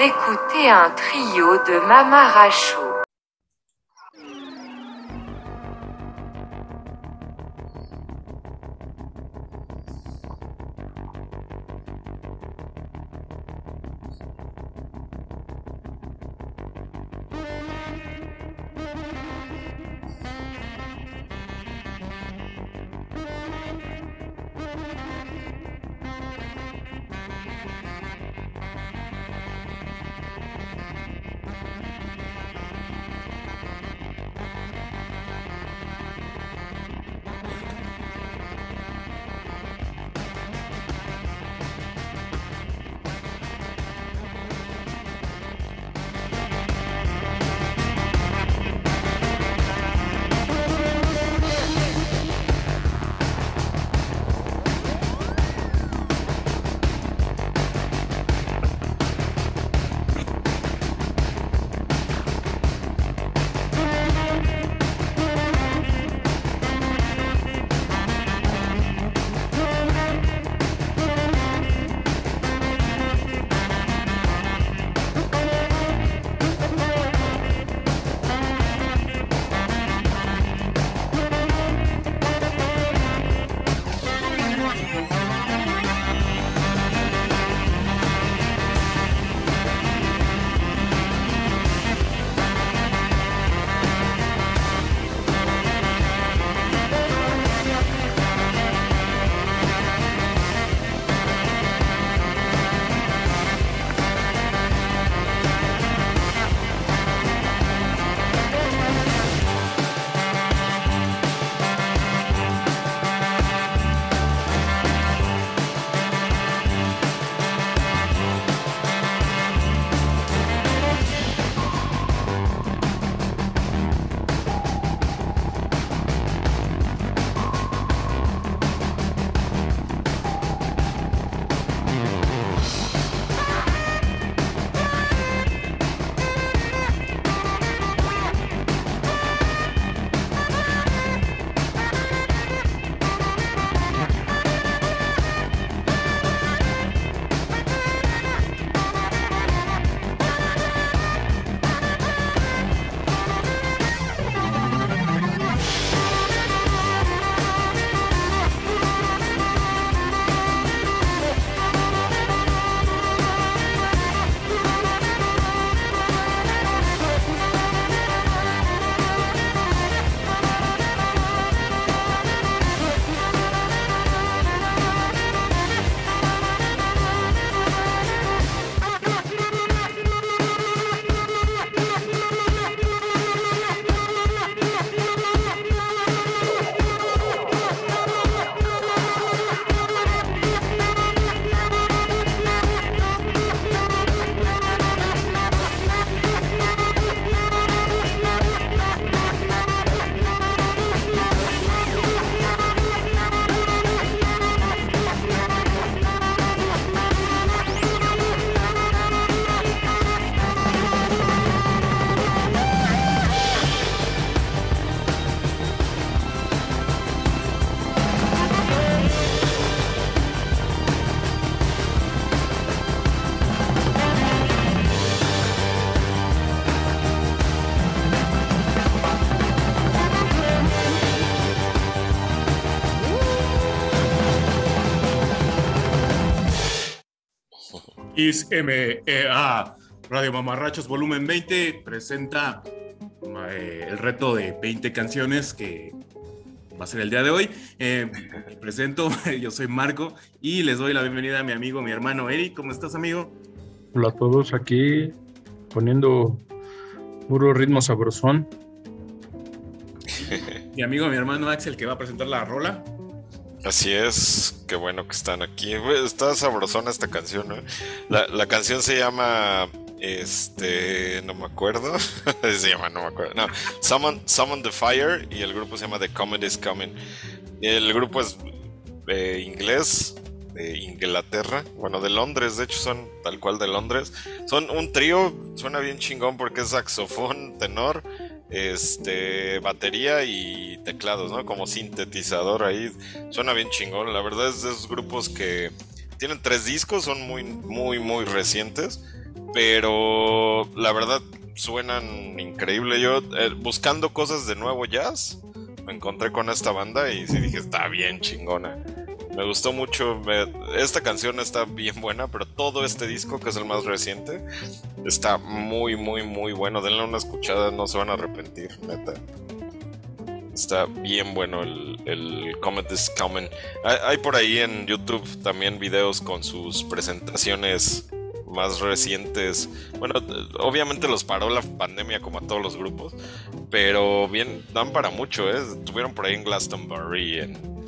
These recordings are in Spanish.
écoutez un trio de Mamaracho. MEA Radio Mamarrachos Volumen 20 presenta eh, el reto de 20 canciones que va a ser el día de hoy. Eh, presento, yo soy Marco y les doy la bienvenida a mi amigo, mi hermano Eric. ¿Cómo estás, amigo? Hola a todos, aquí poniendo puro ritmo sabrosón. mi amigo, mi hermano Axel, que va a presentar la rola. Así es, qué bueno que están aquí. Está sabrosona esta canción, ¿no? La, canción se llama, este, no me acuerdo, se llama, no me acuerdo, no, Summon, the Fire y el grupo se llama The Comet is Coming. El grupo es eh, inglés, de Inglaterra, bueno, de Londres, de hecho son tal cual de Londres. Son un trío, suena bien chingón porque es saxofón, tenor este, batería y teclados, ¿no? Como sintetizador ahí. Suena bien chingón. La verdad es de esos grupos que tienen tres discos, son muy, muy, muy recientes. pero la verdad suenan increíble. Yo eh, buscando cosas de nuevo jazz, me encontré con esta banda y sí dije, está bien chingona. Me gustó mucho. esta canción está bien buena, pero todo este disco, que es el más reciente, está muy, muy, muy bueno. Denle una escuchada, no se van a arrepentir, neta. Está bien bueno el, el Comet is Coming. Hay, por ahí en YouTube también videos con sus presentaciones más recientes. Bueno, obviamente los paró la pandemia como a todos los grupos, pero bien, dan para mucho, ¿eh? Tuvieron por ahí en Glastonbury, en,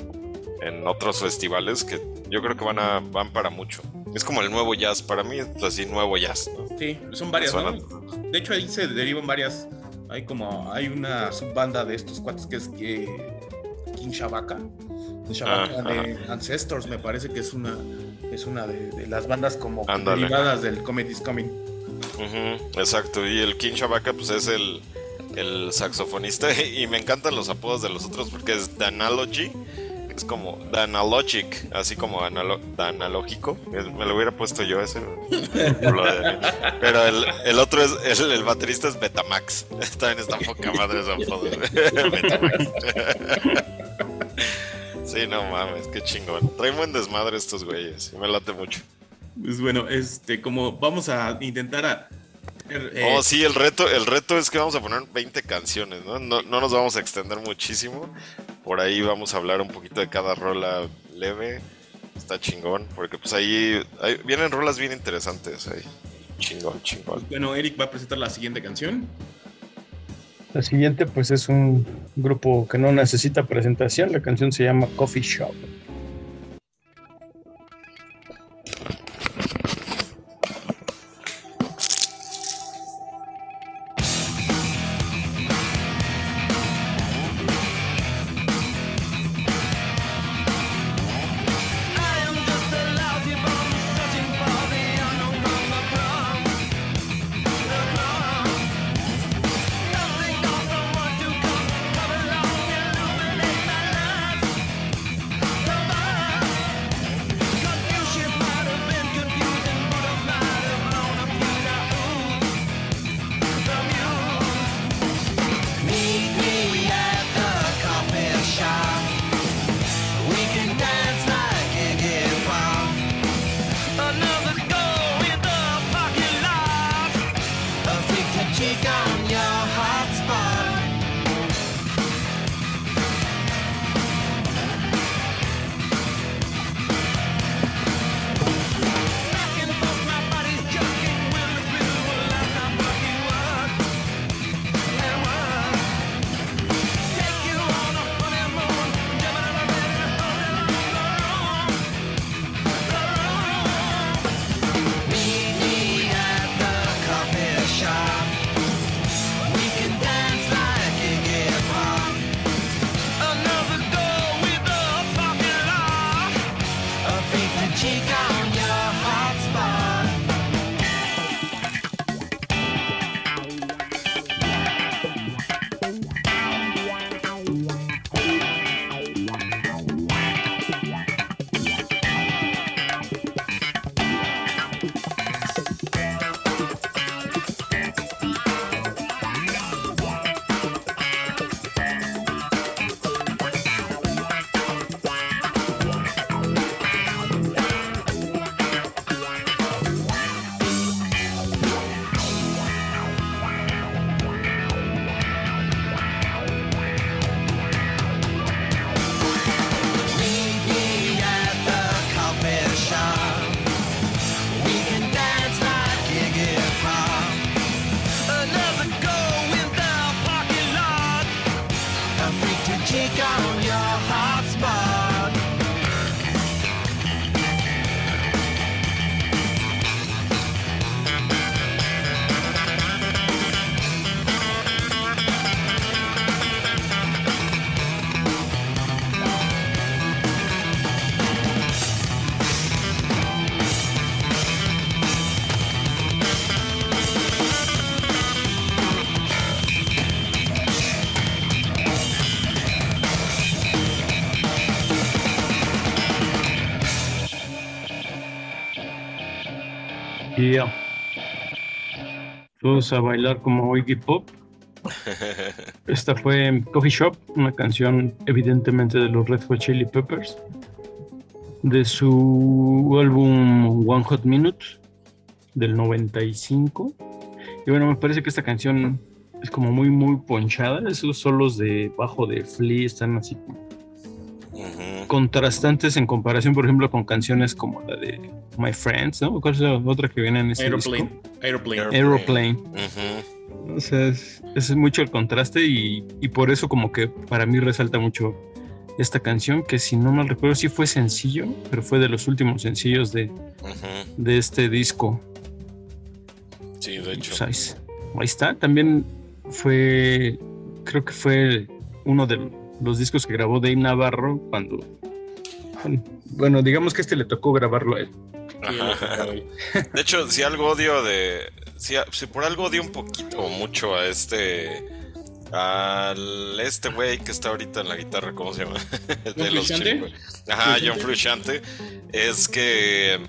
en otros festivales que yo creo que van, a, van para mucho. Es como el nuevo jazz, para mí es así, nuevo jazz. Sí, son varias, ¿no? De hecho ahí se derivan varias, hay como, hay una subbanda de estos cuates que es que King Shabaka, Shabaka ah, de Ancestors, me parece que es una, es una de, las bandas como derivadas del Comedy Coming. exacto, y el King Shabaka pues es el, el saxofonista y me encantan los apodos de los otros porque es The Analogy es como The Analogic, así como analógico. Me lo hubiera puesto yo ese. Pero el, otro es, el, el, baterista es Betamax. También está poca madre esa Betamax. Sí, no mames, qué chingón. Traen buen desmadre estos güeyes. Me late mucho. Pues bueno, este, como vamos a intentar a Oh, sí, el reto, el reto es que vamos a poner 20 canciones, ¿no? ¿no? nos vamos a extender muchísimo. Por ahí vamos a hablar un poquito de cada rola leve. Está chingón, porque pues ahí, vienen rolas bien interesantes ahí. Chingón, chingón. Bueno, Eric va a presentar la siguiente canción. La siguiente pues es un grupo que no necesita presentación. La canción se llama Coffee Shop. Todos a bailar como Iggy Pop. Esta fue Coffee Shop, una canción evidentemente de los Red Hot Chili Peppers, de su álbum One Hot Minute del 95. Y bueno, me parece que esta canción es como muy, muy ponchada. Esos solos de bajo de Flea están así Ujú. contrastantes en comparación, por ejemplo, con canciones como la de My Friends, ¿no? ¿Cuál es la otra que viene en ese Aeroplane. disco? Aeroplane. Aeroplane. Ujú. O sea, es, es mucho el contraste y, y por eso como que para mí resalta mucho esta canción, que si no mal recuerdo sí fue sencillo, pero fue de los últimos sencillos de, de este disco. Sí, de hecho. Pues ahí, ahí está. También fue, creo que fue uno de los discos que grabó Dave Navarro cuando, bueno, digamos que este le tocó grabarlo a él. De hecho, si algo odio de. Si, si por algo odio un poquito o mucho a este. Al este güey que está ahorita en la guitarra, ¿cómo se llama? ¿John Frusciante? Chili Peppers. Ajá. John Frusciante. Es que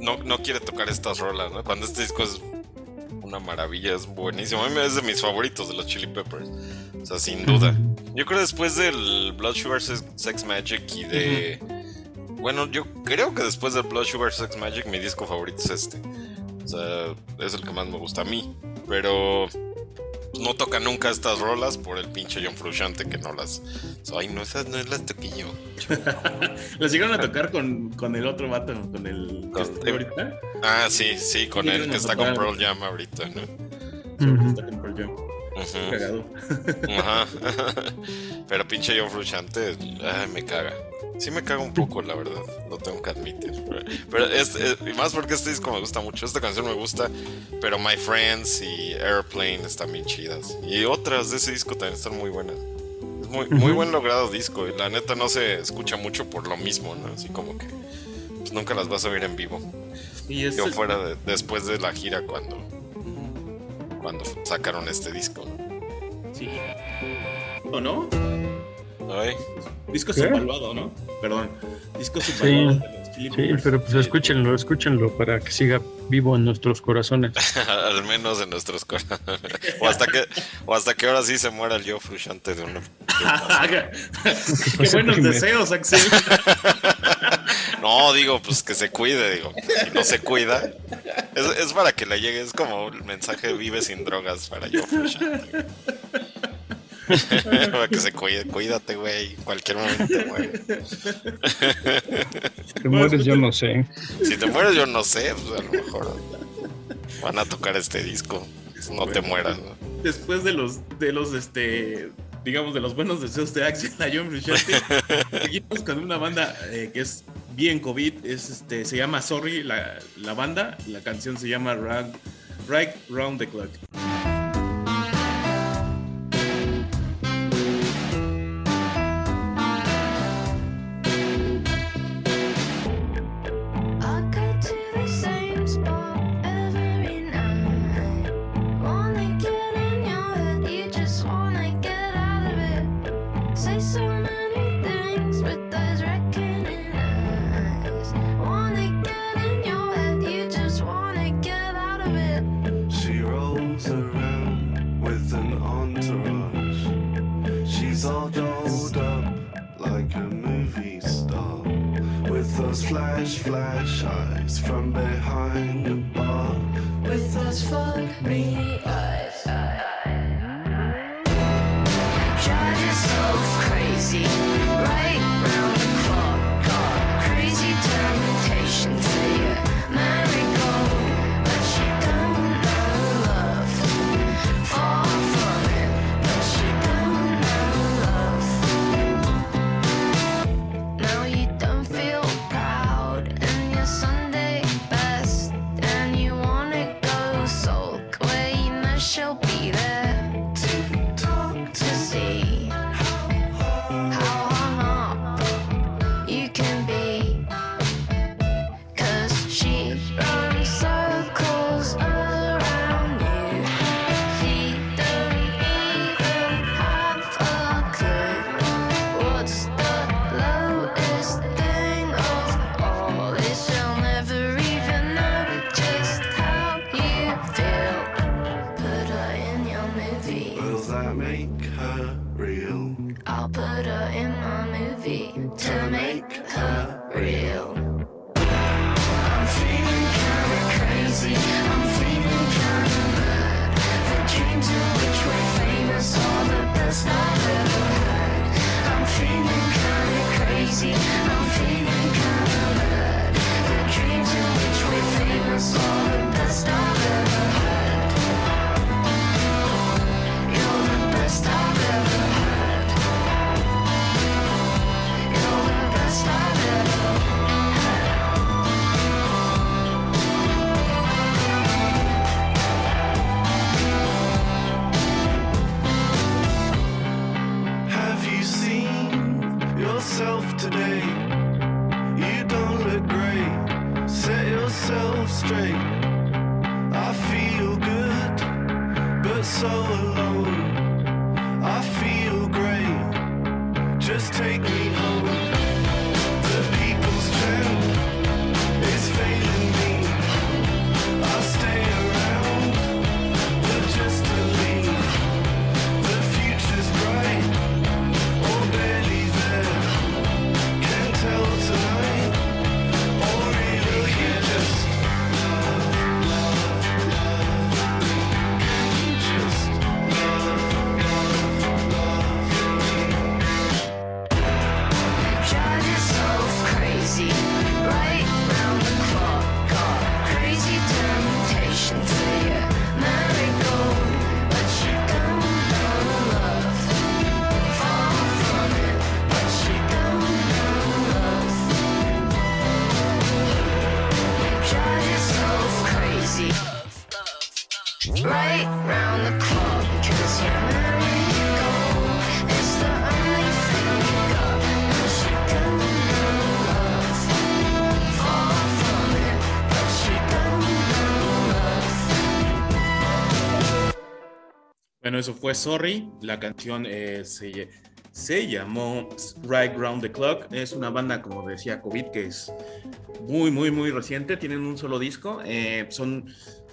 no, no quiere tocar estas rolas, ¿no? Cuando este disco es una maravilla, es buenísimo. A mí es de mis favoritos de los Chili Peppers. O sea, sin duda. Yo creo después del Blood Sugar Sex, Sex Magic y de. Bueno, yo creo que después del Blood Sugar Sex Magic mi disco favorito es este. O sea, es el que más me gusta a mí. Pero no toca nunca estas rolas por el pinche John Frusciante que no las. Ay, no, esas no las toqué yo. Las llegaron a tocar con, con el otro vato, con el que está ahorita. Ah, sí, sí, con el que está con. Pearl Jam ahorita, ¿no? Sí, Ujú. está con Pearl Jam. Ujú. Cagado. Ajá. Pero pinche John Frusciante, ay, me caga. Sí me caga un poco, la verdad. Lo tengo que admitir. Pero, pero es, es- y más porque este disco me gusta mucho. Esta canción me gusta. Pero My Friends y Airplane están bien chidas. Y otras de ese disco también están muy buenas. Es muy, muy buen logrado disco. Y la neta no se escucha mucho por lo mismo, ¿no? Así como que pues, nunca las vas a oír en vivo. Y es Yo fuera de- después de la gira cuando, cuando sacaron este disco, ¿no? Sí. ¿O no? Ay, Disco ¿Qué? subvaluado, ¿no? Perdón. Disco subvaluado de los Chili Sí, Peppers. pero pues escúchenlo, escúchenlo para que siga vivo en nuestros corazones. Al menos en nuestros corazones. O hasta que, o hasta que ahora sí se muera el yo Frusciante de uno. Qué buenos deseos, Axel. No, digo, pues que se cuide, digo. Si no se cuida. Es, es para que le llegue, es como un mensaje vive sin drogas para yo Frusciante. para que se cuide, cuídate, güey. En cualquier momento, güey. Te mueres, yo no sé. Si te mueres, yo no sé, pues a lo mejor van a tocar este disco. No te mueras, ¿no? Después de los, de los, este, digamos, de los buenos deseos de Axel a John Frusciante, seguimos con una banda eh, que es bien COVID. Es, este, se llama Sorry, la, la banda. La canción se llama Round, Right Round the Clock. Crazy, right Bueno, eso fue Sorry. La canción eh, se, se llamó Right Round the Clock. Es una banda, como decía COVID, que es muy, muy, muy reciente. Tienen un solo disco. Eh, son,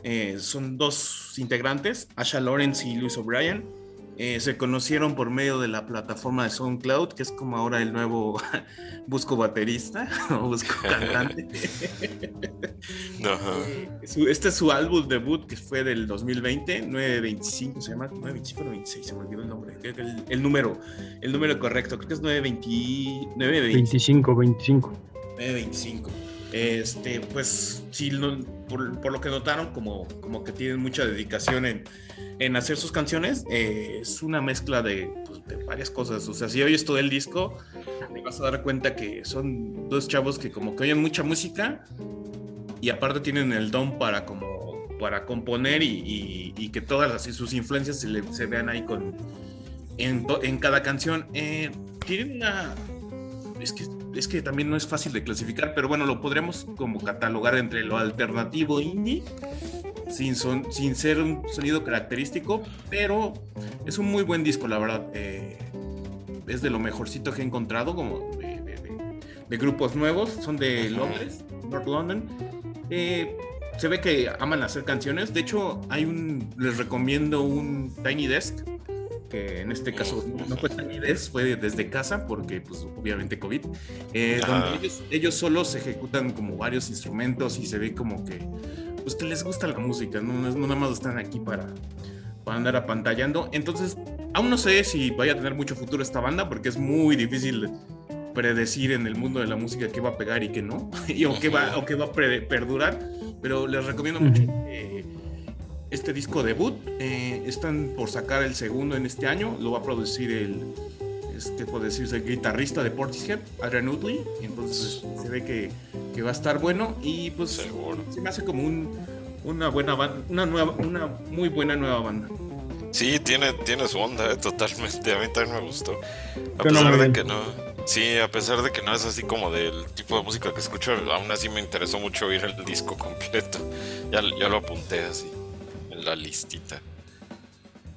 eh, son dos integrantes, Asha Lawrence y Luis O'Brien. Eh, se conocieron por medio de la plataforma de SoundCloud, que es como ahora el nuevo busco baterista o busco cantante. Ajá. Su- Este es su álbum debut que fue del 2020, 925 se llama, 925 o 96, se me olvidó el nombre, creo que el, el número, el número correcto, creo que es 920, 920, 25, 25. 925. Este, pues sí, no- por, por lo que notaron, como, como que tienen mucha dedicación en, en hacer sus canciones, eh, es una mezcla de, pues, de varias cosas. O sea, si oyes todo el disco, te vas a dar cuenta que son dos chavos que como que oyen mucha música y aparte tienen el don para como para componer y, y- y que todas las, sus influencias se, le- se vean ahí con en, en cada canción. Eh, tienen una es que, es que también no es fácil de clasificar, pero bueno, lo podríamos como catalogar entre lo alternativo indie, sin, son, sin ser un sonido característico, pero es un muy buen disco, la verdad. eh, es de lo mejorcito que he encontrado, como de, de- de- de grupos nuevos, son de. Londres, North London. Eh, se ve que aman hacer canciones. De hecho, hay un, les recomiendo un Tiny Desk, que en este caso no fue Tiny Desk, fue desde casa, porque pues obviamente COVID, eh, donde ellos, ellos solos ejecutan como varios instrumentos y se ve como que, pues que les gusta la música, no, no, no nada más están aquí para, para andar apantallando. Entonces, aún no sé si vaya a tener mucho futuro esta banda, porque es muy difícil predecir en el mundo de la música qué va a pegar y qué no, y o qué va, o qué va a pre- perdurar, pero les recomiendo mucho eh, este disco debut. eh, están por sacar el segundo en este año, lo va a producir el, este, puede decirse, el guitarrista de Portishead, Adrian Utley, entonces se ve que, que va a estar bueno y pues Seguro. se me hace como un, una buena banda, una, nueva, una muy buena nueva banda. Sí, tiene, tiene su onda, eh, totalmente. A mí también me gustó. A pesar de que no. Sí, a pesar de que no es así como del tipo de música que escucho, aún así me interesó mucho oír el disco completo. Ya, ya lo apunté así, en la listita.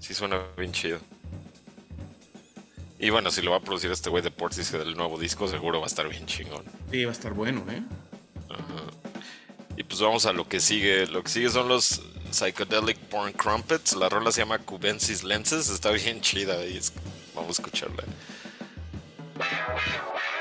Sí, suena bien chido. Y bueno, si lo va a producir este güey de Portishead del nuevo disco, seguro va a estar bien chingón. Sí, va a estar bueno, ¿eh? Ajá. Y pues vamos a lo que sigue. Lo que sigue son los Psychedelic Porn Crumpets. La rola se llama Cubensis Lenses. Está bien chida. Y es- Vamos a escucharla. Wow, wow, wow.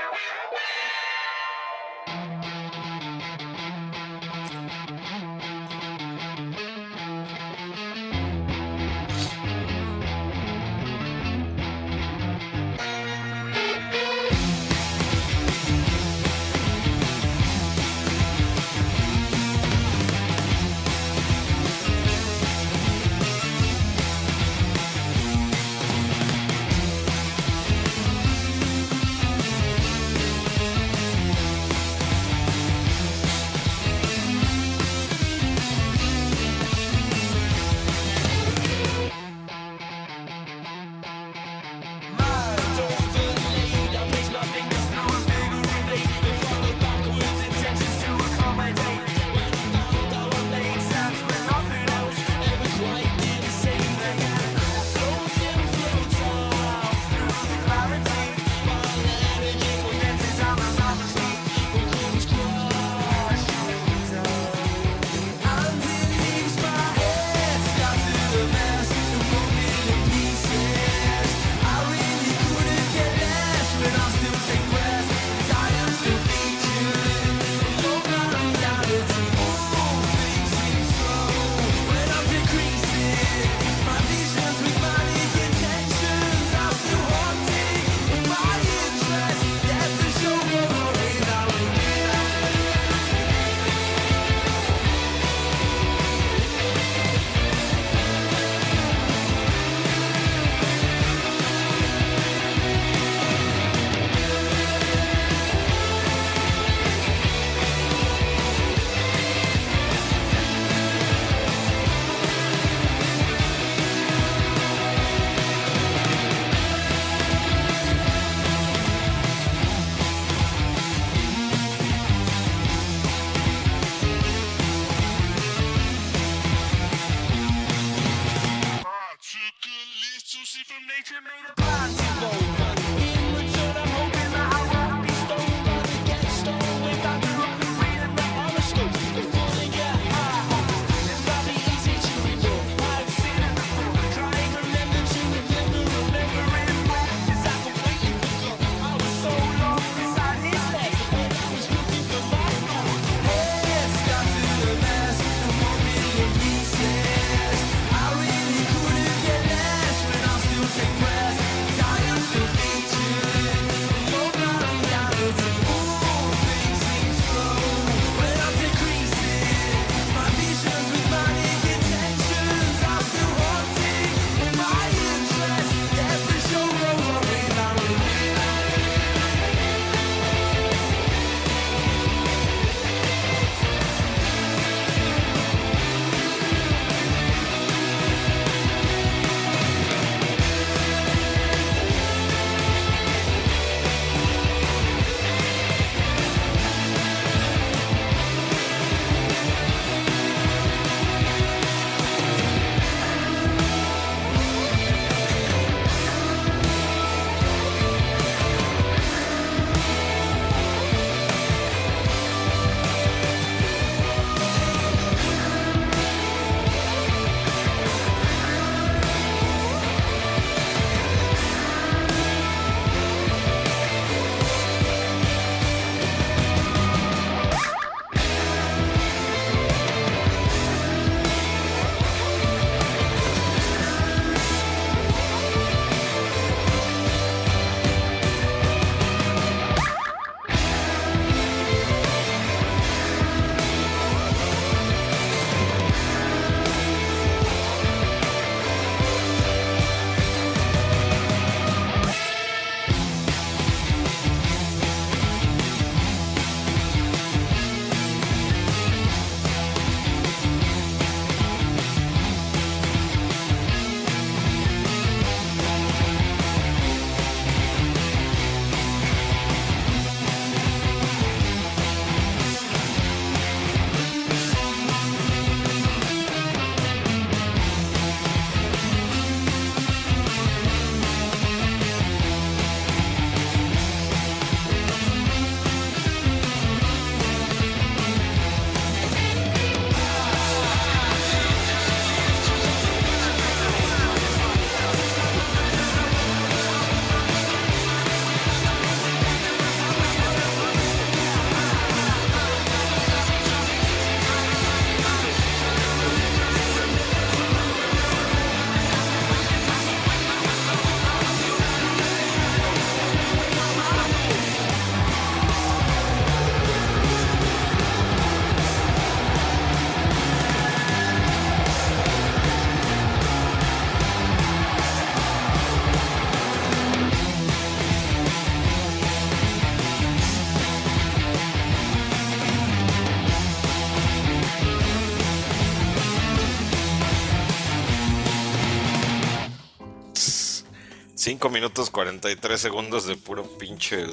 5 minutos 43 segundos de puro pinche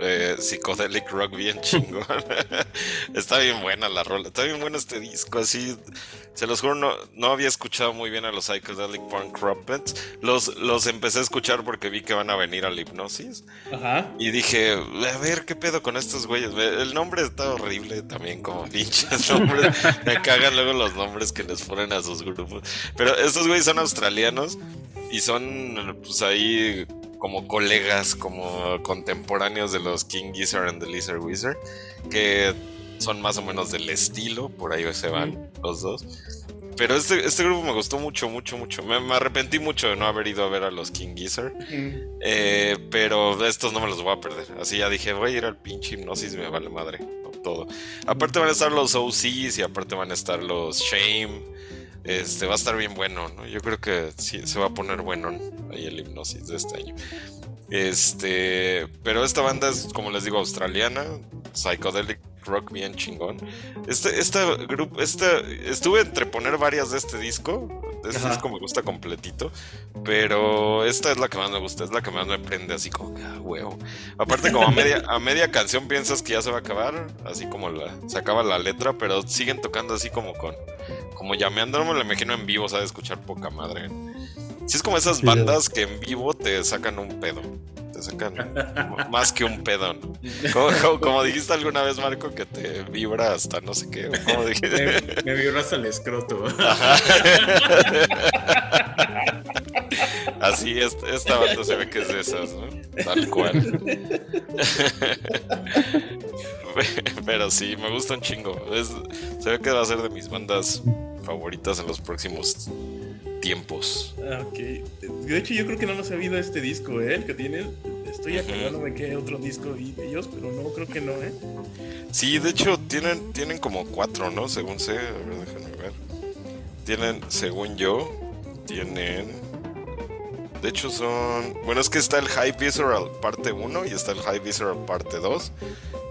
eh, psychedelic rock bien chingón. está bien buena la rola, está bien bueno este disco, así. Se los juro, no, no había escuchado muy bien a los Psychedelic Punk Crumpets. Los, los empecé a escuchar porque vi que van a venir a la hipnosis. Ajá. Y dije, a ver, ¿qué pedo con estos güeyes? El nombre está horrible también, como pinches nombres. Me cagan luego los nombres que les ponen a sus grupos. Pero estos güeyes son australianos y son, pues ahí, como colegas, como contemporáneos de los King Gizzard and the Lizard Wizard, que son más o menos del estilo, por ahí se van los dos. Pero este, este grupo me gustó mucho, mucho, mucho. Me, me arrepentí mucho de no haber ido a ver a los King Gizzard. Eh, pero estos no me los voy a perder. Así ya dije, voy a ir al pinche hipnosis, me vale madre. Todo. Aparte van a estar los OCs y aparte van a estar los Shame. Este va a estar bien bueno, ¿no? Yo creo que sí, se va a poner bueno ahí el hipnosis de este año. Este, pero esta banda es, como les digo, australiana, psychedelic rock bien chingón. Este, este grupo, este, estuve entre poner varias de este disco. Este Ajá. disco me gusta completito, pero esta es la que más me gusta, es la que más me prende, así como que ah, huevo. Aparte, como a media, a media canción piensas que ya se va a acabar, así como la, se acaba la letra, pero siguen tocando así como con, como llameando, no me lo imagino en vivo, sabe escuchar poca madre. Sí, es como esas Sí, bandas que en vivo te sacan un pedo. Te sacan más que un pedo, ¿no? Como, como- como dijiste alguna vez, Marco, que te vibra hasta no sé qué. ¿Cómo dijiste? Me, me vibras al escroto. Así, es, esta banda se ve que es de esas, ¿no? Tal cual. Pero sí, me gusta un chingo. Es- se ve que va a ser de mis bandas favoritas en los próximos tiempos. Ah, ok. De hecho, yo creo que no nos ha habido este disco, ¿eh? El que tienen. Estoy acordándome que otro disco de ellos, pero no, creo que no, ¿eh? Sí, de hecho tienen, tienen como cuatro, ¿no? Según sé, a ver, déjenme ver. Tienen, según yo, tienen... De hecho son... Bueno, es que está el High Visceral parte 1 y está el High Visceral parte 2.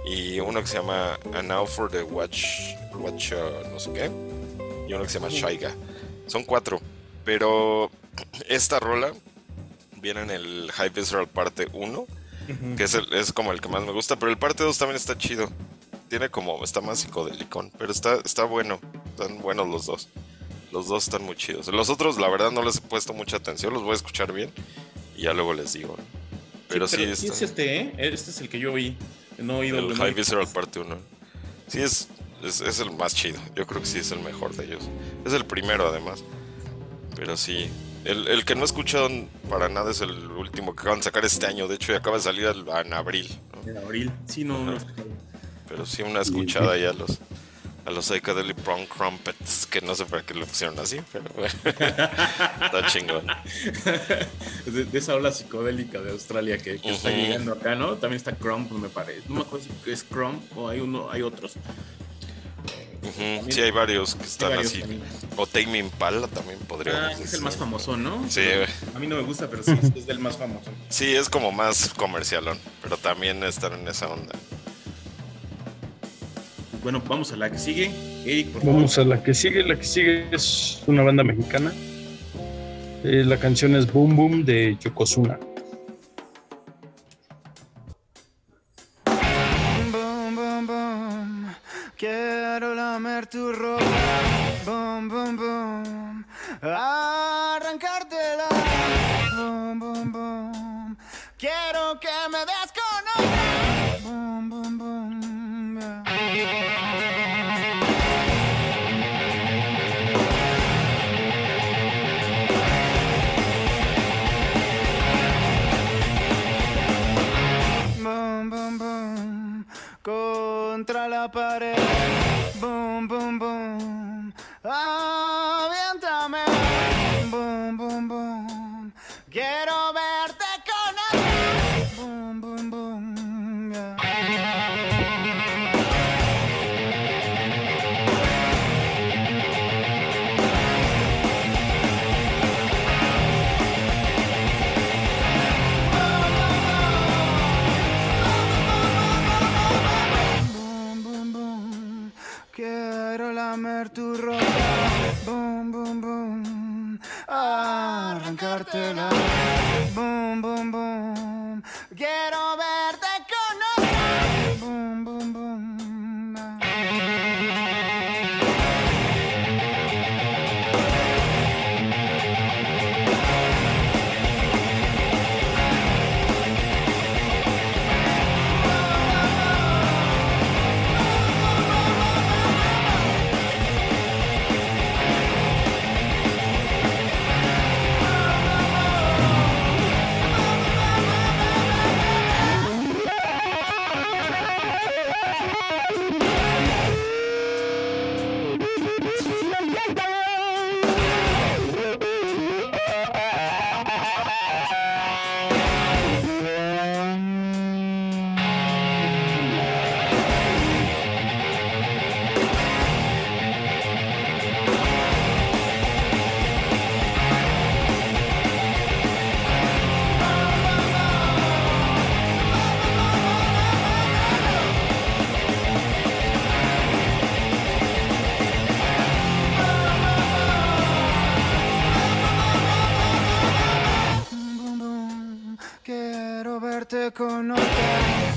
Y uno que se llama A Now for the Watch... Watch... uh, no sé qué. Y uno que se llama Shaiga. Son cuatro. Pero esta rola viene en el High Visceral parte 1 que es, el- es como el que más me gusta, pero el parte 2 también está chido. Tiene como, está más psicodelicón, pero está, está bueno. Están buenos los dos. Los dos están muy chidos. Los otros, la verdad, no les he puesto mucha atención, los voy a escuchar bien y ya luego les digo. Pero sí, sí está- es este, ¿eh? Este es el que yo vi. No he oído el High Visceral parte 1. Sí, es, es, es el más chido. Yo creo que sí es el mejor de ellos. Es el primero, además. Pero sí. El, el que no he escuchado para nada es el último que acaban de sacar este año. De hecho, ya acaba de salir al- en abril. ¿no? En abril. Sí, no, no. Pero sí una escuchada ahí a los a los Psychedelic Brown Crumpets, que no sé para qué lo pusieron así, pero bueno. Está chingón. de, de esa ola psicodélica de Australia que, que está llegando acá, ¿no? También está Crump, me parece. No me acuerdo si es Crump o hay uno, hay otros. Ujú, Sí, hay varios que están varios así. también. O Take Me Impala también podríamos Ah, es el más famoso, ¿no? Sí. A mí no me gusta, pero sí, es del más famoso. Sí, es como más comercialón, pero también están en esa onda. Bueno, vamos a la que sigue. Eric, por favor. Vamos a la que sigue. La que sigue es una banda mexicana. Eh, la canción es Boom Boom de Yokozuna. Quiero lamer tu ropa. Boom, boom, boom. Arrancártela. Boom, boom, boom. Quiero que me des con otra. Boom, boom, boom. yeah. Contra la pared. Boom, boom, boom. Lamer tu ropa. Boom, boom, boom. Arrancártela. Boom, boom, boom. Quiero verte Con otra.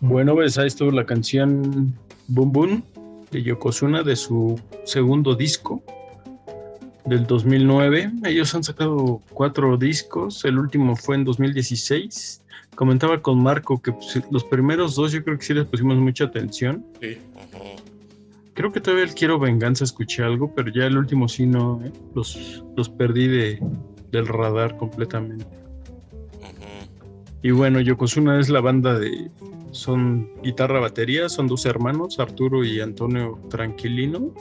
Bueno, pues ahí estuvo la canción Boom Boom de Yokozuna de su segundo disco del 2009. Ellos han sacado cuatro discos, el último fue en 2016. Comentaba con Marco que pues, los primeros dos yo creo que sí les pusimos mucha atención. Sí. Creo que todavía el Quiero Venganza escuché algo, pero ya el último sí no, ¿eh? los, los perdí de, del radar completamente. Y bueno, Yokozuna es la banda de. Son guitarra, batería, son dos hermanos, Arturo y Antonio Tranquilino.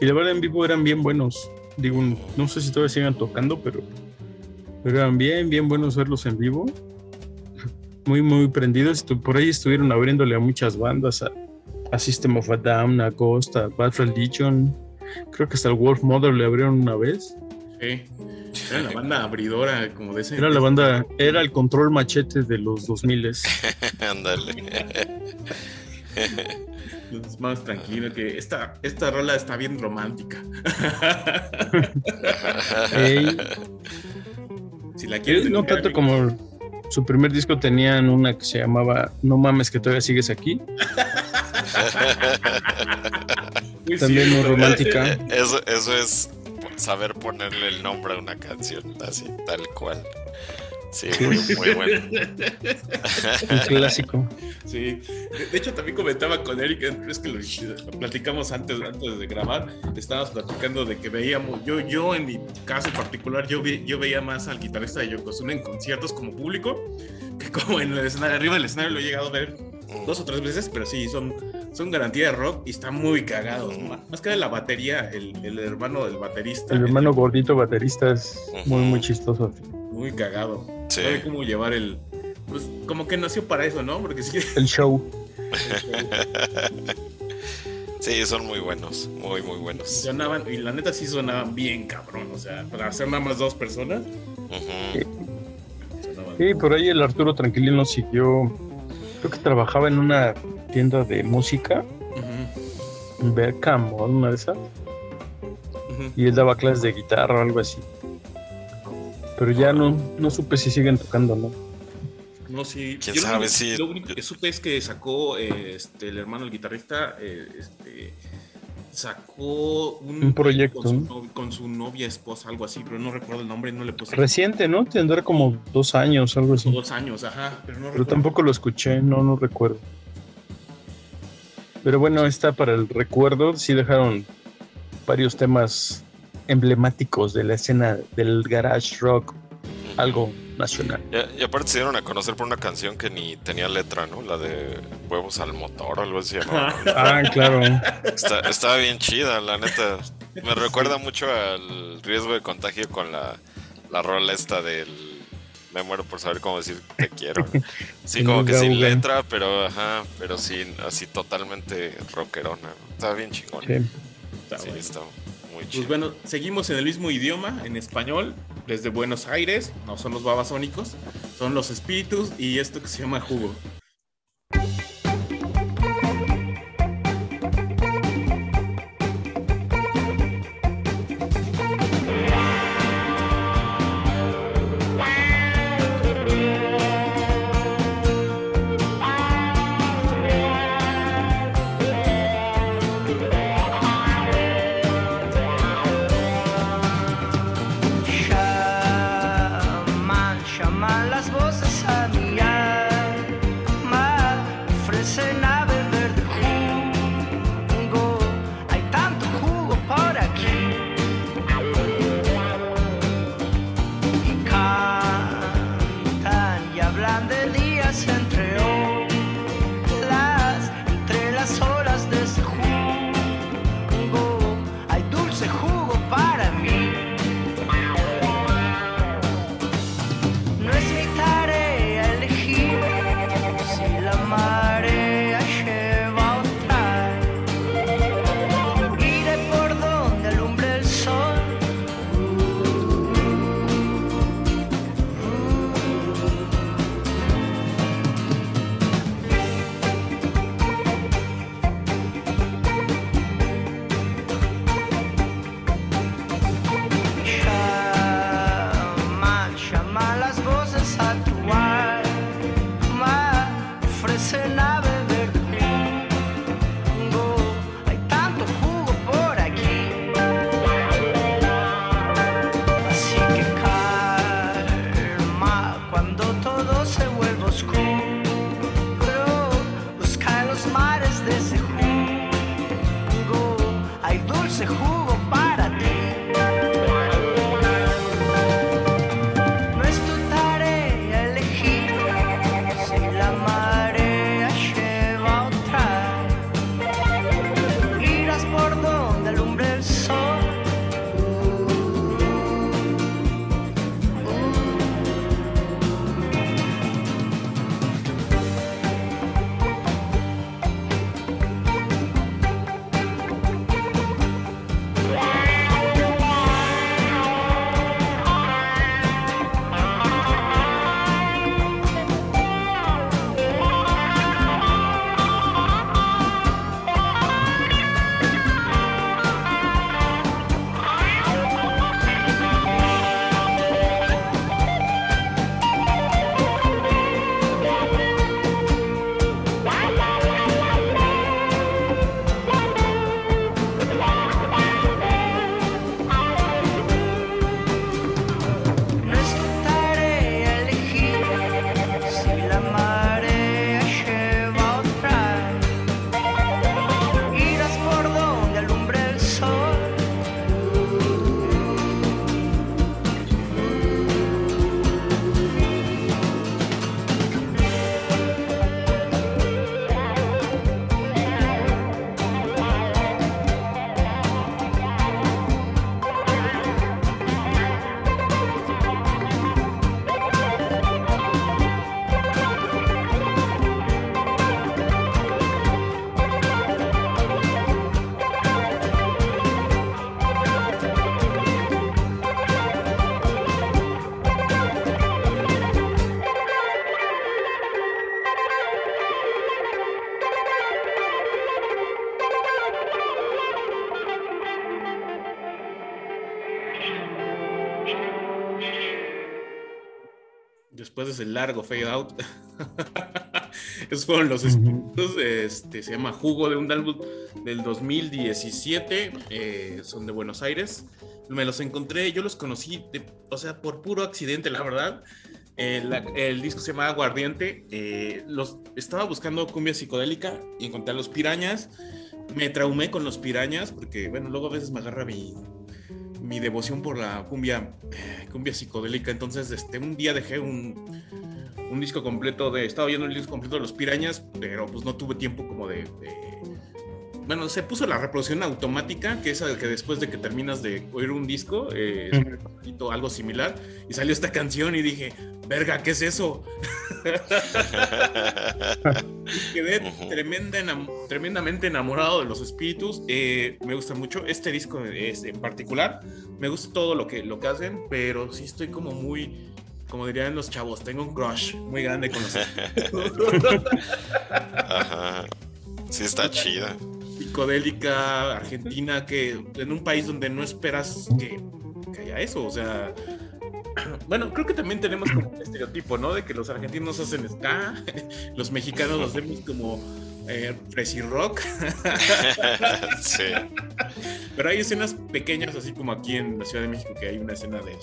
Y la verdad en vivo eran bien buenos. Digo, no sé si todavía sigan tocando, pero, eran bien, bien buenos verlos en vivo. Muy, muy prendidos. Por ahí estuvieron abriéndole a muchas bandas, a, a System of a Down, a Ghost, a Bad Religion. Creo que hasta el Wolf Mother le abrieron una vez. Sí. Era la banda abridora, como de ese. Era la banda, era el control machete de los 2000 Ándale. Es más tranquilo que esta, esta rola está bien romántica. Ey, si la quieres no tanto como su primer disco tenían una que se llamaba No mames que todavía sigues aquí. También muy romántica. Eh, Eso, eso es saber ponerle el nombre a una canción, así, tal cual. Sí, muy, muy bueno. Un clásico. Sí, de, de hecho también comentaba con Eric, es que lo, lo platicamos antes, antes de grabar, estábamos platicando de que veíamos, yo, yo en mi caso particular, yo, vi- yo veía más al guitarrista de Yokozuna en conciertos como público, que como en el escenario, arriba del escenario lo he llegado a ver dos o tres veces, pero sí, son, son garantía de rock y están muy cagados, más que de la batería, el, el hermano del baterista, El hermano gordito baterista es muy, muy chistoso. muy cagado, Sí. sabe cómo llevar el... Pues como que nació para eso, ¿no? Porque sí, El show. Sí, son muy buenos, muy, muy buenos. Sonaban, y la neta sí sonaban bien cabrón, o sea, para hacer nada más dos personas, sonaban. Sí, por ahí el Arturo Tranquilino siguió. Creo que trabajaba en una tienda de música, Ujú, en Berkham o una de esas, y él daba clases de guitarra o algo así. Pero ya no, no supe si siguen tocando, ¿no? No, sí. ¿Quién yo lo sabe único- si- Lo único que supe es que sacó eh, este, el hermano, el guitarrista, eh, este, sacó un, Un proyecto, con su, con su novia, esposa, algo así, pero no recuerdo el nombre, no le puse Reciente, ¿no? Tendrá como dos años, algo así. dos años, ajá, pero no Pero recuerdo. tampoco lo escuché, no, no recuerdo. Pero bueno, está para el recuerdo. Sí dejaron varios temas emblemáticos de la escena del garage rock, algo nacional. Y, y aparte se dieron a conocer por una canción que ni tenía letra, ¿no? La de huevos al motor, algo así llamaba. Ah, claro. Está- estaba bien chida, la neta. Me recuerda mucho al riesgo de contagio con la, la rola esta del... Me muero por saber cómo decir te quiero. Sí, como que sin letra, pero ajá, pero sin así totalmente rockerona. ¿no? Estaba bien chingón. Sí. Está Sí, bueno. está muy Pues chido. bueno, seguimos en el mismo idioma, en español, desde Buenos Aires, no son los babasónicos, son los espíritus y esto que se llama jugo. Después de ese largo fade out. Esos fueron los espíritus. Este, se llama Jugo de un álbum del 2017. eh, son de Buenos Aires. Me los encontré, yo los conocí, de- o sea, por puro accidente, la verdad. Eh, la- el disco se llama Aguardiente. eh, los, estaba buscando cumbia psicodélica y encontré a los pirañas. Me traumé con los pirañas porque, bueno, luego a veces me agarra mi, mi devoción por la cumbia, eh, cumbia psicodélica. Entonces, este, un día dejé un, un disco completo de. Estaba oyendo el disco completo de los pirañas, pero pues no tuve tiempo como de. de- bueno, se puso la reproducción automática, que es el que después de que terminas de oír un disco, eh, algo similar, y salió esta canción y dije, verga, ¿qué es eso? Y Quedé Ujú. tremenda enam- tremendamente enamorado de los espíritus. eh, me gusta mucho este disco es, en particular. Me gusta todo lo que, lo que hacen, pero sí estoy como muy, como dirían los chavos, tengo un crush muy grande con los espíritus. Ajá. Sí, está chida. Psicodélica argentina que en un país donde no esperas que, haya eso, o sea, bueno, creo que también tenemos como un estereotipo, ¿no? De que los argentinos hacen ska, los mexicanos los vemos como eh, rock, sí. pero hay escenas pequeñas, así como aquí en la Ciudad de México, que hay una escena de,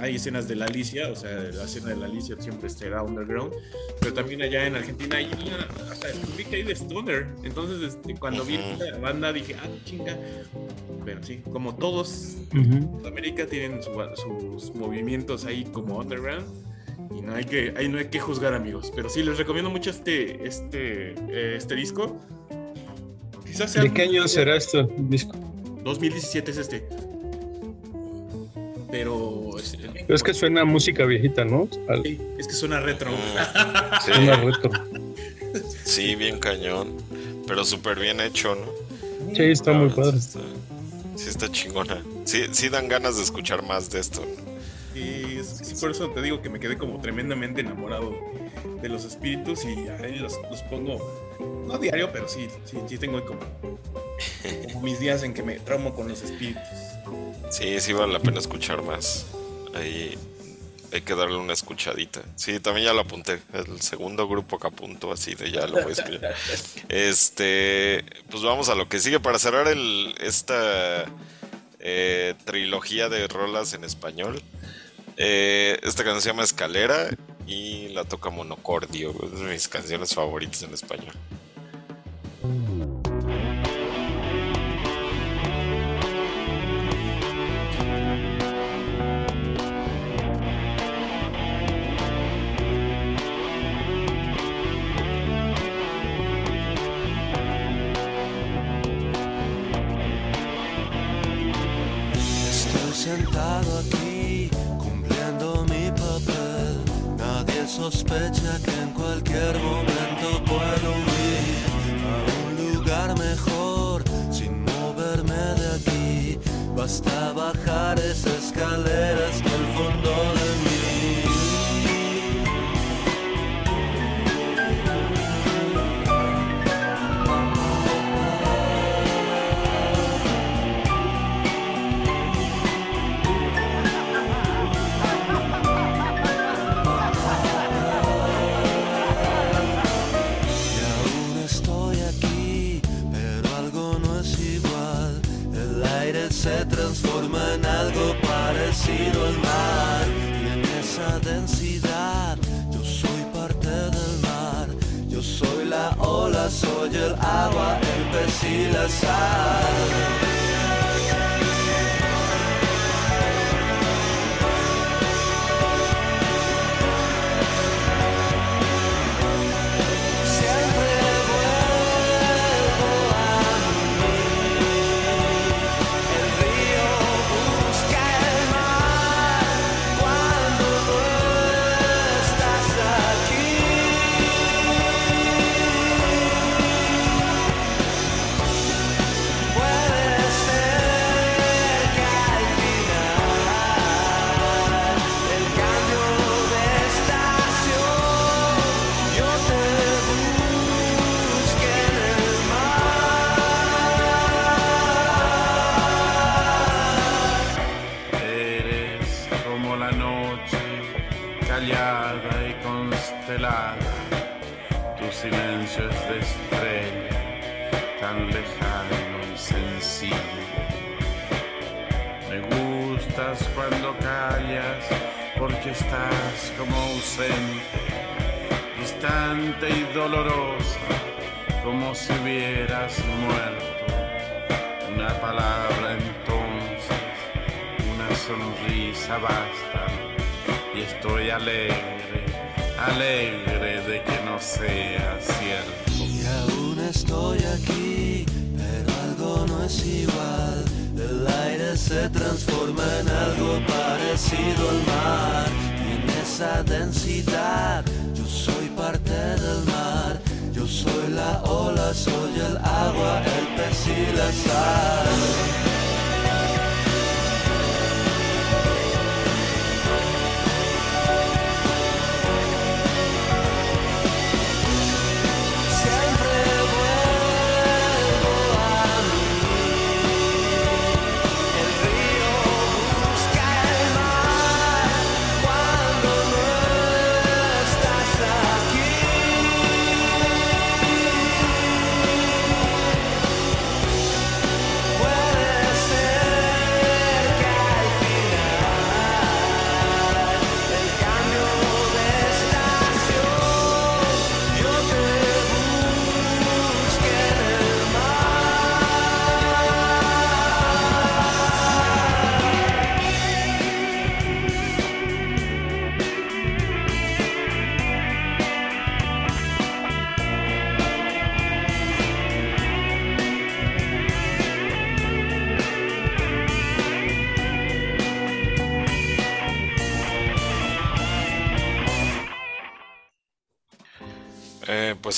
hay escenas de la Alicia, o sea, la escena de la Alicia siempre será underground, pero también allá en Argentina hay una, hasta descubrí que hay de Stoner, entonces este, cuando vi Ujú. la banda dije, ah, chinga, pero sí, como todos Ujú. América tienen su- sus movimientos ahí como underground y no hay que ahí no hay que juzgar amigos pero sí les recomiendo mucho este este eh, este disco quizás sea ¿De qué año será este disco? 2017 es este pero este, Pero es que suena a música viejita, ¿no? Al- sí, es que suena retro Mm, Sí, Suena retro. sí, bien cañón. Pero súper bien hecho, ¿no? Sí, está muy padre. Sí está, sí está chingona. Sí, sí dan ganas de escuchar más de esto. ¿no? Es- por eso te digo que me quedé como tremendamente enamorado de los espíritus y ahí los, los pongo no diario pero sí sí, sí tengo como, como mis días en que me traumo con los espíritus Sí, sí vale la pena escuchar más. Ahí hay que darle una escuchadita. Sí, también ya lo apunté. El segundo grupo que apunto, así de ya lo voy a escuchar. Este, pues vamos a lo que sigue para cerrar el, esta eh, trilogía de rolas en español. Eh, esta canción se llama Escalera y la toca Monocordio. Es de mis canciones favoritas en español.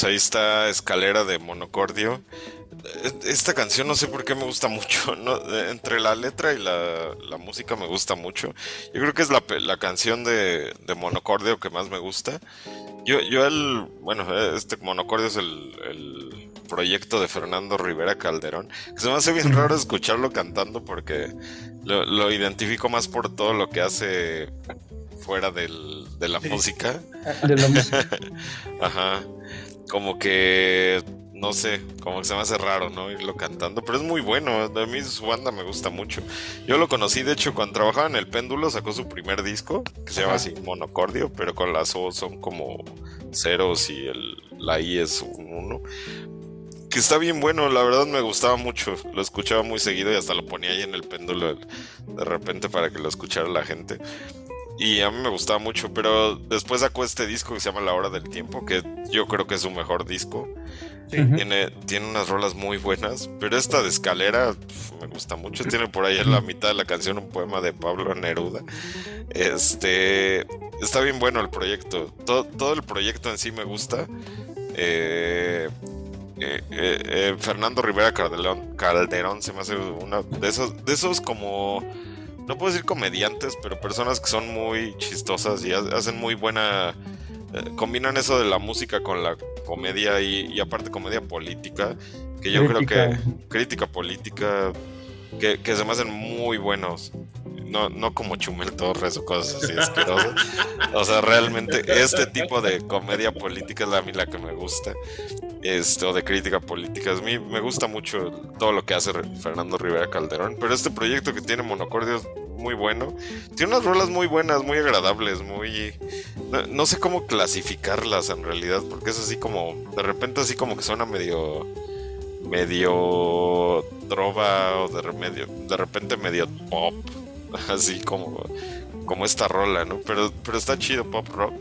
Pues ahí está Escalera de Monocordio. Eh, Esta canción no sé por qué me gusta mucho. ¿no? Entre la letra y la, la música me gusta mucho. Yo creo que es la, canción de, de Monocordio que más me gusta. Yo, yo el, bueno, este Monocordio es el, el proyecto de Fernando Rivera Calderón. Se me hace bien raro escucharlo cantando porque lo, lo identifico más por todo lo que hace fuera del, de la música. De la música. Ajá. Como que, no sé, como que se me hace raro, ¿no? Irlo cantando, pero es muy bueno. A mí su banda me gusta mucho. Yo lo conocí, de hecho, cuando trabajaba en El Péndulo, sacó su primer disco, que se llama así Monocordio, pero con las O son como ceros y el, la I es un uno. Que está bien bueno, la verdad me gustaba mucho. Lo escuchaba muy seguido y hasta lo ponía ahí en el péndulo de repente para que lo escuchara la gente. Y a mí me gustaba mucho, pero después sacó este disco que se llama La Hora del Tiempo, que yo creo que es su mejor disco. Tiene, tiene unas rolas muy buenas, pero esta de escalera pf, me gusta mucho. Tiene por ahí en la mitad de la canción un poema de Pablo Neruda. Este está bien bueno el proyecto. Todo, todo el proyecto en sí me gusta. Eh, eh, eh, eh, Fernando Rivera Calderón, Calderón se me hace una de esos, de esos como no puedo decir comediantes, pero personas que son muy chistosas y ha- hacen muy buena. eh, combinan eso de la música con la comedia y, y aparte comedia política, que yo creo que. Crítica política, que, se me hacen muy buenos. No, no como Chumel Torres o cosas así asquerosas. O sea, realmente este tipo de comedia política es la, a mí la que me gusta. Este, o de crítica política. A mí me gusta mucho todo lo que hace Fernando Rivera Calderón. Pero este proyecto que tiene Monocordio es muy bueno. Tiene unas rolas muy buenas, muy agradables, muy... No, no sé cómo clasificarlas en realidad, porque es así como... De repente así como que suena medio... Medio trova o de, remedio, de repente medio pop. Así como, como esta rola, ¿no? Pero, pero está chido pop rock.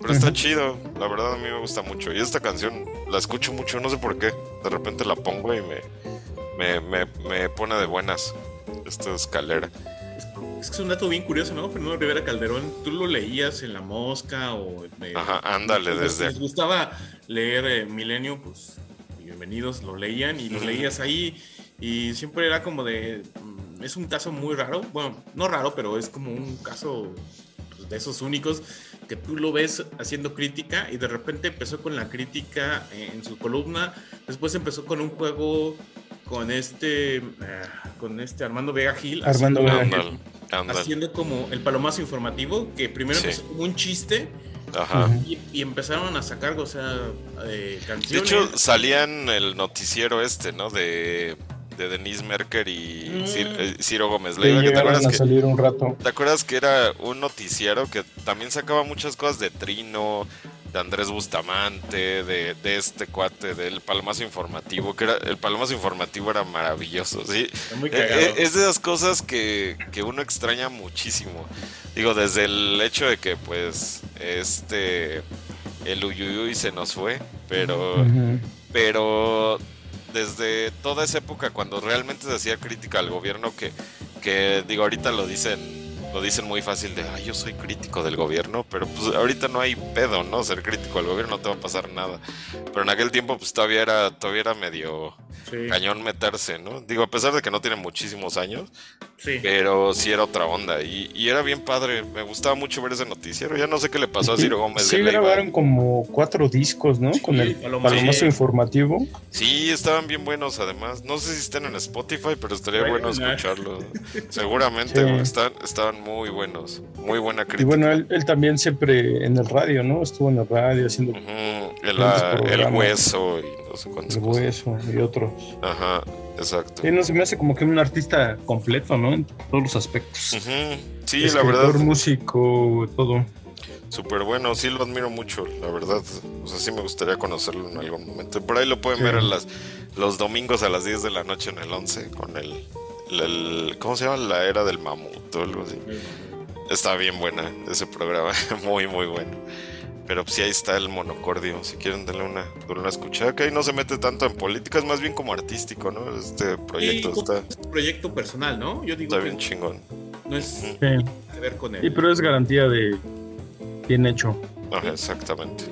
Pero está chido, la verdad a mí me gusta mucho. Y esta canción la escucho mucho, no sé por qué. De repente la pongo y me, me, me, me pone de buenas esta escalera. Es que es un dato bien curioso, ¿no? Fernando Rivera Calderón, tú lo leías en La Mosca o... de- Ajá, ándale, desde Les gustaba leer eh, Milenio, pues bienvenidos, lo leían y lo leías ahí y siempre era como de... mm, Es un caso muy raro, bueno, no raro, pero es como un caso pues, de esos únicos que tú lo ves haciendo crítica y de repente empezó con la crítica en su columna, después empezó con un juego con este, eh, con este Armando Vega Gil. Armando haciendo- Vega. Ándale. haciendo como el palomazo informativo, que primero Sí. empezó como un chiste Ajá. Y, y empezaron a sacar, o sea, eh, De canciones. hecho, salían el noticiero este, ¿no? De, de Denise Merker y Mm. Eh, Ciro Gómez Sí, Leiva. que ¿Te llegaron acuerdas a que, salir un rato. ¿Te acuerdas que era un noticiero que también sacaba muchas cosas de Trino, de Andrés Bustamante, de, de este cuate, del Palomazo Informativo? Que era, el Palomazo Informativo era maravilloso, ¿sí? Muy Eh, eh, Es de esas cosas que, que uno extraña muchísimo. Digo, desde el hecho de que, pues, este. El Uyuyuy se nos fue, pero. Pero desde toda esa época, cuando realmente se hacía crítica al gobierno, que, que digo, ahorita lo dicen. Lo dicen muy fácil de, ay, yo soy crítico del gobierno, pero pues ahorita no hay pedo, ¿no? Ser crítico del gobierno no te va a pasar nada. Pero en aquel tiempo pues todavía era, todavía era medio, Sí, cañón meterse, ¿no? Digo, a pesar de que no tiene muchísimos años, sí. pero sí era otra onda y, y era bien padre. Me gustaba mucho ver ese noticiero. Ya no sé qué le pasó a Ciro Gómez. Sí, de grabaron como cuatro discos, ¿no? Con el Palomazo. informativo. Sí, estaban bien buenos además. No sé si están en Spotify, pero estaría bueno Buena. escucharlo. Seguramente, están, estaban muy buenos. Muy buena Y crítica. bueno, él, él también siempre en el radio, ¿no? Estuvo en el radio haciendo el, ah, el hueso y no sé cuántas el cosas. hueso y otros. Ajá, exacto. Sí, no, se me hace como que un artista completo, ¿no? En todos los aspectos. Ujú, Sí, la verdad, músico, todo. súper bueno. Sí, lo admiro mucho, la verdad. O sea, sí me gustaría conocerlo en algún momento. Por ahí lo pueden Sí. ver a las, los domingos a las 10 de la noche en el 11 con el, ¿Cómo se llama? La era del mamut o algo así. Está bien buena ese programa, muy muy bueno. Pero pues sí, ahí está el monocordio. Si quieren darle una, darle una escuchada, que ahí no se mete tanto en política, es más bien como artístico, ¿no? Este proyecto Y está, es un proyecto personal, ¿no? Yo digo está que bien chingón. no es Sí. que ver con Sí, él. pero es garantía de bien hecho. Ajá, exactamente.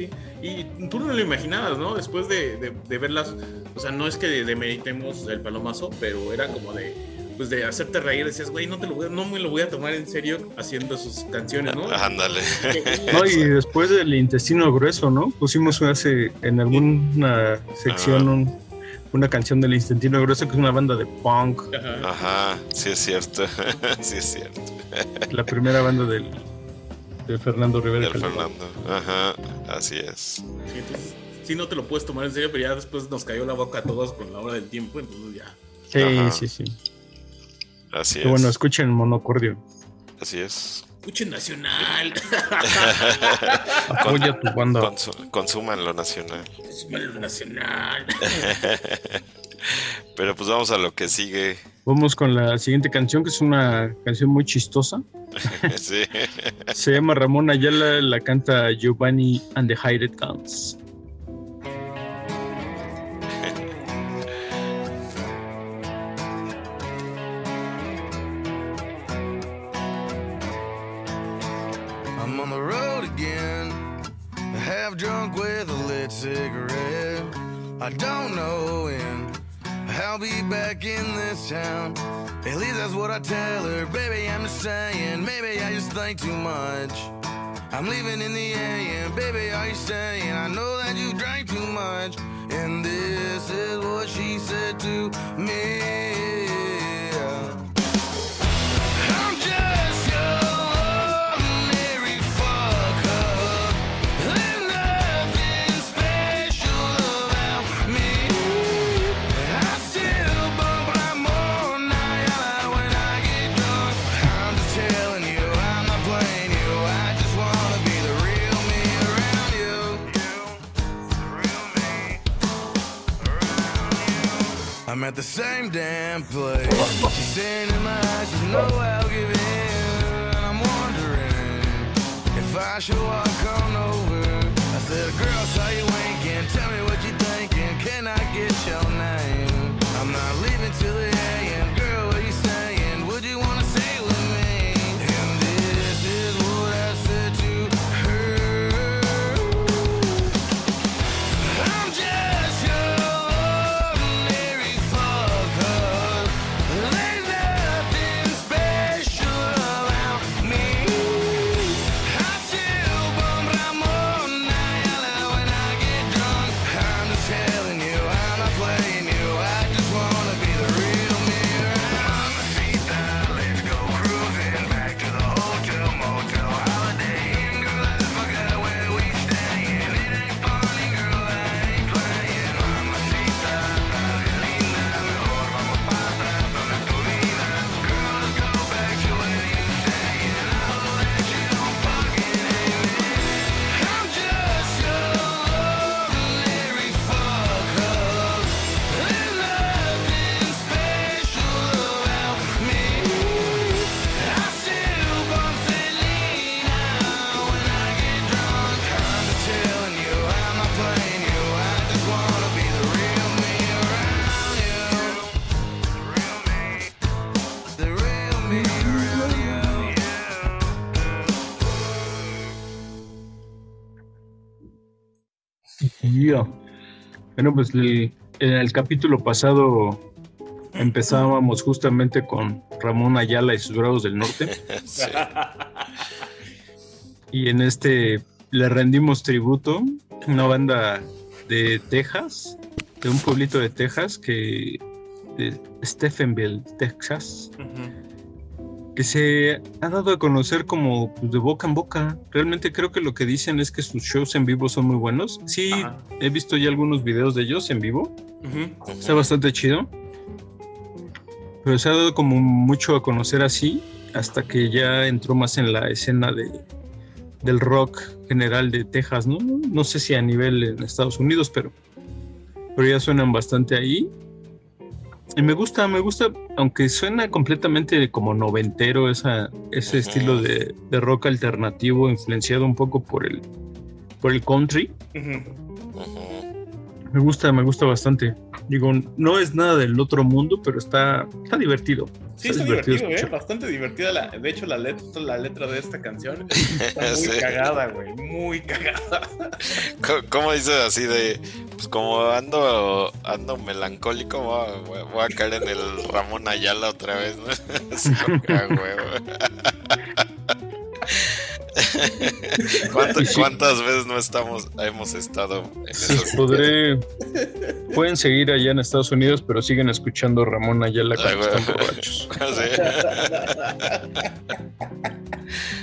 Sí. Y tú no lo imaginabas, ¿no? Después de, de, de verlas, o sea, no es que demeritemos el palomazo, pero era como de, pues de hacerte reír, decías, güey, no, te lo voy a- no me lo voy a tomar en serio haciendo sus canciones, ¿no? Ándale. No, y después del intestino grueso, ¿no? Pusimos hace en alguna sección un- una canción del intestino grueso que es una banda de punk, Ajá. Ajá, sí es cierto. sí es cierto. la primera banda del, de Fernando Rivera. El Calderón. Fernando. Ajá, así es. Sí, entonces, sí no te lo puedes tomar en serio, pero ya después nos cayó la boca a todos con la hora del tiempo, entonces ya. Sí, Ajá. sí, sí. Así Qué bueno, es. escuchen Monocordio. Así es. Escuchen Nacional. Apoya tu banda. Consu- consuman lo nacional. Es malo Nacional. Pero pues vamos a lo que sigue. Vamos con la siguiente canción, que es una canción muy chistosa. sí. Se llama Ramón Ayala, la canta Giovanni and the Hired Guns. I'm on the road again, half drunk with a lit cigarette. I don't know I'll be back in this town. At least that's what I tell her. Baby, I'm just saying, maybe I just think too much. I'm leaving in the AM, baby, are you saying? I know that you drank too much. And this is what she said to me. I'm at the same damn place. She's staring in my eyes, she's no I'll give in. I'm wondering if I should walk on over. I said, girl, saw you winking. Tell me what you thinking. Can I get your name? I'm not leaving till the AM. Bueno, pues el- en el capítulo pasado empezábamos justamente con Ramón Ayala y sus Bravos del Norte. Sí. Y en este le rendimos tributo a una banda de Texas, de un pueblito de Texas que de Stephenville, Texas, que se ha dado a conocer como pues, de boca en boca. Realmente creo que lo que dicen es que sus shows en vivo son muy buenos. Sí, Ajá. he visto ya algunos videos de ellos en vivo. Está bastante chido. Pero se ha dado como mucho a conocer así hasta que ya entró más en la escena de, del rock general de Texas, ¿no? No sé si a nivel en Estados Unidos, pero, pero ya suenan bastante ahí. Y me gusta, me gusta, aunque suena completamente como noventero esa, ese estilo de, de rock alternativo influenciado un poco por el, por el country. Me gusta, me gusta bastante. Digo, no es nada del otro mundo, pero está, está divertido. Sí, está divertido, ¿eh? Bastante divertida. La, de hecho, la letra, la letra de esta canción está muy Sí. cagada, güey. Muy cagada. ¿Cómo dices así de, pues como ando, ando melancólico, voy a, voy a- voy a caer en el Ramón Ayala otra vez, ¿no? Sí, a huevo. ¿Cuánto- Y sí. ¿Cuántas veces no estamos, hemos estado en Sí, esos podré. Pueden seguir allá en Estados Unidos, pero siguen escuchando a Ramón Ayala Ay, cuando güey. están borrachos.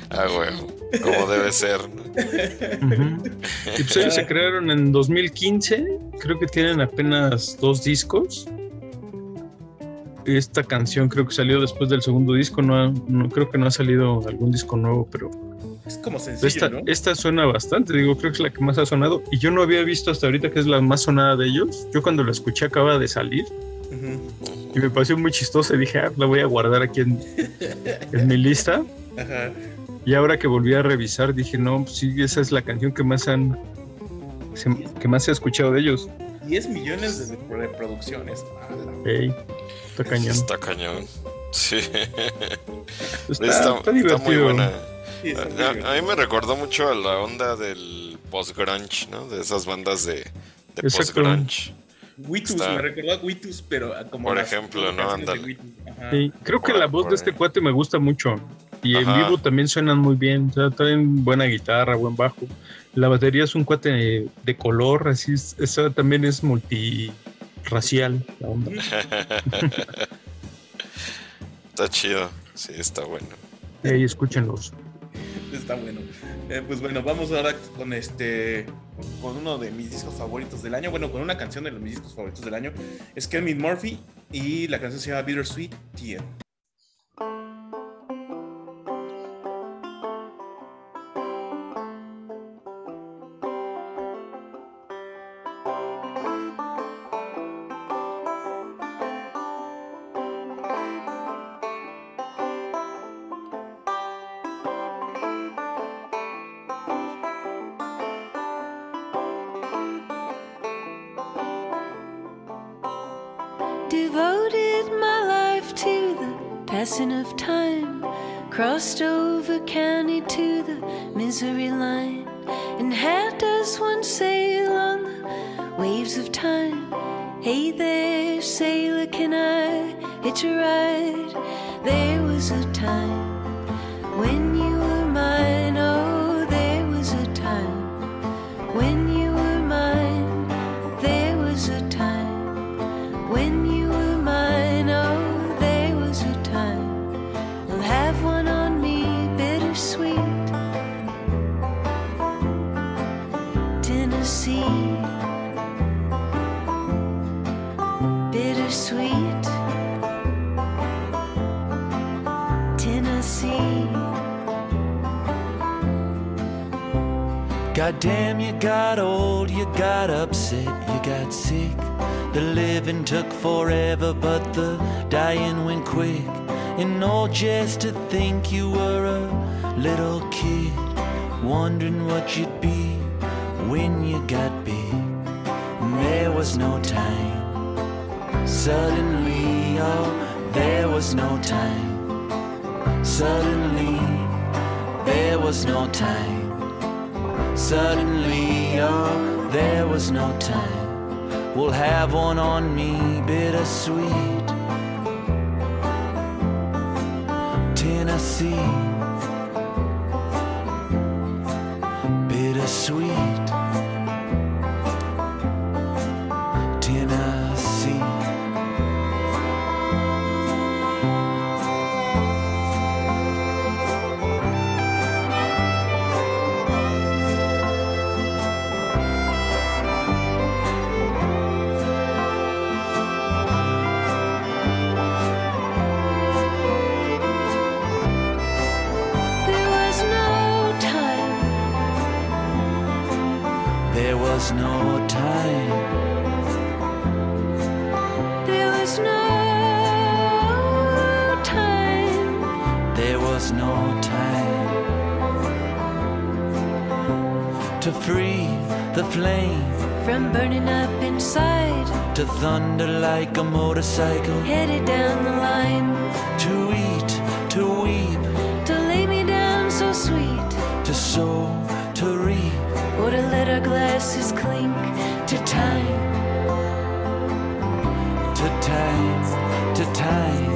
Ah, huevo. Como debe ser. Y pues ellos se crearon en 2015. Creo que tienen apenas dos discos. Esta canción creo que salió después del segundo disco. No creo que no ha salido algún disco nuevo, pero Es como sencillo, esta, ¿no? esta suena bastante. Digo, creo que es la que más ha sonado. Y yo no había visto hasta ahorita que es la más sonada de ellos. Yo cuando la escuché acaba de salir. Y me pareció muy chistosa y dije, ah, la voy a guardar aquí en, en mi lista. Ajá. Y ahora que volví a revisar, dije, no, pues sí, esa es la canción que más han se- que más se ha escuchado de ellos. 10 millones de reproducciones. Ey, está cañón. Está cañón. Sí. Está, Está, está está muy divertido. buena. Sí, A, a mí me recordó mucho a la onda del post-grunge, ¿no? De esas bandas de, de post-grunge. Witus, está- me recordó a Witus, pero como Por las ejemplo, ¿no? Ándale. Sí, creo que la voz por de este ahí. cuate me gusta mucho. Y en vivo también suenan muy bien. O sea, traen buena guitarra, buen bajo. La batería es un cuate de, de color, así es, esa también es multirracial. La onda. Está chido. Sí, está bueno. Ey, escúchenlos. Está bueno. Eh, pues bueno, vamos ahora con este. Con uno de mis discos favoritos del año. Bueno, con una canción de los mis discos favoritos del año. Es Kermit Murphy. Y la canción se llama Bittersweet Tear. Forever, but the dying went quick. And all just to think you were a little kid, wondering what you'd be when you got big. And there was no time. Suddenly, oh, there was no time. Suddenly, there was no time. Suddenly, oh, there was no time. We'll have one on me, bittersweet. Was no time. There was no time. There was no time to free the flame, From burning up inside, to thunder like a motorcycle, headed down the line. to eat, to weep, time. to time, to time,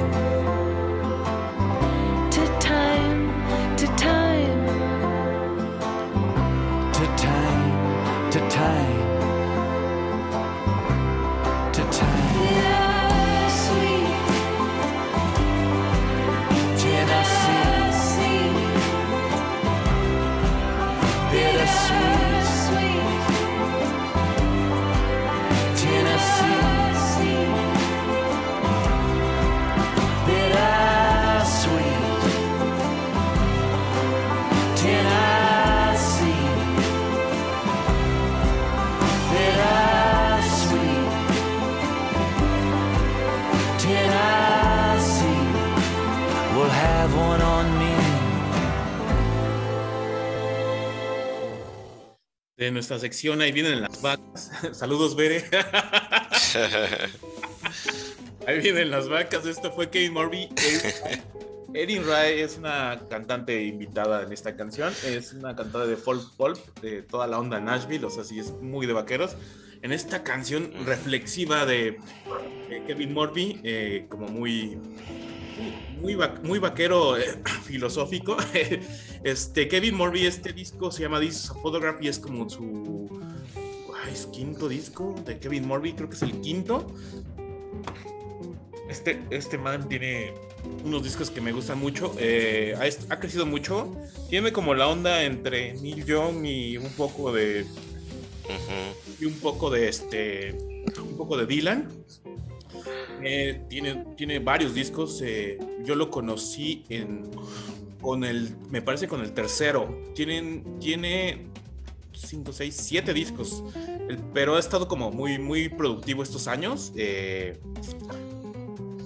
De nuestra sección, ahí vienen las vacas. Saludos, Bere. Ahí vienen las vacas. Esto fue Kevin Morby. Erin Ray es una cantante invitada en esta canción. Es una cantante de folk pop de toda la onda Nashville, o sea, sí es muy de vaqueros. En esta canción reflexiva de, de Kevin Morby, eh, como muy, muy, va- muy vaquero eh, filosófico. Este Kevin Morby, este disco se llama This Photograph y es como su ay, es quinto disco de Kevin Morby, creo que es el quinto. Este, este man tiene unos discos que me gustan mucho. eh, ha, crecido mucho. Tiene como la onda entre Neil Young y un poco de. Y un poco de este. Un poco de Dylan. Eh, tiene, tiene varios discos. eh, yo lo conocí en. Con el. Me parece con el tercero. Tienen. Tiene. 5, 6, 7 discos. El- pero ha estado como muy, muy productivo estos años. eh,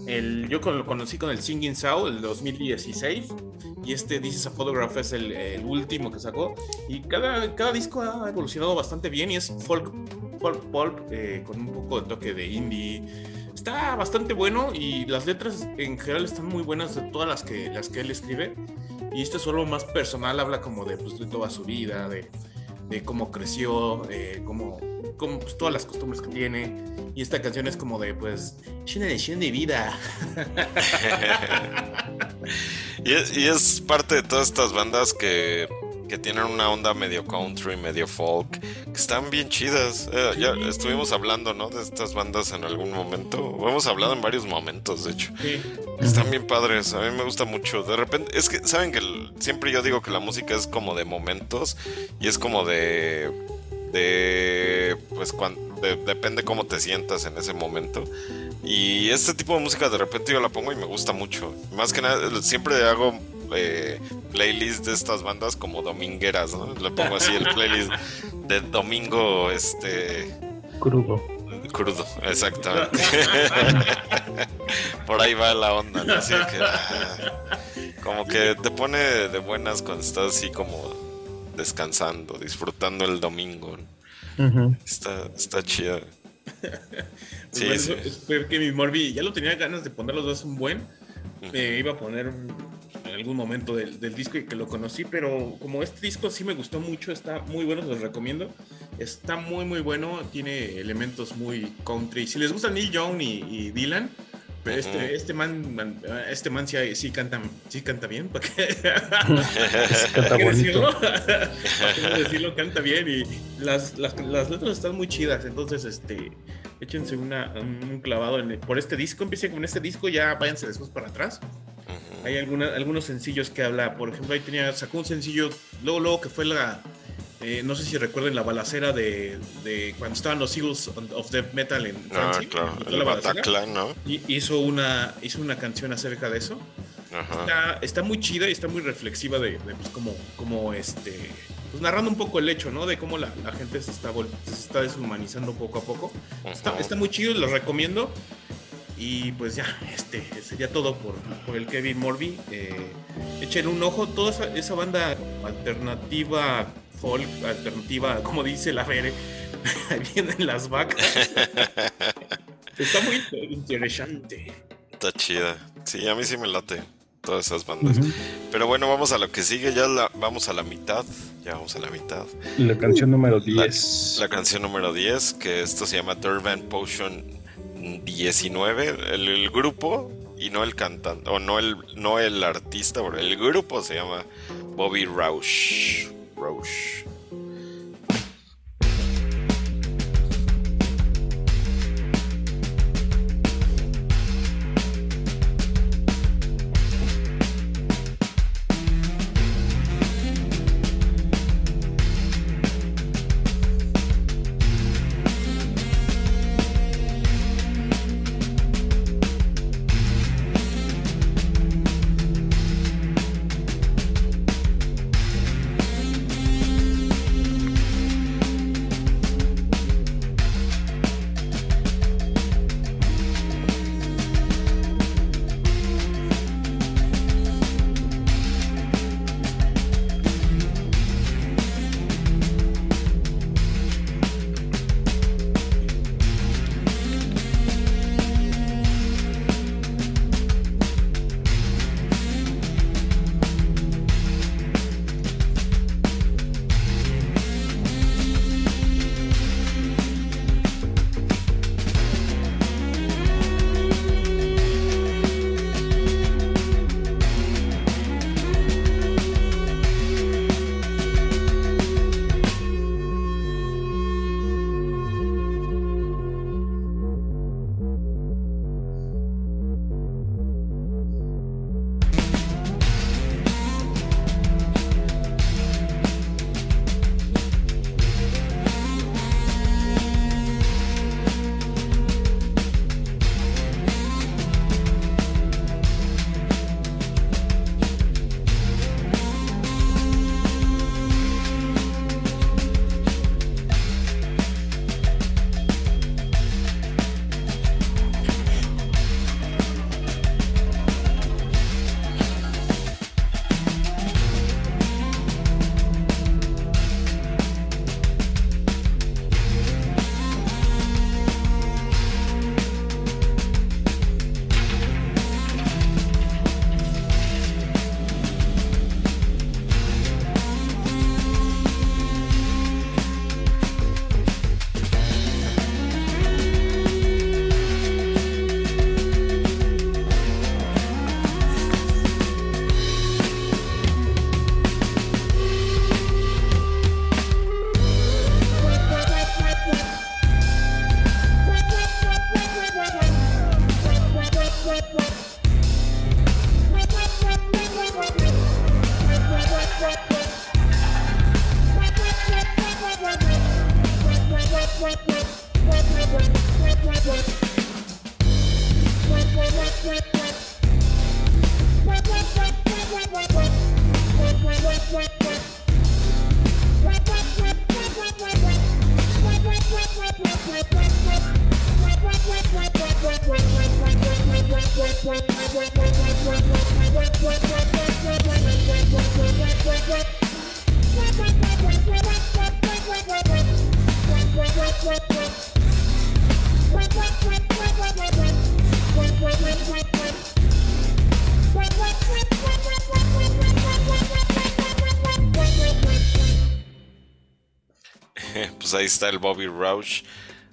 el, yo con- lo conocí con el Singing Soul, el 2016. Y este This is a Photograph es el, el último que sacó. Y cada, cada disco ha evolucionado bastante bien y es folk, folk pulp eh, con un poco de toque de indie. Está bastante bueno y las letras en general están muy buenas de todas las que, las que él escribe. Y este solo más personal habla como de, pues, de toda su vida, de, de cómo creció, eh, cómo, cómo, pues, todas las costumbres que tiene. Y esta canción es como de, pues, es una lección de vida. Es, y es parte de todas estas bandas que, que tienen una onda medio country, medio folk, que están bien chidas. Eh, ya estuvimos hablando, ¿no? De estas bandas en algún momento. Hemos hablado en varios momentos, de hecho. Sí. Están bien padres, a mí me gusta mucho. De repente, es que, ¿saben que el- siempre yo digo que la música es como de momentos y es como de. de. pues cuando. depende cómo te sientas en ese momento. Y este tipo de música de repente yo la pongo y me gusta mucho. Más que nada, siempre hago eh, playlist de estas bandas como domingueras, ¿no? Le pongo así el playlist de domingo, este. Crudo. Crudo, exactamente. Por ahí va la onda, ¿no? Así que, ah, como que te pone de buenas cuando estás así como descansando, disfrutando el domingo. Está, está chido. Sí, Pues sí. bueno, Fue que mi Morbi ya lo tenía ganas de poner los dos un buen. Me iba a poner un- algún momento del, del disco y que lo conocí, pero como este disco sí me gustó mucho, está muy bueno, los recomiendo. Está muy, muy bueno, tiene elementos muy country. Si les gusta Neil Young y, y Dylan, este, este man, man- este man sí, sí canta, sí canta bien, ¿para qué? Canta ¿Para qué decirlo? ¿Para qué decirlo? Canta bien y las, las, las letras están muy chidas, entonces este, échense una, un clavado en- por este disco, empiecen con este disco, ya váyanse después para atrás. Hay alguna- algunos sencillos que habla, por ejemplo, ahí tenía, sacó un sencillo, luego, luego que fue la, eh, no sé si recuerden la balacera de, de cuando estaban los Eagles of Death Metal en Ah, Francia. claro, fue el Bataclan, ¿no? y hizo una, hizo una canción acerca de eso. Ajá. Está, está muy chida y está muy reflexiva de, de, pues, como, como este, pues narrando un poco el hecho, ¿no? De cómo la, la gente se está, se está deshumanizando poco a poco. Está, está muy chido, lo recomiendo. Y pues ya, este sería todo por, por el Kevin Morby. Eh, échenle un ojo, toda esa, esa banda alternativa, folk, alternativa, como dice la Fere, vienen las vacas. Está muy interesante. Está chida. Sí, a mí sí me late todas esas bandas. Pero bueno, vamos a lo que sigue. Ya la, vamos a la mitad. Ya vamos a la mitad. La canción número La- 10. La canción número 10, que esto se llama Durban Potion 19. El, grupo y no el cantante, o no el, no el artista, el grupo se llama Bobby Roush. Roush. Ahí está el Bobby Roush.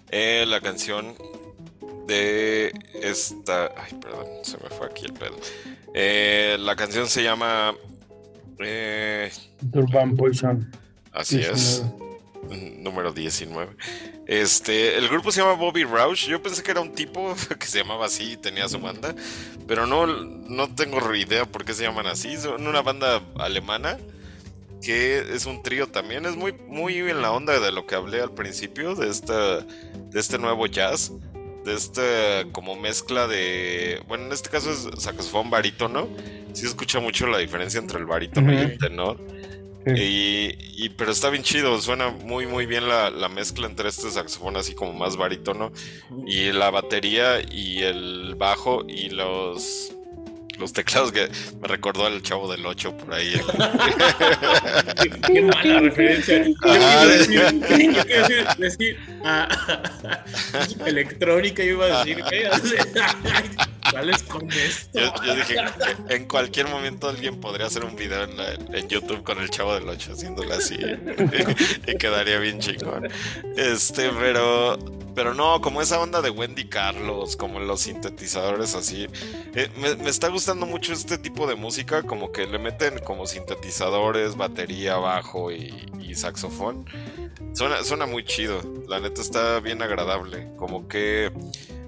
Eh, la canción de esta. Ay, perdón, se me fue aquí el pedo. Eh, la canción se llama. eh, Durban Poison. así es. Número 19. Este, el grupo se llama Bobby Roush. Yo pensé que era un tipo que se llamaba así y tenía su banda, pero no, no tengo idea por qué se llaman así. Son una banda alemana que es un trío también. Es muy, muy en la onda de lo que hablé al principio, de, esta, de este nuevo jazz, de esta como mezcla de. Bueno, en este caso es saxofón barítono. Sí escucha mucho la diferencia entre el barítono y el tenor. Sí. Y, y- pero está bien chido, suena muy muy bien la, la mezcla entre este saxofón así como más barítono y la batería y el bajo y los los teclados que me recordó al chavo del 8 por ahí. Qué, qué mala referencia. Yo quiero decir, yo quiero decir, decir ah, electrónica, yo iba a decir, ¿qué? ¿Sales con esto? Yo, yo dije, en cualquier momento alguien podría hacer un video en, la- en YouTube con el chavo del 8 haciéndolo así y quedaría bien chingón. Este, pero pero no, como esa onda de Wendy Carlos, como los sintetizadores así. Eh, me, me está gustando mucho este tipo de música, como que le meten como sintetizadores, batería, bajo y, y saxofón. Suena, suena muy chido, la neta está bien agradable, como que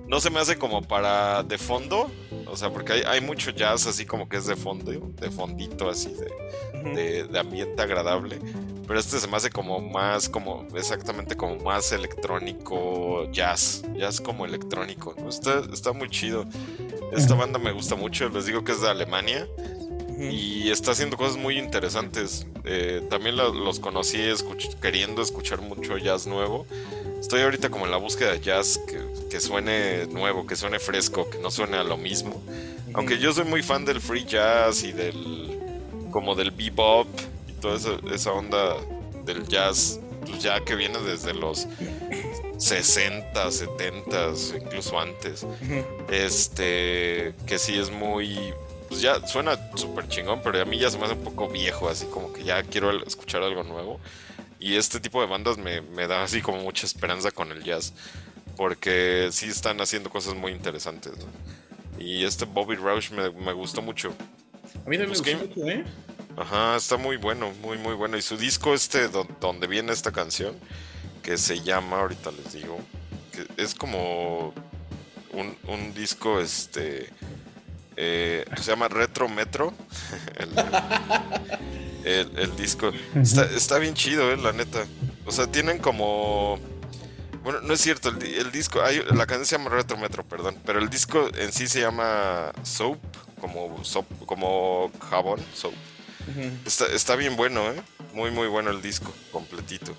no se me hace como para de fondo, o sea, porque hay, hay mucho jazz así como que es de fondo, de fondito así, de, de, de ambiente agradable. Pero este se me hace como más, como exactamente como más electrónico, jazz, jazz como electrónico, ¿no? Está, está muy chido. Esta banda me gusta mucho, les digo que es de Alemania y está haciendo cosas muy interesantes. Eh, también lo- los conocí escuch- queriendo escuchar mucho jazz nuevo. Estoy ahorita como en la búsqueda de jazz que, que suene nuevo, que suene fresco, que no suene a lo mismo. Aunque yo soy muy fan del free jazz y del como del bebop y toda esa, esa onda del jazz, pues ya que viene desde los 60, 70, incluso antes. Este, que sí es muy pues ya suena súper chingón, pero a mí ya se me hace un poco viejo, así como que ya quiero escuchar algo nuevo. Y este tipo de bandas me, me da así como mucha esperanza con el jazz, porque sí están haciendo cosas muy interesantes. ¿no? Y este Bobby Roush me, me gustó mucho. A mí también me Busqué- gustó mucho, ¿eh? Ajá, está muy bueno, muy muy bueno. Y su disco este, do- donde viene esta canción, que se llama, ahorita les digo, que es como un, un disco, este, eh, se llama Retro Metro. el, el- el disco. Está, está bien chido, eh, la neta. O sea, tienen como... Bueno, no es cierto, el, di- el disco, hay, la canción se llama Retro Metro, perdón, pero el disco en sí se llama Soap, como, soap, como jabón, Soap. Está, está bien bueno, ¿eh? Muy, muy bueno el disco, completito.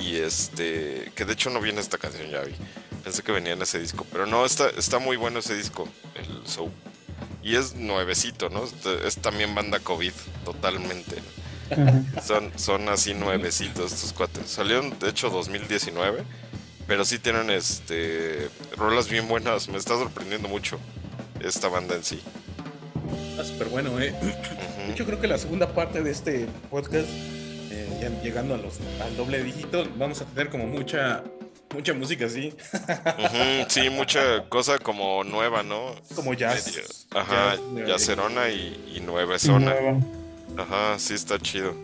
Y este, que de hecho no viene esta canción, ya vi. Pensé que venía en ese disco, pero no, está, está muy bueno ese disco, el Soap. Y es nuevecito, ¿no? Es, también banda COVID, totalmente. Son, son así nuevecitos estos cuates. Salieron, de hecho, 2019, pero sí tienen este rolas bien buenas. Me está sorprendiendo mucho esta banda en sí. Está súper bueno, ¿eh? De hecho, creo que la segunda parte de este podcast, ya llegando a los, al doble dígito, vamos a tener como mucha, mucha música así, Ujú, sí, mucha cosa como nueva, ¿no? como jazz. Medio- Ajá, jazz, eh, y, y nueve zona. Nueva. Ajá, sí está chido.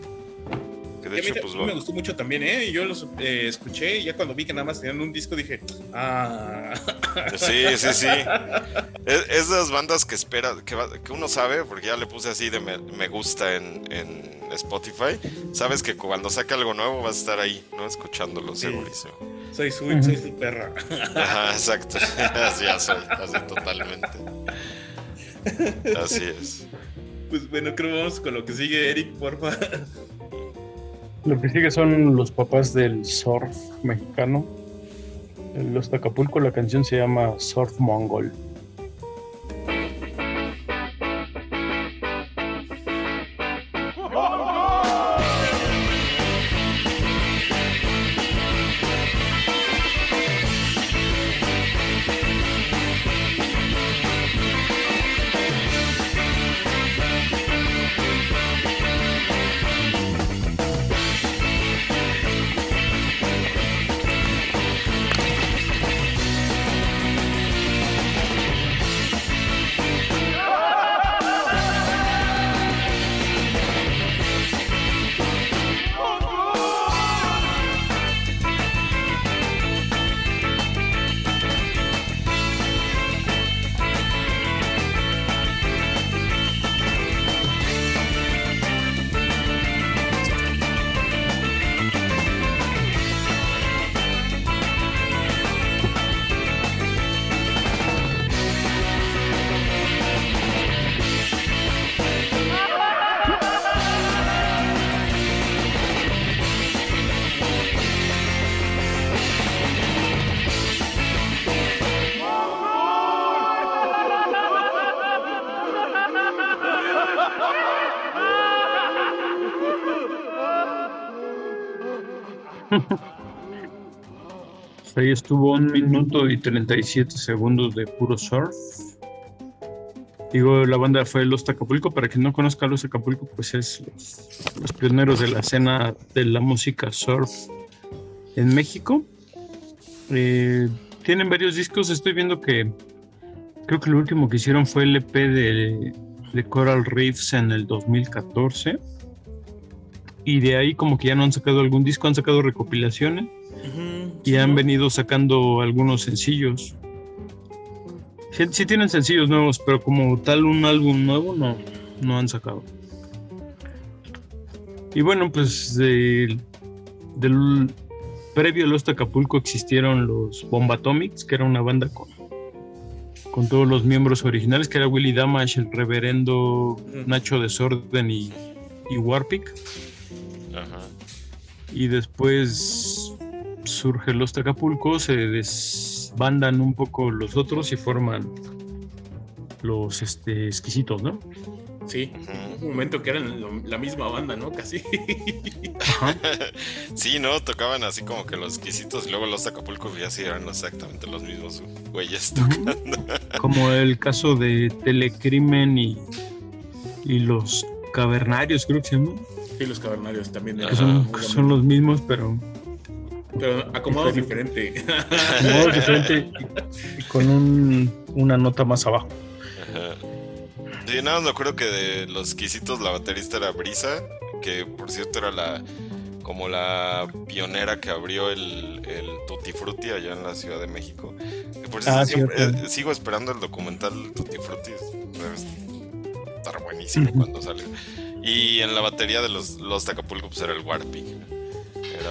Que de hecho, ta- pues me gustó mucho también, ¿eh? Yo los eh, escuché y ya cuando vi que nada más tenían un disco dije, ah, Sí, sí, sí. Es, es de las bandas que espera, que, va- que uno sabe, porque ya le puse así de me, me gusta en, en Spotify. Sabes que cuando saque algo nuevo vas a estar ahí, ¿no? Escuchándolo, Sí. segurísimo. soy su, soy su perra. Ajá, exacto. Así ya soy, así totalmente. Así es. Pues bueno, creo que vamos con lo que sigue, Eric, porfa. Lo que sigue son los papás del surf mexicano. Los Acapulco, la canción se llama Surf Mongol. Ahí estuvo un minuto y 37 segundos de puro surf. Digo, la banda fue Los Acapulco. Para quien no conozca Los Acapulco, pues es los, pioneros de la escena de la música surf en México. Eh, tienen varios discos. Estoy viendo que creo que lo último que hicieron fue el EP de Coral Reefs en el 2014. Y de ahí como que ya no han sacado algún disco, han sacado recopilaciones Y sí, han venido sacando algunos sencillos. Sí, sí tienen sencillos nuevos, pero como tal un álbum nuevo no, no han sacado. Y bueno, pues de- del previo a Los Acapulco existieron los Bombatomics, que era una banda con, con todos los miembros originales, que era Willy Damash, el reverendo Nacho Desorden y, y Warpic. Ajá. Y después surge Los Acapulco, se desbandan un poco los otros y forman los este, exquisitos, ¿no? Sí, un momento que eran lo- la misma banda, ¿no? Casi. Sí, ¿no? Tocaban así como que los quisitos y luego los Acapulco ya sí eran exactamente los mismos güeyes tocando. Como el caso de Telecrimen y, y los Cavernarios, creo que se llaman. Sí, los cavernarios también. Que son, son los mismos, pero Pero acomodados diferente. modo diferente y, con un- una nota más abajo. Ajá. Sí, nada más me acuerdo que de los quisitos la baterista era Brisa, que por cierto era la como la pionera que abrió el, el Tutti Frutti allá en la Ciudad de México. Por cierto, Ah, siempre- eh, sigo esperando el documental Tutti Frutti. Debe estar buenísimo cuando sale. Y en la batería de los, los de Acapulco pues era el Warping.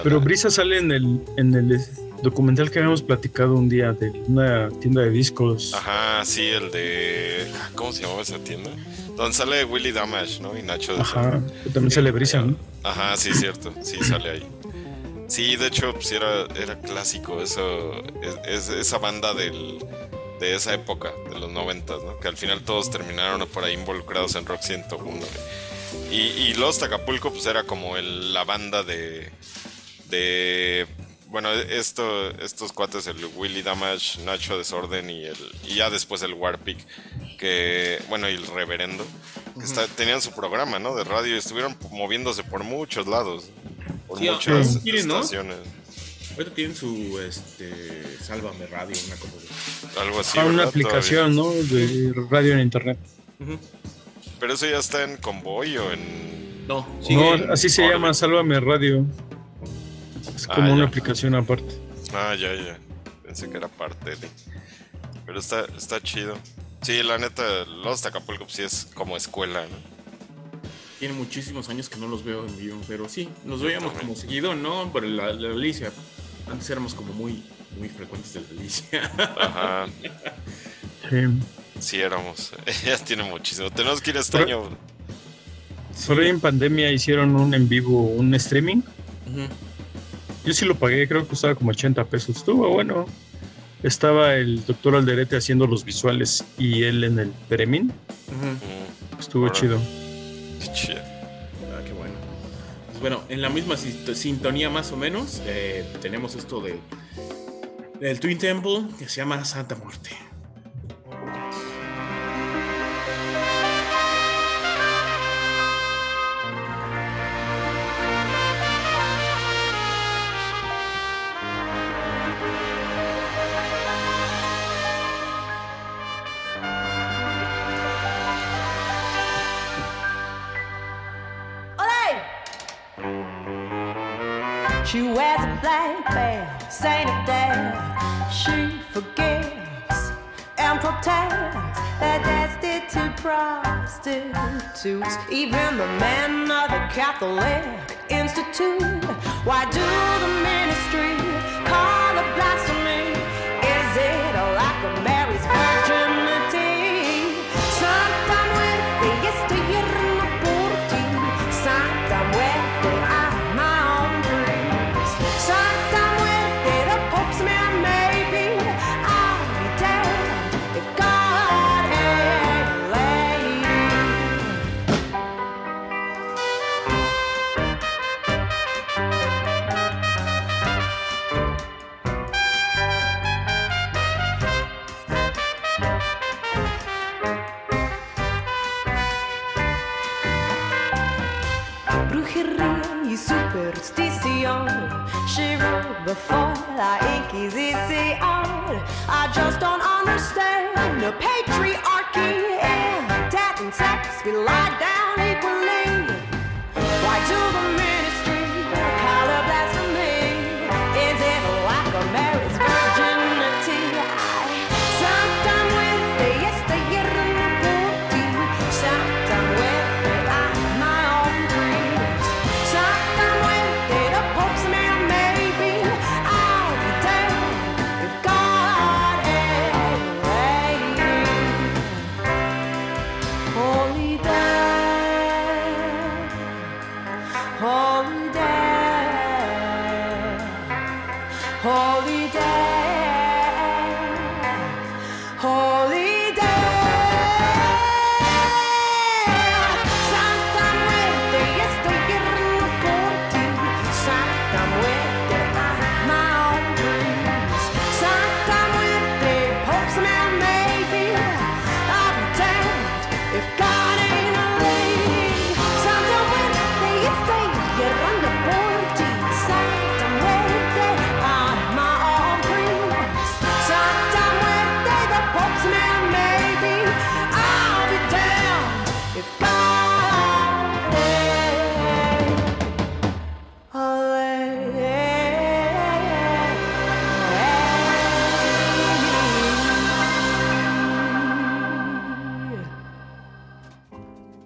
Pero Brisa sale en el, en el documental que habíamos platicado un día de una tienda de discos. Ajá, sí, el de... ¿Cómo se llamaba esa tienda? Donde sale Willy Damash, ¿no? Y Nacho de Ajá, que también sale Brisa, ¿no? Ajá, sí, cierto. Sí, sale ahí. Sí, de hecho, pues era, era clásico eso, es, es- esa banda del, de esa época, de los noventas, ¿no? Que al final todos terminaron por ahí involucrados en Rock 101. Y, y Los Acapulco, pues era como el- la banda de, de bueno, esto, estos cuates, el Willy Damage, Nacho Desorden y, el, y ya después el Warpic, que, bueno, y el Reverendo, que está- tenían su programa, ¿no? De radio y estuvieron moviéndose por muchos lados, por Sí, muchas ¿no? estaciones. Ahorita tienen su este, Sálvame Radio, una cosa así. Algo así. Ah, una aplicación, ¿no? De radio en internet. Pero eso ya está en Convoy o en. No, No, sigue. así se llama Sálvame Radio. Es Ah, como una ya. aplicación aparte. Ah, ya, ya. Pensé que era parte de. Pero está, está chido. Sí, la neta, Los Acapulco pues, sí es como escuela, ¿no? Tiene muchísimos años que no los veo en vivo, pero sí, nos veíamos como seguido, ¿no? Por la, la delicia. Antes éramos como muy, muy frecuentes de la delicia. Ajá. Sí. Sí, éramos. ya tiene muchísimo. Tenemos que ir este Pero- año. Por ahí en pandemia hicieron un en vivo, un streaming. Ujú. Yo sí lo pagué, creo que costaba como 80 pesos. Estuvo bueno. Estaba el doctor Alderete haciendo los visuales y él en el. Mm, Estuvo chido. qué chido. Ah, qué bueno. Pues bueno, en la misma sint- sintonía más o menos, eh, tenemos esto de del Twin Temple que se llama Santa Muerte. Prostitutes, even the men of the Catholic Institute. Why do the ministry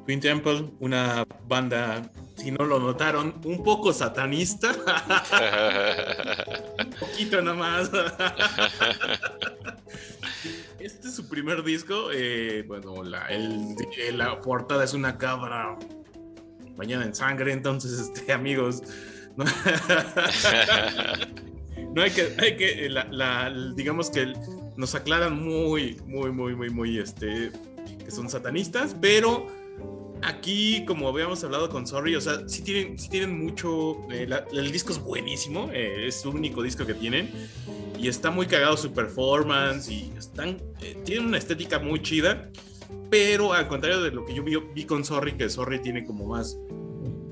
Twin Temple, una banda, si no lo notaron, un poco satanista. un poquito nomás. Este es su primer disco. eh, bueno, la, el- eh, la portada es una cabra bañada en sangre. Entonces, este, amigos, no, no hay que, hay que la- la- digamos que nos aclaran muy, muy, muy, muy, muy, este, que son satanistas, pero aquí, como habíamos hablado con Sorry, o sea, sí tienen, sí tienen mucho, eh, el disco es buenísimo, eh, es su único disco que tienen, y está muy cagado su performance, y están, eh, tienen una estética muy chida, pero al contrario de lo que yo vi, vi con Sorry, que Sorry tiene como más,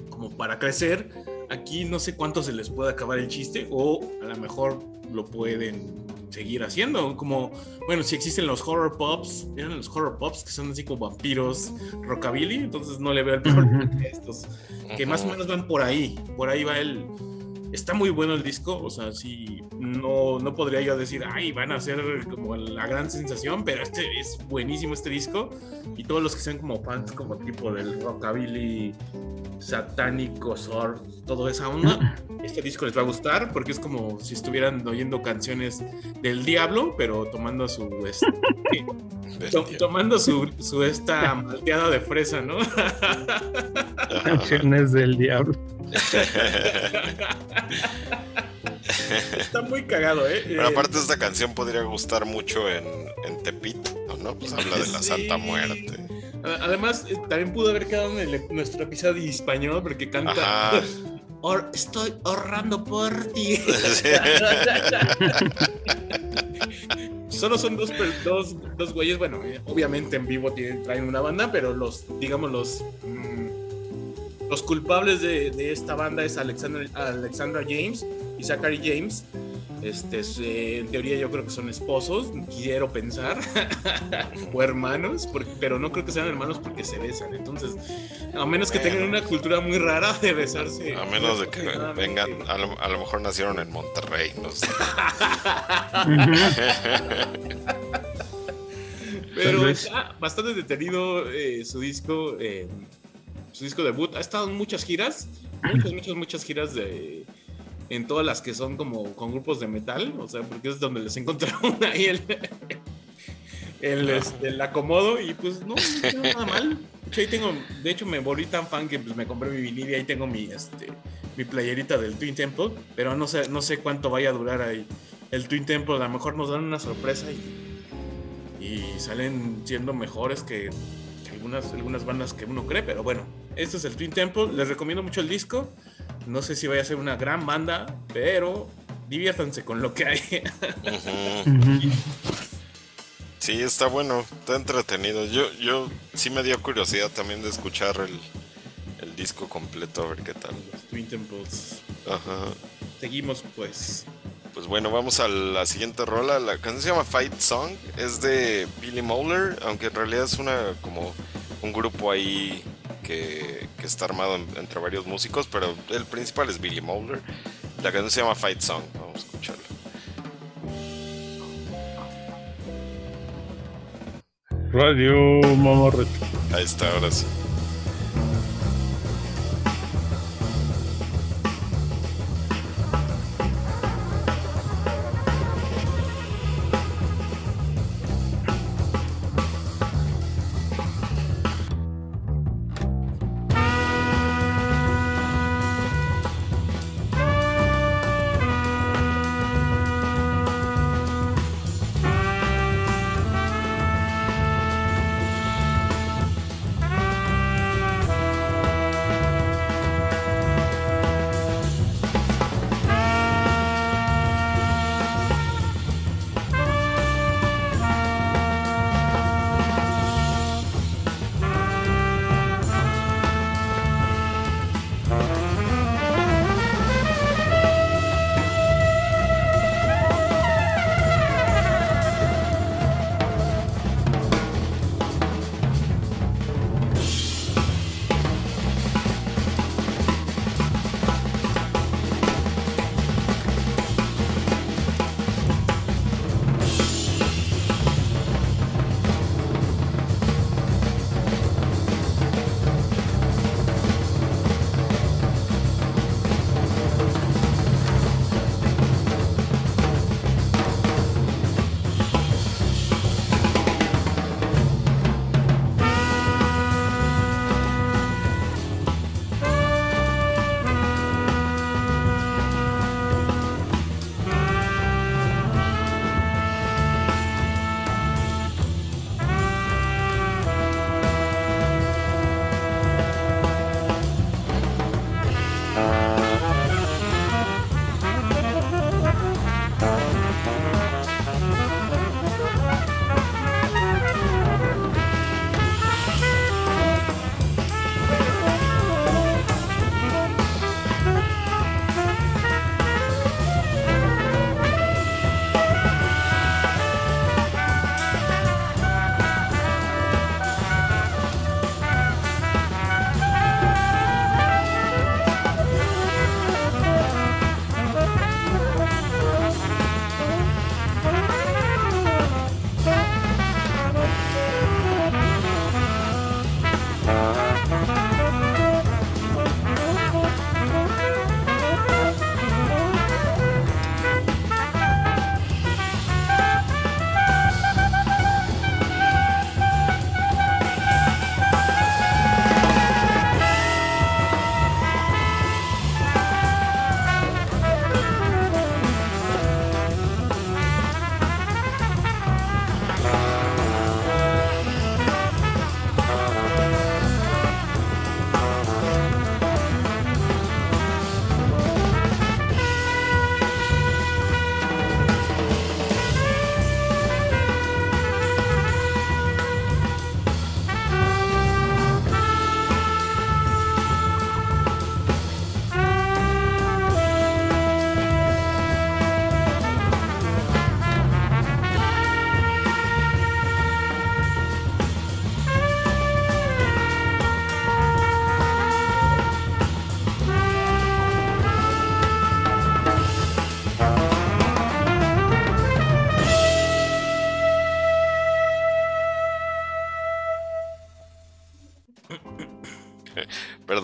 como para crecer, aquí no sé cuánto se les puede acabar el chiste, o a lo mejor lo pueden seguir haciendo, como, bueno, si existen los horror pops, ¿vieron los horror pops que son así como vampiros rockabilly? Entonces no le veo el problema a estos, que más o menos van por ahí, por ahí va el... Está muy bueno el disco, o sea, sí, no, no podría yo decir, ay, van a ser como la gran sensación, pero este es buenísimo este disco, y todos los que sean como fans como tipo del rockabilly satánico, sor, toda esa onda, este disco les va a gustar porque es como si estuvieran oyendo canciones del diablo, pero tomando su este, to- tomando su, su esta malteada de fresa, ¿no? Canciones del diablo. Está muy cagado, ¿eh? Pero Eh, aparte esta canción podría gustar mucho en, en Tepito, ¿no? Pues habla de la Sí. Santa Muerte. Además, eh, también pudo haber quedado en el- nuestro episodio español porque canta Ajá. "Or- Estoy ahorrando por ti. Sí. Solo son dos, dos, dos güeyes, bueno, eh, obviamente en vivo tienen, traen una banda, pero los, digamos, los, mm, los culpables de, de esta banda es Alexander, Alexandra James y Zachary James. Este, es, eh, en teoría yo creo que son esposos, quiero pensar, o hermanos, porque- pero no creo que sean hermanos porque se besan. Entonces, a menos que tengan una cultura muy rara de besarse. A menos de que vengan, a lo, a lo mejor nacieron en Monterrey, no sé. Pero está bastante detenido eh, su disco, eh, su disco debut. Ha estado en muchas giras, muchas, muchas, muchas giras de en todas las que son como con grupos de metal, o sea, porque es donde les encontraron ahí el, el, este, el acomodo y pues no, no nada mal. De hecho, ahí tengo, de hecho me volví tan fan que pues me compré mi vinil y ahí tengo mi, este, mi playerita del Twin Temple, pero no sé, no sé cuánto vaya a durar ahí el Twin Temple, a lo mejor nos dan una sorpresa y, y salen siendo mejores que algunas, algunas bandas que uno cree, pero bueno, este es el Twin Temple, les recomiendo mucho el disco, no sé si vaya a ser una gran banda, pero diviértanse con lo que hay. Sí, está bueno, está entretenido. Yo, yo sí me dio curiosidad también de escuchar el, el disco disco completo a ver qué tal. Los Twin Temples. Ajá. Seguimos pues. Pues bueno, vamos a la siguiente rola. La canción se llama Fight Song. Es de Billy Mowler, aunque en realidad es una como un grupo ahí que, que está armado en- entre varios músicos, pero el principal es Billy Mowler. La canción se llama Fight Song. Vamos a escucharla. Radio Mamarrete. Ahí está, ahora sí.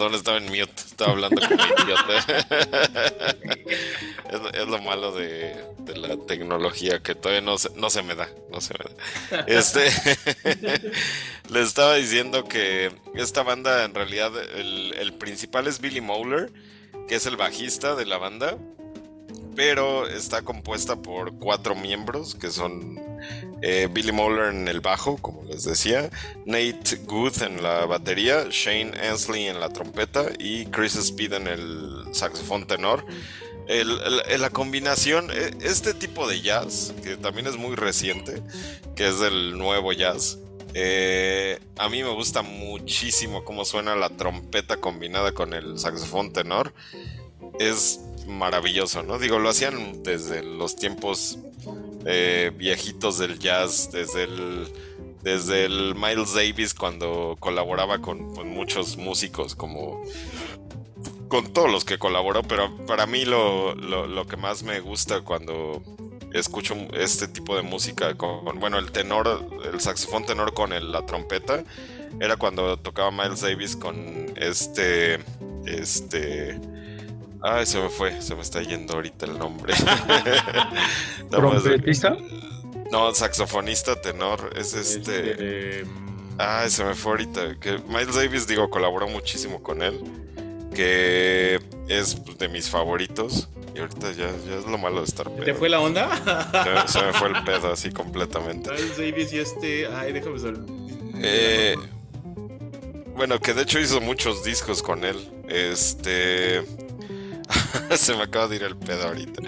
Perdón, estaba en mute, estaba hablando como idiota. es, es lo malo de, de la tecnología que todavía no se, no se me da, no se me da. Este, le estaba diciendo que esta banda en realidad el, el principal es Billy Mowler, que es el bajista de la banda, pero está compuesta por cuatro miembros que son eh, Billy Mowler en el bajo, como les decía, Nate Good en la batería, Shane Ansley en la trompeta y Chris Speed en el saxofón tenor. La combinación, eh, este tipo de jazz, que también es muy reciente, que es del nuevo jazz, Eh, a mí me gusta muchísimo cómo suena la trompeta combinada con el saxofón tenor. Es maravilloso, ¿no? Digo, lo hacían desde los tiempos eh, viejitos del jazz, desde el, desde el Miles Davis cuando colaboraba con, muchos músicos como con todos los que colaboró, pero para mí lo, lo- que más me gusta cuando escucho este tipo de música con, bueno, el tenor, el saxofón tenor con la trompeta, era cuando tocaba Miles Davis con este, este, ay, se me fue, se me está yendo ahorita el nombre. ¿Trompetista? no, saxofonista tenor, es este... Este, mm, Ay, se me fue ahorita. Que Miles Davis, digo, colaboró muchísimo con él. Que es de mis favoritos. Y ahorita ya, ya es lo malo de estar pedo. ¿Te fue la onda? Se, se me fue el pedo así completamente. Miles Davis y este. Ay, déjame saber. Eh, bueno, que de hecho hizo muchos discos con él. Este. se me acaba de ir el pedo ahorita.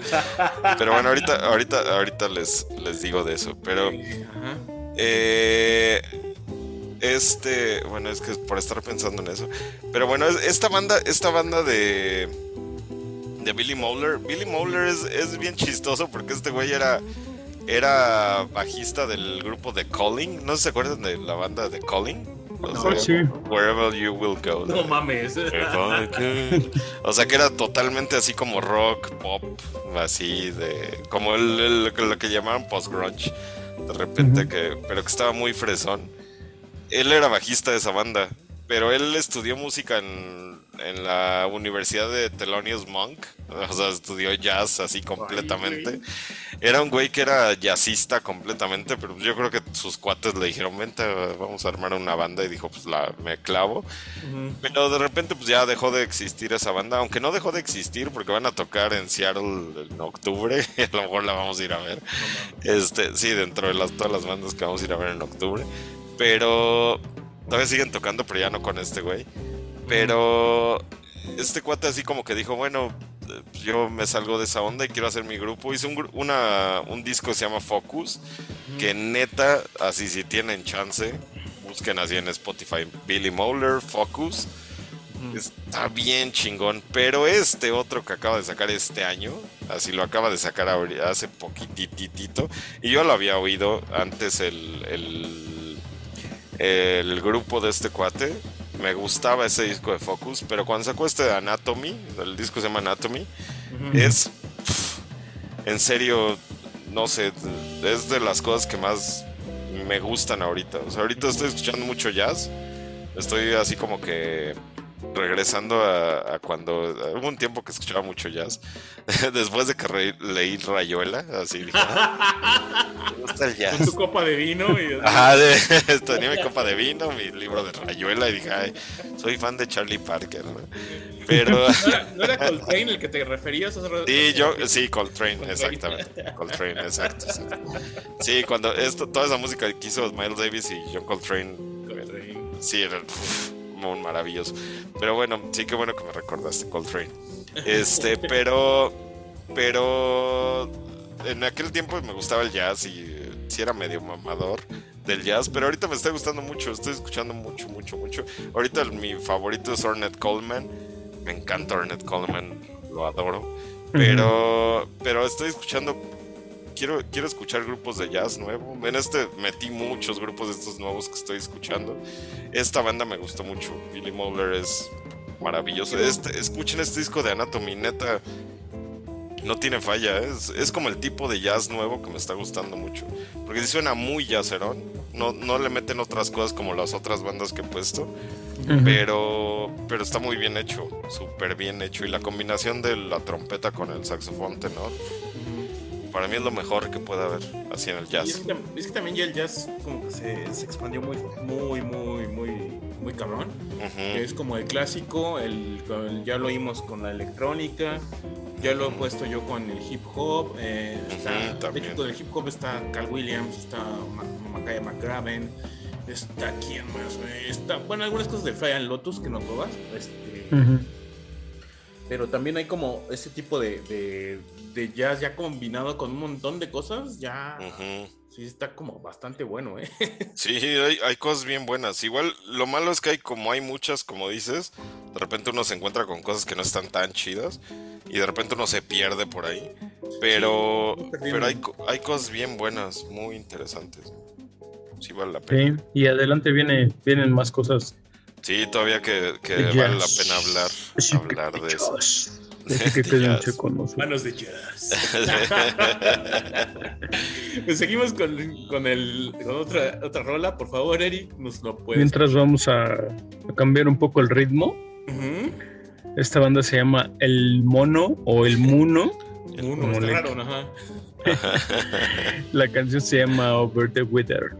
Pero bueno, ahorita, ahorita, ahorita les, les digo de eso. Pero. Eh, este, bueno, es que por estar pensando en eso. Pero bueno, es- esta banda, esta banda de de Billy Mowler, Billy Mowler es, es bien chistoso porque este güey era era bajista del grupo The Calling. ¿No se acuerdan de la banda The Calling? No. sí. Wherever you will go. No mames. O sea que era totalmente así como rock, pop, así de. como el, el- lo que llamaban post-grunge. De repente, que, pero que estaba muy fresón. Él era bajista de esa banda, pero él estudió música en, en la Universidad de Thelonious Monk. O sea, estudió jazz así completamente. Era un güey que era jazzista completamente, pero yo creo que sus cuates le dijeron, vente, vamos a armar una banda. Y dijo, pues la, me clavo. Pero de repente pues ya dejó de existir esa banda, aunque no dejó de existir porque van a tocar en Seattle en octubre y a lo mejor la vamos a ir a ver. Este, sí, dentro de las, todas las bandas que vamos a ir a ver en octubre. Pero todavía siguen tocando, pero ya no con este güey. Pero este cuate así como que dijo, bueno, eh, yo me salgo de esa onda y quiero hacer mi grupo. Hice un, una, un disco que se llama Focus, que neta, así si tienen chance, busquen así en Spotify, Billy Mowler, Focus. Está bien chingón, pero este otro que acaba de sacar este año, así lo acaba de sacar hace poquititito, y yo lo había oído antes el, el, el grupo de este cuate, me gustaba ese disco de Focus, pero cuando sacó este de Anatomy, el disco se llama Anatomy, es en serio, no sé, es de las cosas que más me gustan ahorita. O sea, ahorita estoy escuchando mucho jazz. Estoy así como que regresando a, a cuando hubo un tiempo que escuchaba mucho jazz. Después de que re- leí Rayuela, así dije, "Ah, me gusta el Con jazz. tu copa de vino y. Ajá, de- tenía mi copa de vino, mi libro de Rayuela y dije, ay, soy fan de Charlie Parker, ¿no? Pero ¿No era, ¿No era Coltrane el que te referías rato? Sí, yo, sí, Coltrane, exactamente. Coltrane, exacto. exacto. Sí, cuando esto, toda esa música que hizo Miles Davis y John Coltrane, Coltrane. sí, era maravilloso. Pero bueno, sí que bueno que me recordaste Coltrane. Este, pero, pero en aquel tiempo me gustaba el jazz y eh, sí era medio mamador del jazz, pero ahorita me está gustando mucho, estoy escuchando mucho, mucho, mucho. Ahorita el- mi favorito es Ornette Coleman, me encanta Ornette Coleman, lo adoro. Pero, pero estoy escuchando. Quiero, quiero escuchar grupos de jazz nuevo. En este metí muchos grupos de estos nuevos que estoy escuchando. Esta banda me gustó mucho. Billy Mowler es maravilloso. Este, escuchen este disco de Anatomy, neta. No tiene falla, ¿eh? es, es como el tipo de jazz nuevo que me está gustando mucho. Porque sí suena muy jazzerón. No, no le meten otras cosas como las otras bandas que he puesto. Ujú. Pero, pero está muy bien hecho, súper bien hecho. Y la combinación de la trompeta con el saxofón tenor, para mí es lo mejor que puede haber así en el es, jazz. que, es que también ya el jazz como que se, se expandió muy, muy, muy, muy, muy cabrón. Es como el clásico, el, ya lo oímos con la electrónica, ya lo he puesto yo con el hip hop. eh, está, Ujú, de también. hecho, con el hip hop está Cal Williams, está Ma- Makaya McGraven, está quién más, está, bueno, algunas cosas de Fly and Lotus que no todas. Este. Pero también hay como ese tipo de, de, de jazz ya combinado con un montón de cosas, ya sí está como bastante bueno, ¿eh? Sí, hay, hay cosas bien buenas. Igual, lo malo es que hay, como hay muchas, como dices, de repente uno se encuentra con cosas que no están tan chidas y de repente uno se pierde por ahí. Pero, Sí, pero hay, co- hay cosas bien buenas, muy interesantes. Sí, vale la pena. Sí, y adelante viene, vienen más cosas. Sí, todavía que, vale la pena hablar, que hablar de eso. que checo con nosotros. Manos de jazz. pues seguimos con, con, el, con otra, otra rola, por favor, Eric, nos lo puedes. Mientras vamos a, a cambiar un poco el ritmo, esta banda se llama El Mono o El Muno. Uno, Como está le- raro, ajá. La canción se llama Over the Wither.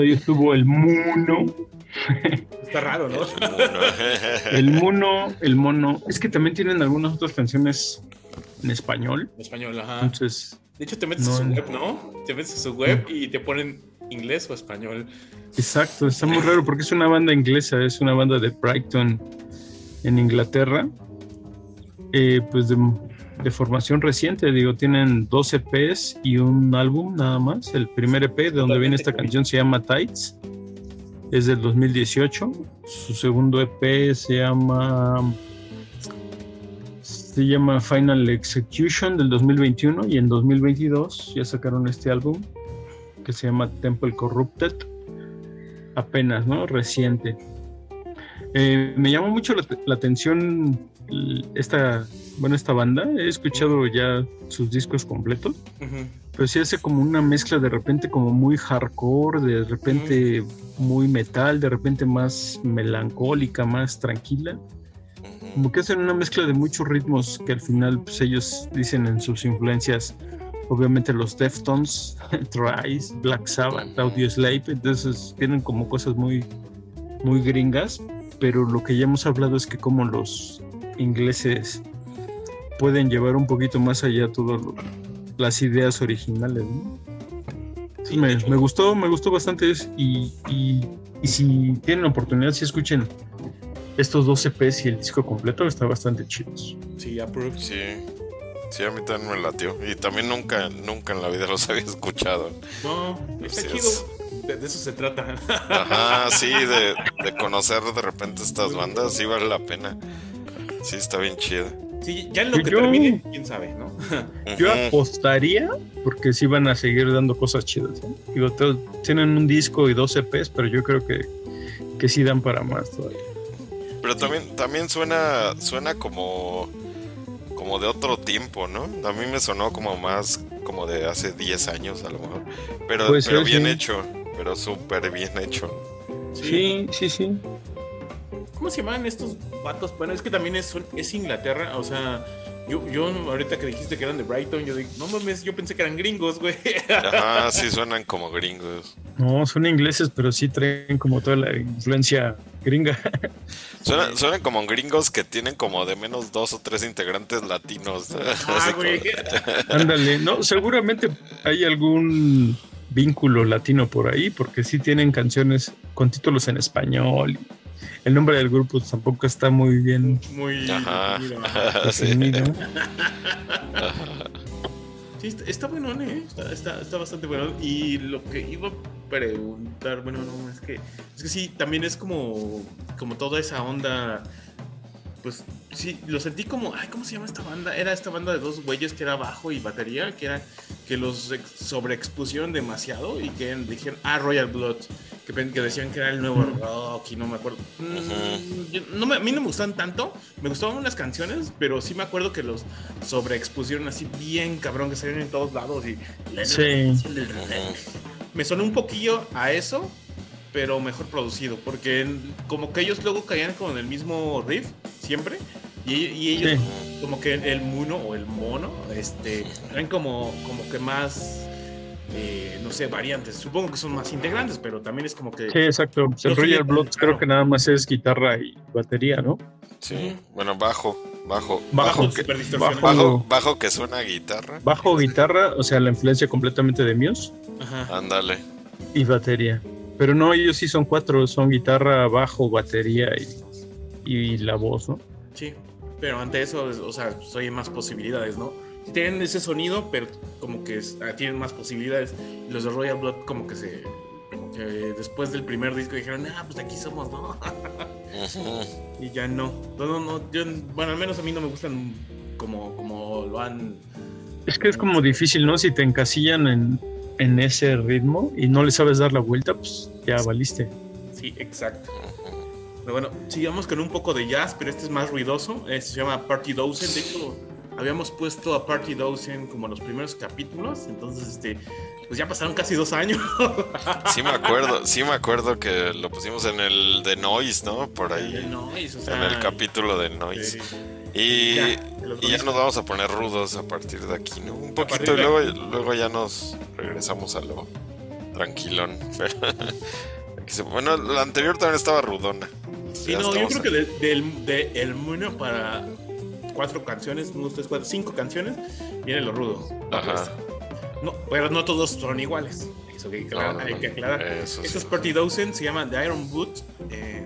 Entonces ahí estuvo el Muno. Está raro, ¿no? El Muno, el Mono. Es que también tienen algunas otras canciones en español. En español, ajá. Entonces, De hecho, te metes No, a su web, ¿no? Te metes a su web y te ponen inglés o español. exacto, está muy raro porque es una banda inglesa, es una banda de Brighton en Inglaterra. Eh, pues de, de formación reciente, digo, tienen dos EPs y un álbum nada más. El primer EP de donde viene esta canción se llama Tights, es del 2018. Su segundo EP se llama se llama Final Execution del 2021 y en 2022 ya sacaron este álbum que se llama Temple Corrupted apenas, ¿no? Reciente. Eh, me llamó mucho la, la atención esta, bueno, esta banda. He escuchado ya sus discos completos, Ujú. pero sí hace como una mezcla de repente como muy hardcore, de repente muy metal, de repente más melancólica, más tranquila. Como que hacen una mezcla de muchos ritmos que al final pues, ellos dicen en sus influencias, obviamente los Deftones, Thrice, Black Sabbath, Audio Slave, entonces tienen como cosas muy, muy gringas, pero lo que ya hemos hablado es que como los ingleses pueden llevar un poquito más allá todas las ideas originales. ¿no? Sí, me, gustó, me gustó bastante y, y, y si tienen la oportunidad, si escuchen estos dos EPs y el disco completo, está bastante chidos. Sí, approved. Sí. Sí, a mí también me latió. Y también nunca, nunca en la vida los había escuchado. No, está Sí, chido. es- De, de eso se trata. Ajá, sí, de, de conocer de repente estas bandas, sí vale la pena. Sí, está bien chida. Sí, ya en lo que Yo- termine, quién sabe, ¿no? Yo apostaría, porque sí van a seguir dando cosas chidas. ¿no? Digo, to- tienen un disco y dos EPs, pero yo creo que, que sí dan para más todavía. Pero también, también suena, suena como, como de otro tiempo, ¿no? A mí me sonó como más como de hace 10 años a lo mejor. Pero, Puede pero ser, bien sí. hecho, pero súper bien hecho. Sí, sí, sí. ¿Cómo se llaman estos vatos? Bueno, es que también es, es Inglaterra, o sea, yo, yo ahorita que dijiste que eran de Brighton, yo dije, no mames, yo pensé que eran gringos, güey. Ajá, sí suenan como gringos. No, son ingleses, pero sí traen como toda la influencia gringa. Suenan, suenan como gringos que tienen como de menos dos o tres integrantes latinos. Ah, güey. Ándale, no, seguramente hay algún vínculo latino por ahí, porque sí tienen canciones con títulos en español. El nombre del grupo tampoco está muy bien Muy... Ajá. Sí. está, está bueno, ¿eh? Está, está, está bastante bueno. Y lo que iba a preguntar, bueno, no, es que, es que sí, también es como, como toda esa onda. Pues sí, lo sentí como, ay, ¿cómo se llama esta banda? Era esta banda de dos güeyes que era bajo y batería, que era que los ex- sobreexpusieron demasiado y que dijeron, ah, Royal Blood, que, decían que era el nuevo rock y no me acuerdo. Mm, yo- no me- a mí no me gustan tanto, me gustaban unas canciones, pero sí me acuerdo que los sobreexpusieron así bien cabrón, que salieron en todos lados y... Sí. Me sonó un poquillo a eso, pero mejor producido, porque en- como que ellos luego caían con el mismo riff, siempre, y, y ellos Sí. como que el mono o el mono, este, eran como, como que más, eh, no sé, variantes. Supongo que son más integrantes, pero también es como que... Sí, exacto. El No, Royal creo que nada más es guitarra y batería, ¿no? Sí, bueno, bajo, bajo, Bajo, bajo, que, bajo, bajo que suena a guitarra. Bajo, guitarra, o sea, la influencia completamente de Muse. Ándale. y batería. Pero no, ellos sí son cuatro, son guitarra, bajo, batería y, y la voz, ¿no? Sí, pero ante eso, o sea, pues, hay más posibilidades, ¿no? Tienen ese sonido, pero como que es- ah, tienen más posibilidades. Los de Royal Blood como que se... Como que después del primer disco dijeron, ah, pues de aquí somos, ¿no? Y ya no. No, no, no. Yo, bueno, al menos a mí no me gustan como, como lo han... Es que es como difícil, ¿no? Si te encasillan en, en ese ritmo y no le sabes dar la vuelta, pues ya valiste. Sí, exacto. Pero bueno, sigamos con un poco de jazz, pero este es más ruidoso. Este se llama Party Dozen. De hecho, habíamos puesto a Party Dozen como los primeros capítulos. Entonces, este, pues ya pasaron casi dos años. Sí me acuerdo, sí me acuerdo que lo pusimos en el de Noise, ¿no? Por ahí, o en el capítulo de Noise. sí. Y, Ya, y nos vamos a poner rudos a partir de aquí, ¿no? Un poquito y de luego, luego ya nos regresamos a lo tranquilón. Bueno, la anterior también estaba rudona. Sí, no, yo creo que de- del de El Muno para cuatro canciones, unos tres, cuatro, cinco canciones, viene lo rudo. Ajá. No, pero no todos son iguales. Eso hay que aclarar. No, no, hay no. que aclarar. Eso Este sí. es Party Dozen, se llama The Iron Boot. eh,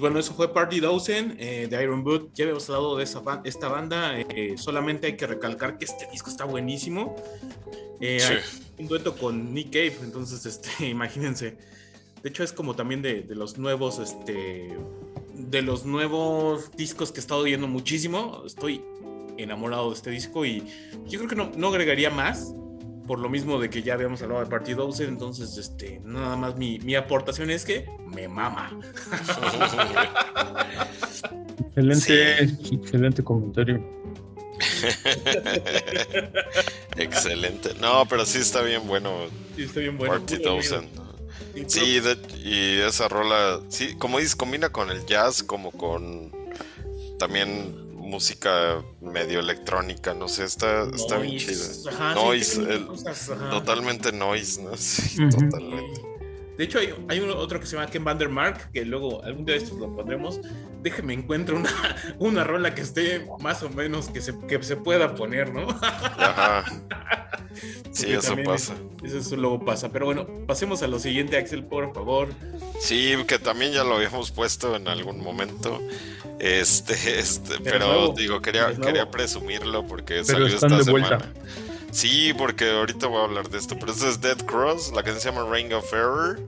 Pues bueno, eso fue Party Dozen eh, de Iron Boot. Ya habíamos hablado de esa ba- esta banda. eh, solamente hay que recalcar que este disco está buenísimo. Eh, Sí. hay un dueto con Nick Cave, entonces este, imagínense. De hecho, es como también de, de los nuevos, este, de los nuevos discos que he estado oyendo muchísimo. Estoy enamorado de este disco y yo creo que no, no agregaría más. Por lo mismo de que ya habíamos hablado de Party Dozen, entonces este, nada más mi, mi aportación es que me mama. Excelente, excelente comentario. Excelente. No, pero sí está bien bueno. Sí, está bien bueno. Party Muy bueno. Dozen. Sí, Sí, de- y esa rola, sí, como dices, combina con el jazz, como con también música medio electrónica, no sé, está, está bien chida. ajá, Noise, el- cosas, ajá. totalmente noise, ¿no? Sí, totalmente. De hecho, hay, hay uno- otro que se llama Ken Vandermark, que luego algún día de estos lo pondremos. Déjeme encuentro una, una rola que esté más o menos que se, que se pueda poner, ¿no? Ajá. Sí, eso pasa. Eso, eso luego pasa. Pero bueno, pasemos a lo siguiente, Axel, por favor. Sí, que también ya lo habíamos puesto en algún momento. Este, este, Pero pero nuevo, digo, quería, quería presumirlo porque Pero salió están esta de vuelta. Sí, porque ahorita voy a hablar de esto. Pero esto es Dead Cross, la canción se llama Ring of Error.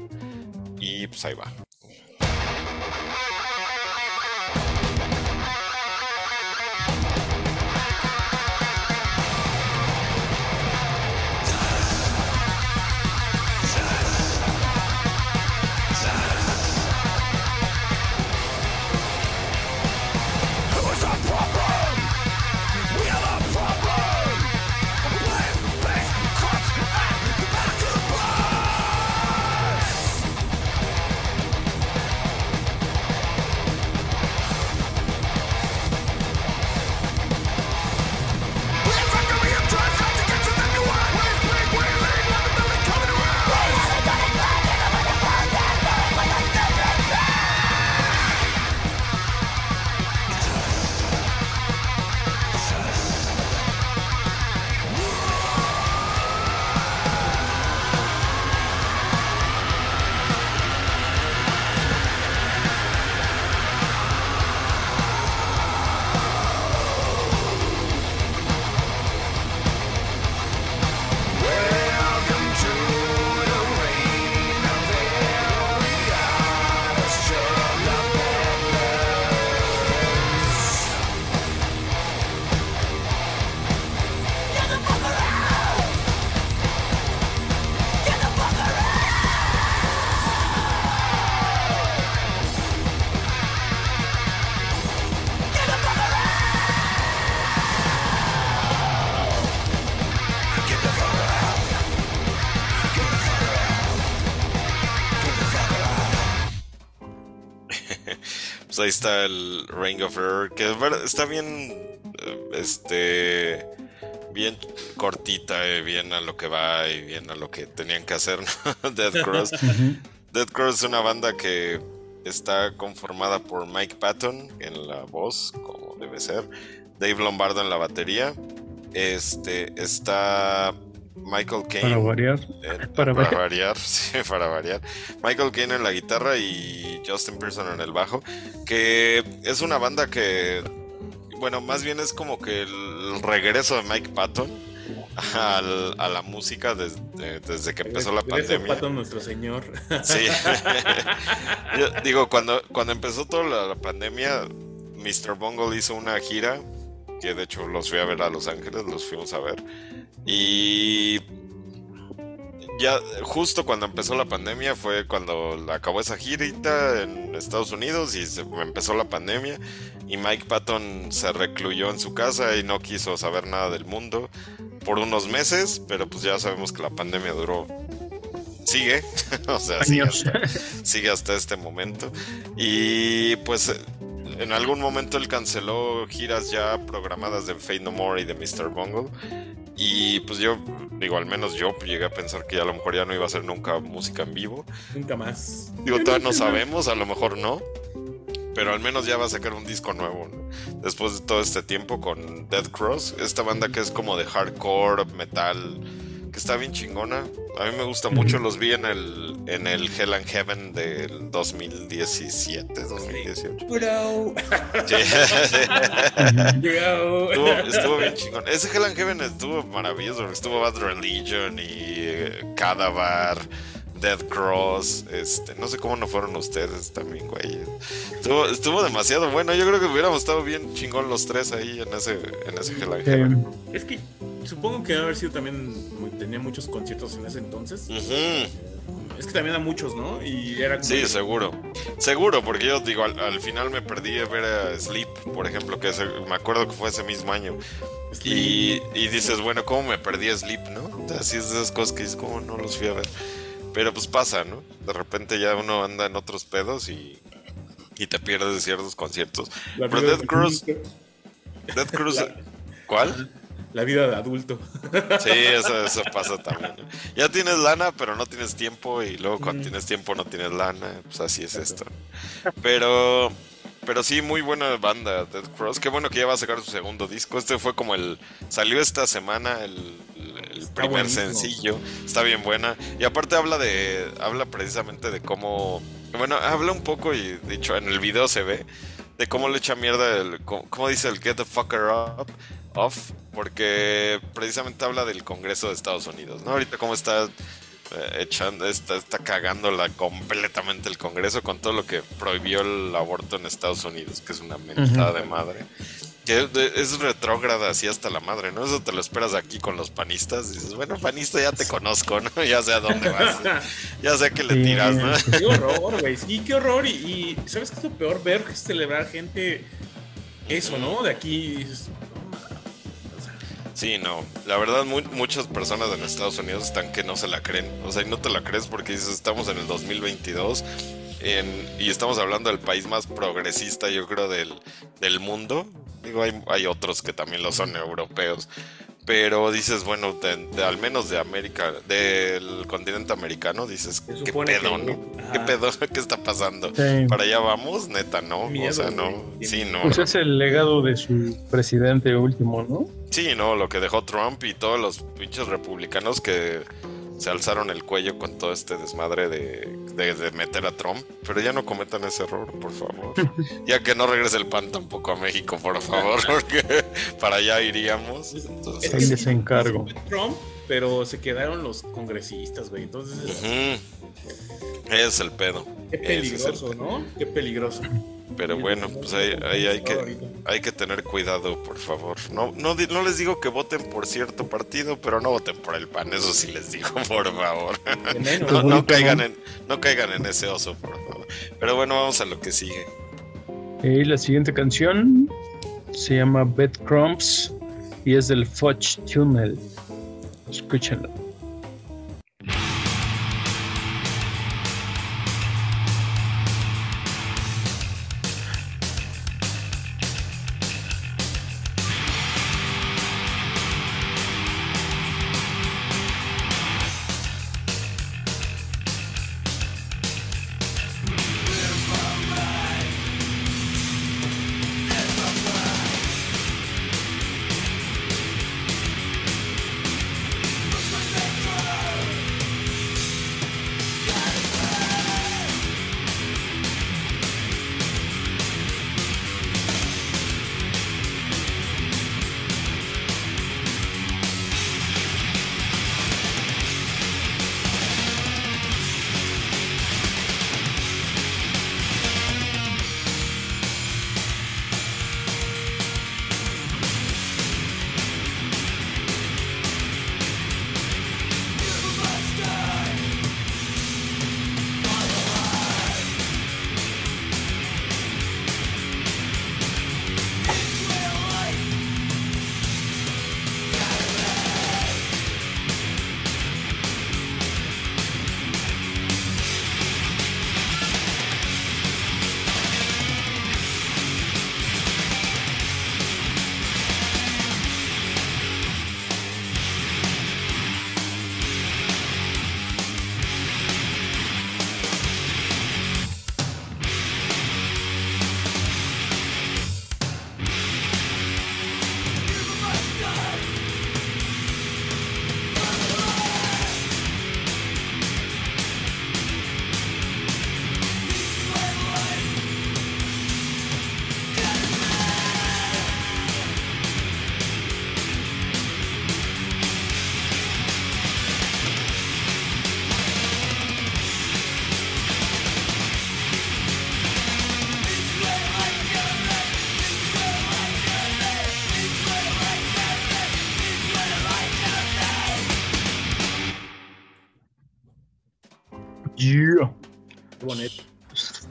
Y pues ahí va. Pues ahí está el Ring of Error, que está bien, eh, este, bien cortita, eh, bien a lo que va y bien a lo que tenían que hacer, ¿no? Dead Cross. Dead Cross es una banda que está conformada por Mike Patton en la voz, como debe ser, Dave Lombardo en la batería, este, está Michael Para Caine variar. en- Para para, variar. variar, sí, para variar. Michael Caine en la guitarra y Justin Pearson en el bajo, que es una banda que, bueno, más bien es como que el regreso de Mike Patton al- a la música desde, desde que empezó la pandemia. Pato, nuestro señor. Sí. Yo digo, cuando, cuando empezó toda la, la pandemia, Mr. Bungle hizo una gira, que de hecho los fui a ver a Los Ángeles, los fuimos a ver. Y ya justo cuando empezó la pandemia fue cuando acabó esa girita en Estados Unidos y se empezó la pandemia y Mike Patton se recluyó en su casa y no quiso saber nada del mundo por unos meses, pero pues ya sabemos que la pandemia duró sigue, o sea, sigue hasta, sigue hasta este momento. Y pues en algún momento él canceló giras ya programadas de Fate No More y de Mr. Bungle. Y pues yo, digo, al menos yo llegué a pensar que a lo mejor ya no iba a hacer nunca música en vivo. Nunca más. Digo, todavía no sabemos, a lo mejor no. Pero al menos ya va a sacar un disco nuevo, ¿no? Después de todo este tiempo con Dead Cross, esta banda que es como de hardcore, metal, que está bien chingona. A mí me gusta mucho, los vi en el en el Hell and Heaven del 2017, 2018. Bro. Sí. Bro. Estuvo, estuvo bien chingón. Ese Hell and Heaven estuvo maravilloso. porque Estuvo Bad Religion y eh, Cadavar, Dead Cross. Este, no sé cómo no fueron ustedes también, güey. Estuvo, estuvo demasiado bueno. Yo creo que hubiéramos estado bien chingón los tres ahí en ese, en ese Hell and Heaven. Eh, Es que supongo que debe haber sido también. tenía muchos conciertos en ese entonces. Ujú. Es que también a muchos, ¿no? Y era como. Sí, seguro. Seguro, porque yo digo, al, al final me perdí de ver a Sleep, por ejemplo, que ese- me acuerdo que fue ese mismo año. Y, y dices, bueno, ¿cómo me perdí a Sleep, no? Así es de esas cosas que dices, ¿cómo no los fui a ver? Pero pues pasa, ¿no? De repente ya uno anda en otros pedos y, y te pierdes de ciertos conciertos. La Pero Dead de Cruz. Dead Cruz, ¿cuál? La vida de adulto. Sí, eso, eso pasa también. ¿no? Ya tienes lana, pero no tienes tiempo. Y luego cuando tienes tiempo no tienes lana. Pues así es esto. Pero, pero sí, muy buena banda, Dead Cross. Qué bueno que ya va a sacar su segundo disco. Este fue como el. Salió esta semana el, primer sencillo. Está bien buena. Y aparte habla de. Habla precisamente de cómo. Bueno, habla un poco y dicho en el video se ve. De cómo le echa mierda el. Cómo, dice el get the fucker up. Off. Porque precisamente habla del Congreso de Estados Unidos, ¿no? Ahorita cómo está echando, está, está cagándola completamente el Congreso con todo lo que prohibió el aborto en Estados Unidos, que es una mentada de madre. Que es retrógrada así hasta la madre, ¿no? Eso te lo esperas aquí con los panistas. Dices, bueno, panista, ya te conozco, ¿no? Ya sé a dónde vas. Ya sé que le Sí. tiras, ¿no? Qué horror, güey. Sí, qué horror. Y, y ¿sabes qué es lo peor? Ver que celebrar gente. Eso, ¿no? De aquí. Sí, no. La verdad, mu- muchas personas en Estados Unidos están que no se la creen. O sea, y no te la crees porque dices, estamos en el 2022 en- y estamos hablando del país más progresista, yo creo, del, del mundo. Digo, hay, hay otros que también lo son europeos. Pero dices, bueno, de- de- al menos de América, del continente americano, dices, ¿qué pedo, que- no? ¿Qué pedo? ¿Qué está pasando? sí. ¿Para allá vamos? Neta, no. Miedo, o sea, no. Sí, no. Pues es el legado de su presidente último, ¿no? Sí, no, lo que dejó Trump y todos los pinches republicanos que se alzaron el cuello con todo este desmadre de, de- de meter a Trump. Pero ya no cometan ese error, por favor. Ya que no regrese el pan tampoco a México, por favor, porque para allá iríamos. Es Entonces, que les encargo. Trump, pero se quedaron los congresistas, güey. Entonces, es el pedo. qué Ese es el peligroso, pedo. ¿no? Qué peligroso. Pero bueno, pues ahí, ahí hay que hay que tener cuidado, por favor. No, no, no les digo que voten por cierto partido, pero no voten por el PAN, eso sí les digo, por favor. No, caigan en, no caigan en ese oso, por favor. Pero bueno, vamos a lo que sigue. Y la siguiente canción se llama Crumbs y es del Fudge Tunnel. Escúchenla.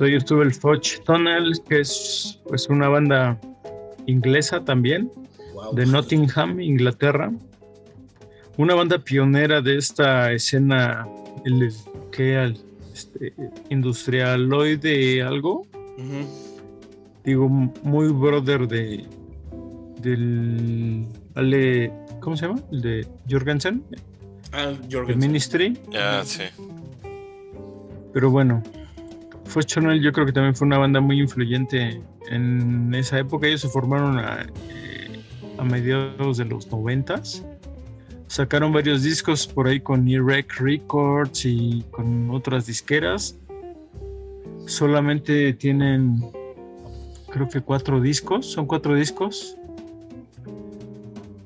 Yo estuve el Fudge Tunnel, que es pues una banda inglesa también, Wow. de Nottingham, Inglaterra. Una banda pionera de esta escena, el. Al- Este, industrialoide algo. Digo, muy brother de del Ale, ¿cómo se llama? El de Jorgensen, Ah, Jorgensen. Ministry. Ya, sí. Pero bueno, Fudge Tunnel yo creo que también fue una banda muy influyente en esa época. Ellos se formaron a, eh, a mediados de los noventas. Sacaron varios discos por ahí con E-Rec Records y con otras disqueras. Solamente tienen, creo que cuatro discos. Son cuatro discos.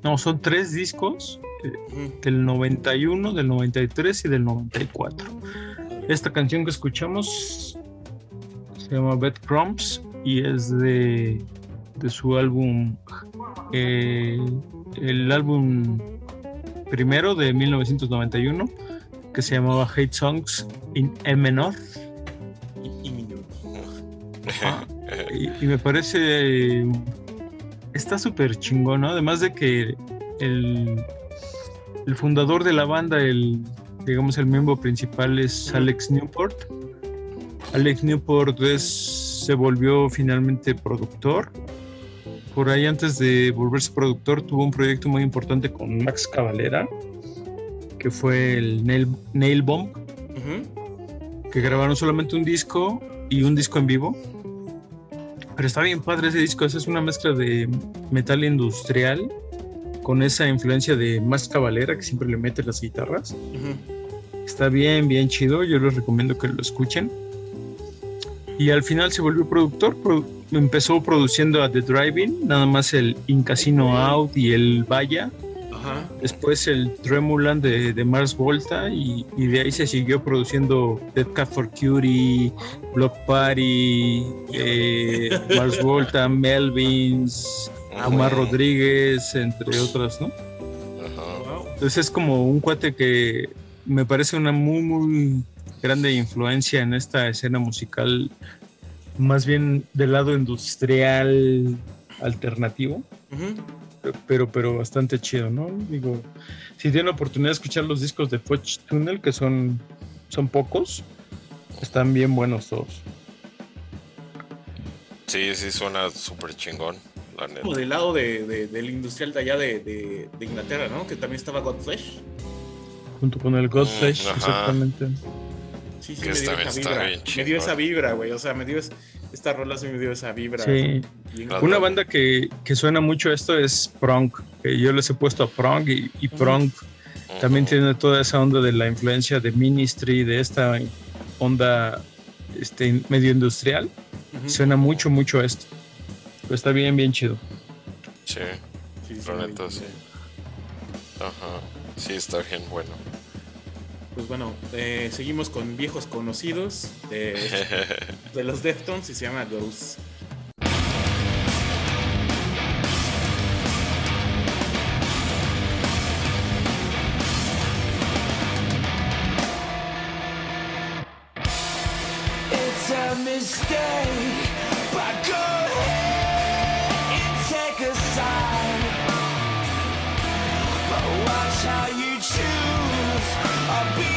No, son tres discos eh, del 91, del 93 y del 94. Esta canción que escuchamos se llama Bed Crumbs y es de, de su álbum, eh, el álbum primero de 1991 que se llamaba Hate Songs in E menor Y, y minuto. y, y me parece está súper chingón, ¿no? Además de que el, el fundador de la banda, el digamos el miembro principal es Alex Newport. Alex Newport es- se volvió finalmente productor. Por ahí antes de volverse productor tuvo un proyecto muy importante con Max Cavalera, que fue el Nail, Nail Bomb, que grabaron solamente un disco y un disco en vivo. Pero está bien padre ese disco, esa es una mezcla de metal industrial con esa influencia de Max Cavalera que siempre le mete las guitarras. Está bien, bien chido, yo les recomiendo que lo escuchen. Y al final se volvió productor, pro- empezó produciendo a The Driving, nada más el In Casino Out y el Vaya, Ajá. después el Tremulant de, de Mars Volta y, y de ahí se siguió produciendo Dead Cat for Cutie, Block Party, eh, Mars Volta, Melvins, Omar Ujú. Rodríguez, entre otras, ¿no? Ajá. Entonces es como un cuate que me parece una muy, muy grande influencia en esta escena musical, más bien del lado industrial alternativo, pero, pero bastante chido, ¿no? Digo, si tienen la oportunidad de escuchar los discos de Fudge Tunnel, que son, son pocos, están bien buenos todos. Sí, sí, suena súper chingón, la neta. Como del lado de, de- del industrial de allá de, de- de Inglaterra, ¿no? Que también estaba Godflesh. Junto con el Godflesh, Mm, ajá. exactamente. Sí, sí, Que me dio también esa está vibra. Me dio esa vibra, güey. O sea, me dio es- esta rola sí me dio esa vibra. Sí. Una cool. banda que, que suena mucho a esto es Prong, que yo les he puesto a Prong y, y Prong también tiene toda esa onda de la influencia de Ministry, de esta onda este, medio industrial. Suena mucho, mucho a esto. Pero está bien, bien chido. Sí, Sí, sí, la me neta, dio. sí. Ajá. Sí, está bien bueno. Pues bueno, eh, seguimos con viejos conocidos de, de los Deftones y se llama you choose. be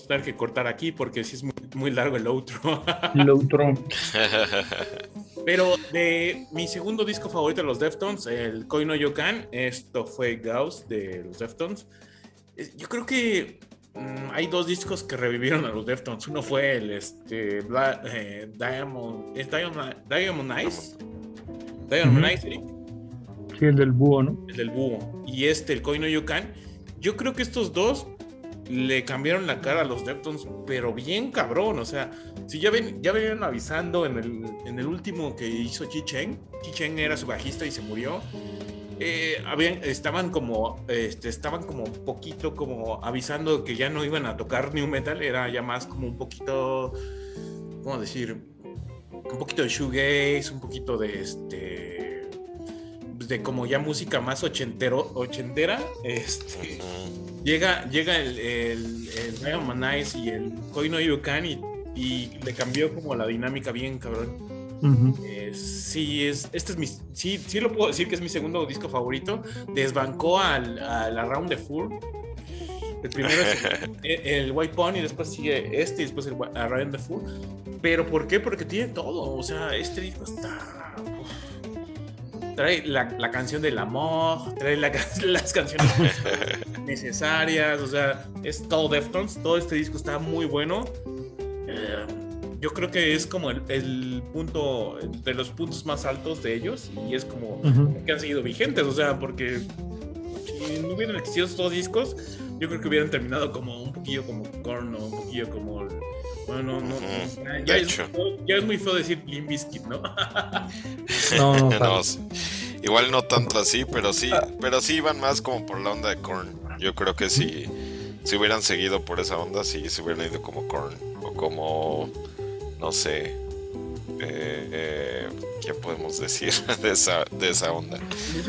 Vamos a tener que cortar aquí porque sí es muy, muy largo el outro. El otro. Pero de mi segundo disco favorito de los Deftones, el Koi no Yokan, esto fue Gauss de los Deftones. Eh, Yo creo que mm, hay dos discos que revivieron a los Deftones. Uno fue el este, eh, Diamond, ¿es Diamond, Diamond Eyes. Diamond. Eyes, Eric, Sí, el del búho, ¿no? el del búho. Y este, el Koi no Yokan. Yo creo que estos dos le cambiaron la cara a los Deftones, pero bien cabrón. O sea, si ya, ven, ya venían avisando en el, en el último que hizo Chi Cheng, Chi Cheng era su bajista y se murió. eh, habían, estaban como, este, estaban como un poquito como avisando que ya no iban a tocar New Metal, era ya más como un poquito, ¿cómo decir? Un poquito de shoegaze, un poquito de este, de como ya música más ochentero, ochentera, este, llega, llega el, el, el Diamond Eyes y el Koi no Yukan y, y le cambió como la dinámica bien cabrón. Eh, sí, es, este es mi, sí, sí lo puedo decir que es mi segundo disco favorito. Desbancó al, al Around the Fool. El primero es el, el White Pony, después sigue este y después el Around the Fool. Pero ¿por qué? Porque tiene todo. O sea, este disco está. Trae la, la canción del amor, trae la las canciones necesarias, o sea, es todo Deftones, todo este disco está muy bueno. Eh, yo creo que es como el, el punto, de los puntos más altos de ellos y es como que han seguido vigentes, o sea, porque si no hubieran existido estos discos, yo creo que hubieran terminado como un poquillo como Korn o un poquillo como... bueno, no, no, ya, de es, hecho. ya es muy feo decir Limp Bizkit, ¿no? No, no. No, sí. Igual no tanto así, pero sí, pero sí iban más como por la onda de Korn. Yo creo que si, si hubieran seguido por esa onda, sí se hubieran ido como Korn. O como, no sé, eh, eh, ¿qué podemos decir de esa, de esa onda?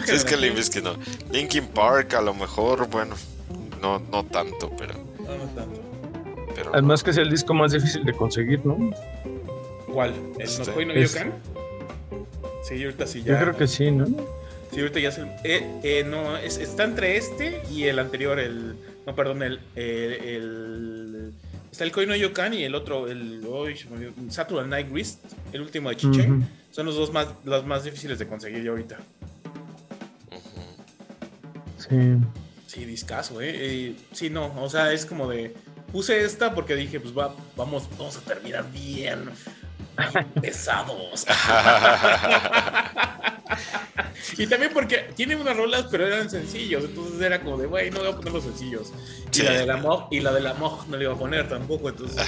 Si es que Limp Bizkit no. Linkin Park a lo mejor, bueno, no, no tanto, pero... No, no tanto. Pero Además que es el disco más difícil de conseguir, ¿no? ¿Cuál? ¿El Este, No Koi no es- Yokan? Sí, ahorita sí Yo ya. creo que sí, ¿no? Sí, ahorita ya es el. eh, eh, no, es- está entre este y el anterior, el. No, perdón, el. el, el- está el Koi no Yokan y el otro, el. olvidó, Saturday Night Wrist, el último de Chichen. Son los dos más, los más difíciles de conseguir yo ahorita. Sí. Sí, discaso, ¿eh? Eh, Sí, no, o sea, es como de. Puse esta porque dije, pues va, vamos, vamos a terminar bien. pesados. y también porque tiene unas rolas, pero eran sencillos. Entonces era como de, güey, no voy a poner los sencillos. Y Sí. la de la Mog, y la de la Mog no le iba a poner tampoco. Entonces,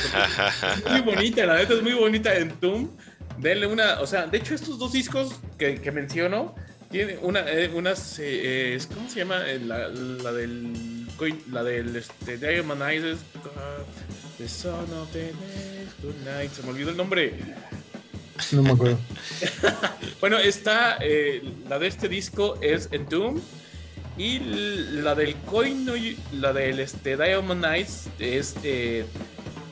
es muy bonita, la neta es muy bonita en Doom. Denle una, o sea, de hecho, estos dos discos que, que menciono, tienen una, eh, unas, eh, eh, ¿cómo se llama? Eh, La, la del, la del, este, Diamond Eyes, uh, The Son of the Next Good Night, se me olvidó el nombre. No me acuerdo. Bueno, está, eh, la de este disco es Entomb y la del Coin, la del este, Diamond Eyes es, eh,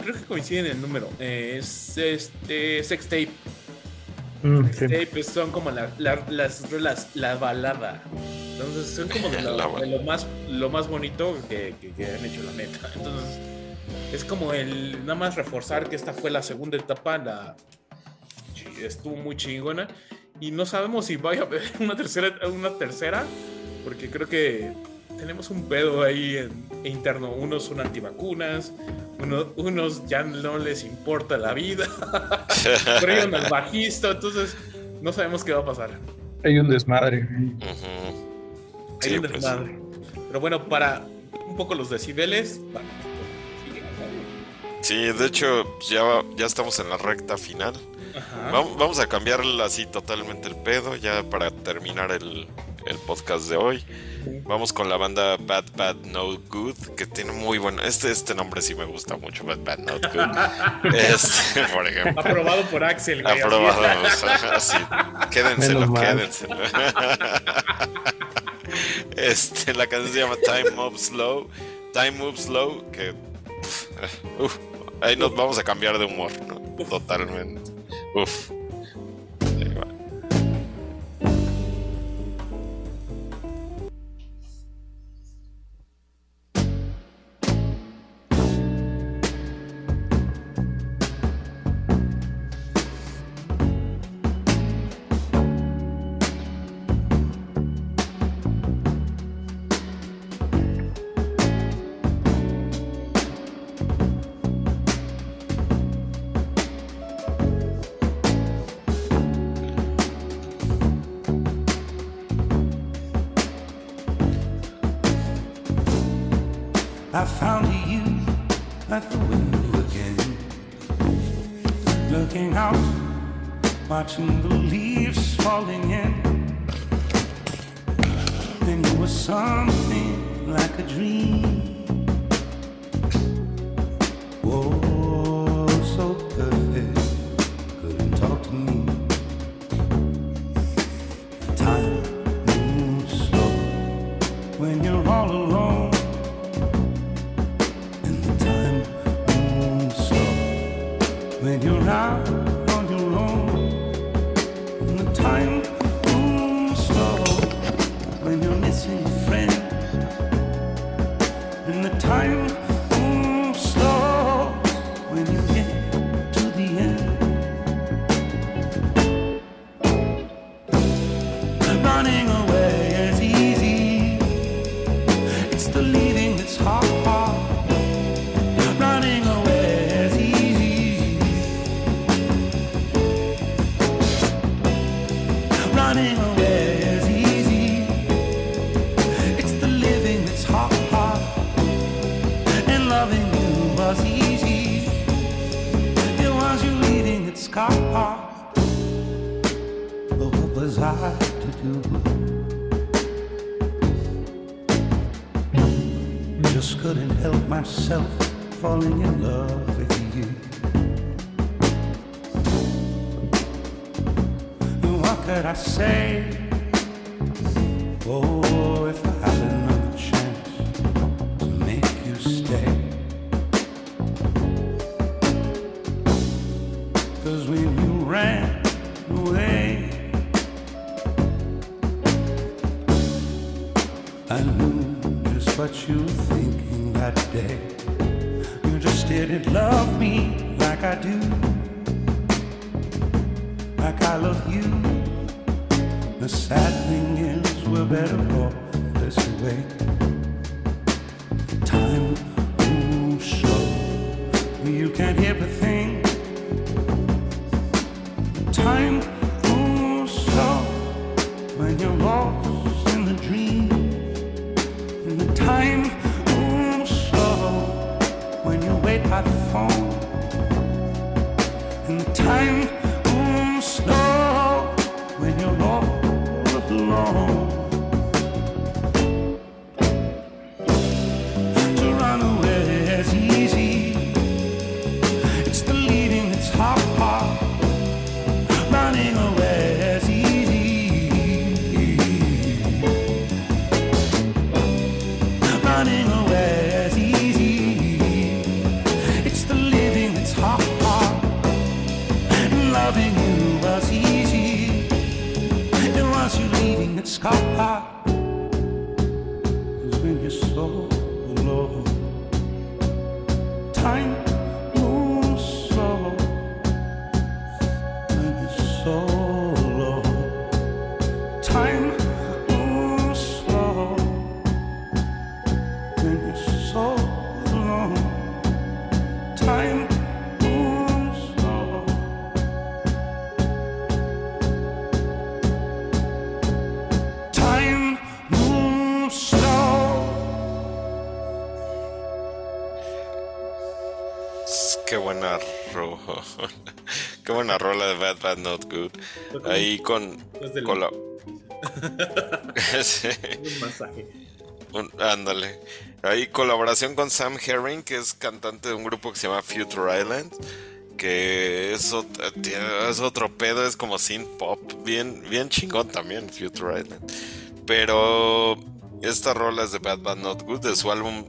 creo que coinciden en el número, es este, Sex Tape. Mm, sí. Tape pues, son como la, la- las rolas, la balada. Entonces son como de lo, La de lo más, lo más bonito que, que- que han hecho la neta. Entonces es como el nada más reforzar que esta fue la segunda etapa, la estuvo muy chingona y no sabemos si vaya a haber una tercera, una tercera, porque creo que tenemos un pedo ahí en- interno. Unos son antivacunas, uno- unos ya no les importa la vida, corrieron al bajista, entonces no sabemos qué va a pasar. Hay un desmadre. Ujú. Hay Sí, un pues. desmadre. Pero bueno, para un poco los decibeles, vamos. Sí, de hecho, ya, ya estamos en la recta final. Ajá. Vam- Vamos a cambiar así totalmente el pedo ya para terminar el, el podcast de hoy. Vamos con la banda Bad Bad No Good, que tiene muy bueno. Este, este nombre sí me gusta mucho, Bad Bad No Good. Este, por ejemplo. Aprobado por Axel. güey, así. Aprobado. o sea, así. Quédenselo, Menos mal. quédenselo. Este, la canción se llama Time Moves Slow. Time Moves Slow, que. pf, uf, ahí nos vamos a cambiar de humor, ¿no? Totalmente. Uf. Watching the myself falling in love with you. What could I say? Qué buena rola de Bad Bad Not Good. Ahí con. Del- con la- Sí, Un masaje. un- ándale. Ahí colaboración con Sam Herring, que es cantante de un grupo que se llama Future Island. Que es, ot- tiene- es otro pedo, es como synth pop. Bien, bien chingón también, Future Island. Pero esta rola es de Bad Bad Not Good, de su álbum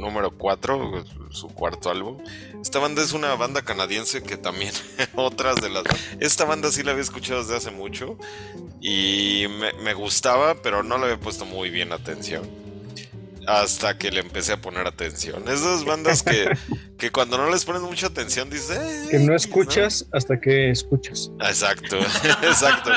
número 4, su cuarto álbum. Esta banda es una banda canadiense que también otras de las... Esta banda sí la había escuchado desde hace mucho y me, me gustaba, pero no le había puesto muy bien atención. Hasta que le empecé a poner atención. Esas bandas que, que cuando no les pones mucha atención dices... "Eh, Que no escuchas hasta que escuchas. Exacto, exacto.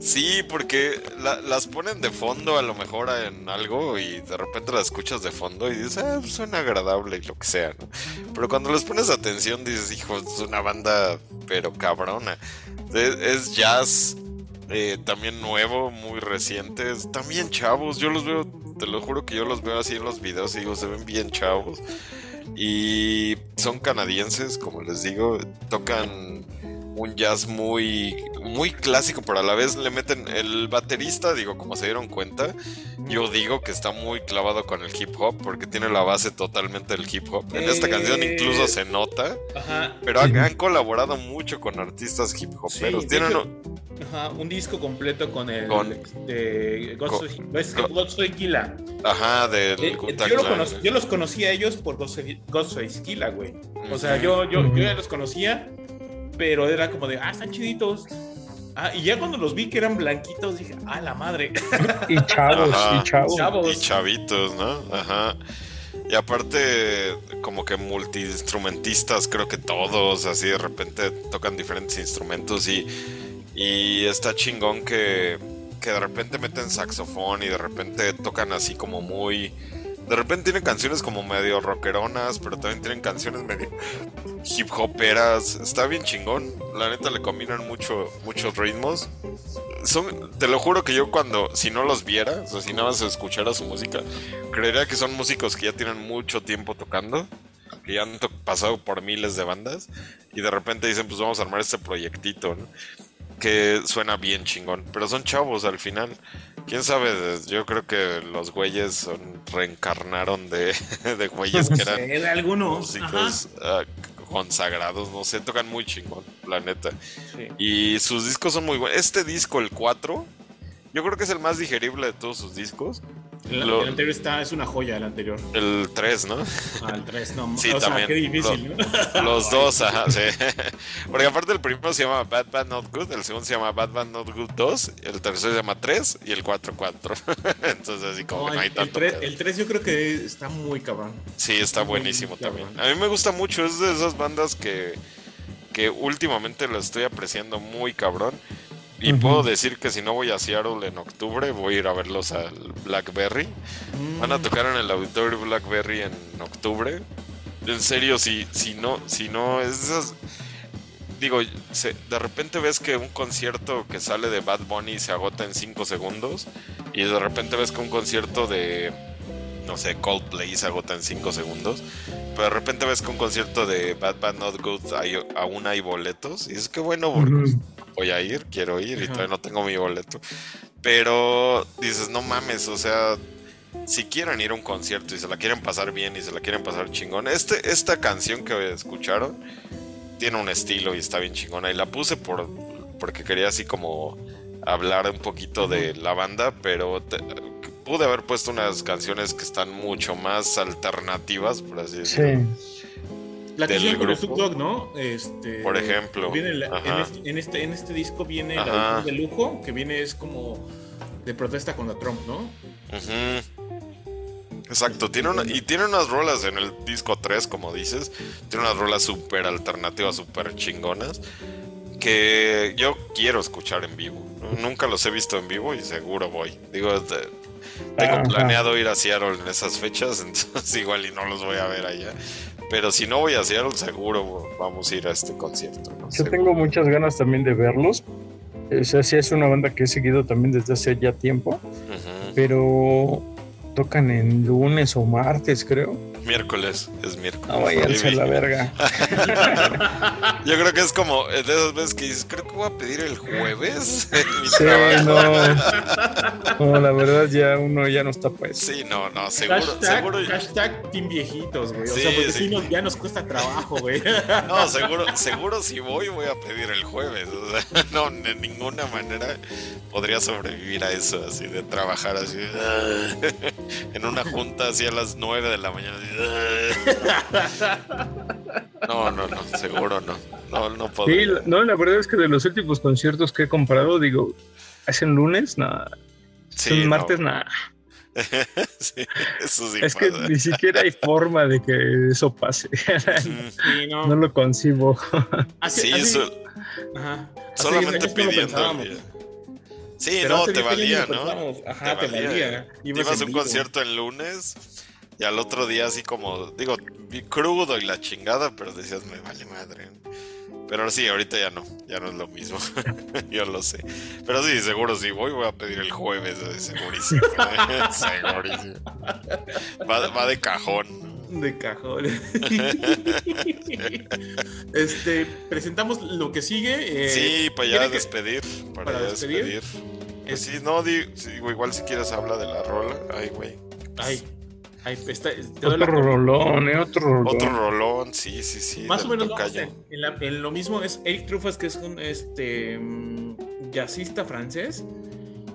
Sí, porque la- las ponen de fondo a lo mejor en algo y de repente las escuchas de fondo y dices, ah, pues suena agradable y lo que sea, ¿no? Pero cuando les pones atención dices, hijo, es una banda pero cabrona. Es, es jazz, eh, también nuevo, muy reciente, es- también chavos, yo los veo, te lo juro que yo los veo así en los videos y digo, se ven bien chavos. Y son canadienses, como les digo, tocan un jazz muy muy clásico, pero a la vez le meten el baterista, digo, como se dieron cuenta, yo digo que está muy clavado con el hip hop porque tiene la base totalmente del hip hop. En esta Eh, canción incluso se nota, Ajá. pero han, han colaborado mucho con artistas hip hoperos. Sí, de Tienen hecho, Ajá, un disco completo con el Con- de con- Godsoy Killa. ajá del Eh, Wu-Tang yo, lo conocí- yo los conocí a ellos por Godsoy Killa, güey. O sea, yo, yo, yo ya los conocía, pero era como de, ah, están chiditos. Ah, y ya cuando los vi que eran blanquitos, dije, ah, la madre. Y chavos, Ajá. y chavos. Chavos. Y chavitos, ¿no? Ajá. Y aparte, como que multiinstrumentistas, creo que todos, así de repente tocan diferentes instrumentos y, y está chingón que, que de repente meten saxofón y de repente tocan así como muy... De repente tienen canciones como medio rockeronas, pero también tienen canciones medio hip hoperas. Está bien chingón. La neta le combinan mucho, muchos ritmos son, te lo juro que yo cuando, si no los viera, o sea, si nada más escuchara su música, creería que son músicos que ya tienen mucho tiempo tocando, que ya han pasado por miles de bandas, y de repente dicen, pues vamos a armar este proyectito. Que suena bien chingón, pero son chavos al final. Quién sabe, yo creo que los güeyes son- reencarnaron de, de güeyes que eran de algunos. músicos ah, consagrados, no sé, tocan muy chingón, la neta. Sí. Y sus discos son muy buenos. Este disco, el 4, yo creo que es el más digerible de todos sus discos. El, Lo- el anterior está, es una joya, el anterior. El 3, ¿no? Ah, el 3, no. Sí, o sea, también. qué difícil, ¿no? Los dos, ajá, sí. Porque aparte el primero se llama Bad Bad Not Good, el segundo se llama Bad Bad Not Good 2, el tercero se llama 3 y el 4 4. Entonces así como No, que no hay el, tanto. 3, pedo. el 3 yo creo que está muy cabrón. Sí, está muy buenísimo cabrón. también. A mí me gusta mucho, es de esas bandas que, que últimamente lo estoy apreciando muy cabrón. Y Ujú. puedo decir que si no voy a Seattle en octubre, voy a ir a verlos al Blackberry. Van a Mm. tocar en el Auditorio Blackberry en octubre. En serio, si, si no, si no, es esas- digo, se- de repente ves que un concierto que sale de Bad Bunny se agota en 5 segundos y de repente ves que un concierto de, no sé, Coldplay se agota en 5 segundos, pero de repente ves que un concierto de Bad Bad Not Good hay, aún hay boletos y es que bueno, porque. Voy a ir, quiero ir y todavía no tengo mi boleto. Pero dices, no mames, o sea, si quieren ir a un concierto y se la quieren pasar bien y se la quieren pasar chingón, este, esta canción que escucharon tiene un estilo y está bien chingona. Y la puse por porque quería así como hablar un poquito de la banda, pero te- pude haber puesto unas canciones que están mucho más alternativas, por así Sí. La que del hicieron con. Snoop Dogg, ¿no? Este, Por ejemplo. viene la- en, Ajá. este, en, este, en este disco viene Ajá. la versión de lujo, que viene es como de protesta contra Trump, ¿no? Exacto, tiene una, y tiene unas rolas en el disco 3, como dices, tiene unas rolas súper alternativas, súper chingonas, que yo quiero escuchar en vivo. Nunca los he visto en vivo y seguro voy. Digo, te- tengo planeado ir a Seattle en esas fechas, entonces igual y no los voy a ver allá. Pero si no voy a Seattle, seguro vamos a ir a este concierto. ¿no? Yo Seguro. tengo muchas ganas también de verlos. O sea, sí es una banda que he seguido también desde hace ya tiempo, pero tocan en lunes o martes, creo. Miércoles, es miércoles. No váyanse a Sí, la verga. Yo creo que es como de esas veces que dices, creo que voy a pedir el jueves en mi Sí, trabajo. no. No, la verdad ya uno ya no está pues. Sí, no, no, seguro, hashtag, seguro. hashtag Team Viejitos, güey. O Sí, sea, porque sí. nos- ya nos cuesta trabajo, güey. No, seguro, seguro si voy voy a pedir el jueves. O sea, no, de ninguna manera podría sobrevivir a eso, así de trabajar así en una junta así a las 9 de la mañana. No, no, no, seguro no. No, no Sí, la- no, la verdad es que de los últimos conciertos que he comprado, digo, ¿hacen lunes? Nada. Sí, ¿Son no. martes? Nada. Sí, eso sí Es que ni siquiera hay forma de que eso pase. Sí, no. no lo concibo. Sí, eso- Ajá. Solamente 10 años no lo pidiendo. Sí, Pero no, te 10 años valía, ¿no? Ajá, te valía. Ibas Ibas a un vivo. concierto el lunes y al otro día así como, digo, vi crudo y la chingada, pero decías, me vale madre. Pero sí, ahorita ya no, ya no es lo mismo. Yo lo sé. Pero sí, seguro si voy, voy a pedir el jueves, eh, segurísimo. segurísimo. Va, va de cajón. De cajón. este, presentamos lo que sigue. eh, sí, para ya ¿quiere que- despedir. Para, para ya despedir? despedir. Pues sí, no, sí, igual si quieres habla de la rola. Ay, güey. Ay, ay, está, te doy la- Otro rolón, ¿eh? Otro rolón. Otro rolón, sí, sí, sí. Más o menos vamos en, en la- en lo mismo es Eric Trufas, que es un este mm, jazzista francés,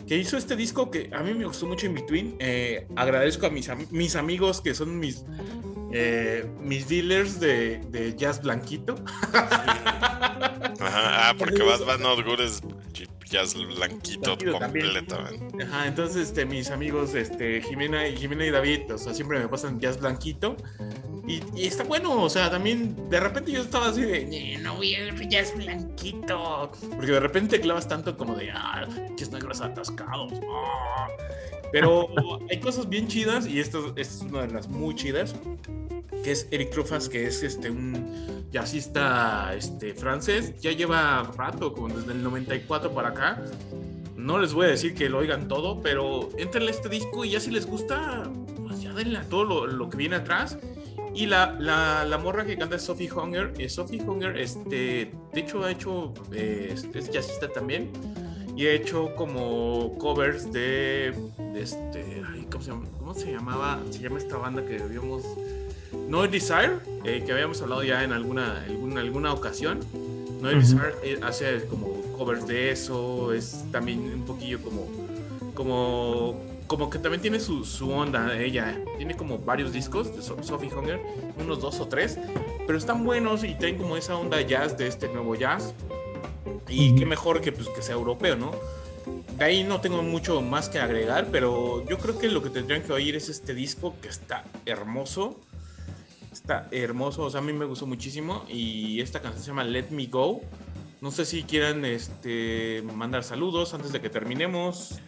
que hizo este disco que a mí me gustó mucho en Between. Eh, agradezco a mis, am- mis amigos que son mis, eh, mis dealers de, de jazz blanquito. Ajá, ah, porque Bad Bad Not Good es jazz blanquito Blanquito también. completamente. Ajá, entonces este, mis amigos este, Jimena, y Jimena y David, o sea, siempre me pasan jazz blanquito. Y, y está bueno, o sea, también de repente yo estaba así de, "Eh, no voy a ver jazz blanquito. Porque de repente te clavas tanto como de, ah, que negros atascados. ah". Pero hay cosas bien chidas y esta, esta es una de las muy chidas. Que es Eric Trufas, que es este un jazzista este, francés. Ya lleva rato, como desde el 94 para acá. No les voy a decir que lo oigan todo, pero entrenle este disco y ya si les gusta, pues ya denle a todo lo, que viene atrás. Y la, la, la morra que canta es Sophie Hunger. Eh, Sophie Hunger, este, de hecho, ha hecho, eh, es- es jazzista también. Y ha hecho como covers de, de este, ay, ¿cómo se? ¿cómo se llamaba? Se llama esta banda que habíamos, No Desire, eh, que habíamos hablado ya en alguna, alguna, alguna ocasión. No Ujú. Desire eh, hace como covers de eso, es también un poquillo como, como, como que también tiene su, su onda ella. Tiene como varios discos de So- Sophie Hunger, unos dos o tres, pero están buenos y tienen como esa onda jazz de este nuevo jazz. Y Ujú. qué mejor que, pues, que sea europeo, ¿no? De ahí no tengo mucho más que agregar, pero yo creo que lo que tendrían que oír es este disco que está hermoso. Está hermoso, o sea, a mí me gustó muchísimo. Y esta canción se llama Let Me Go. No sé si quieran este, mandar saludos antes de que terminemos.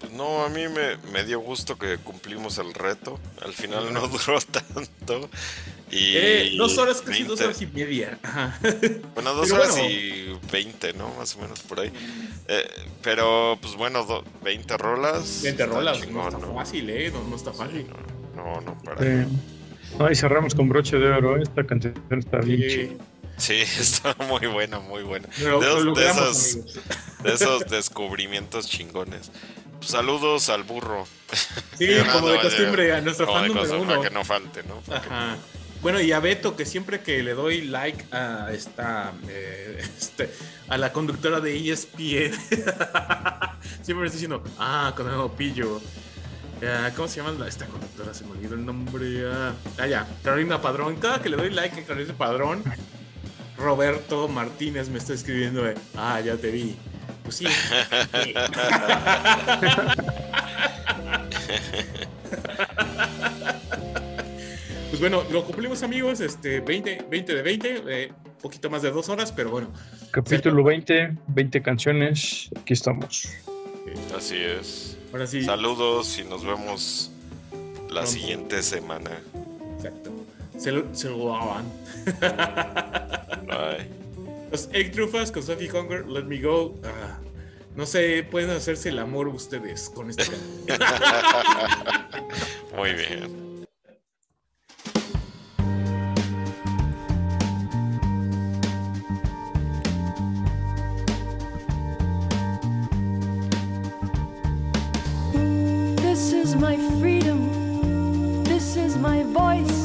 Pues no, a mí me, me dio gusto que cumplimos el reto. Al final no duró tanto. Y Eh, dos horas, casi dos 20. horas y media. Ajá. Bueno, dos Pero horas bueno. y 20, ¿no? Más o menos por ahí. Eh, pero, pues bueno, do- 20 rolas. 20 está rolas, chingón, no está ¿no? fácil, ¿eh? No, no está Sí, fácil. no, no, no, para Sí. Nada. No, y cerramos con broche de oro. Esta canción está bien Sí. chida. Sí, está muy buena, muy buena. Lo, De esos- de logramos, esos- amigos. De esos descubrimientos chingones. Pues, saludos al burro. Sí, como de costumbre, a nuestro Como fan de número uno. para que no falte, ¿no? Porque- Ajá. Bueno, y a Beto, que siempre que le doy like a esta, eh, este, a la conductora de ESPN, siempre me está diciendo, ah, con el pillo. Ah, ¿Cómo se llama la- esta conductora? Se me olvidó el nombre. Ah, ah, ya, Carolina Padrón. Cada que le doy like a Carolina Padrón, Roberto Martínez me está escribiendo, de, ah, ya te vi. Pues sí. sí. Pues bueno, lo cumplimos amigos, este 20, 20 de 20, eh, poquito más de dos horas, pero bueno. Capítulo 20, 20 canciones. Aquí estamos. Así es. Ahora sí. Saludos y nos vemos la Pronto. siguiente semana. Exacto. Se lo, se lo. Bye. Los Egg Trufas con Sophie Hunger, Let Me Go. Ah, no sé, pueden hacerse el amor ustedes con esta. Muy bien. my freedom. This is my voice.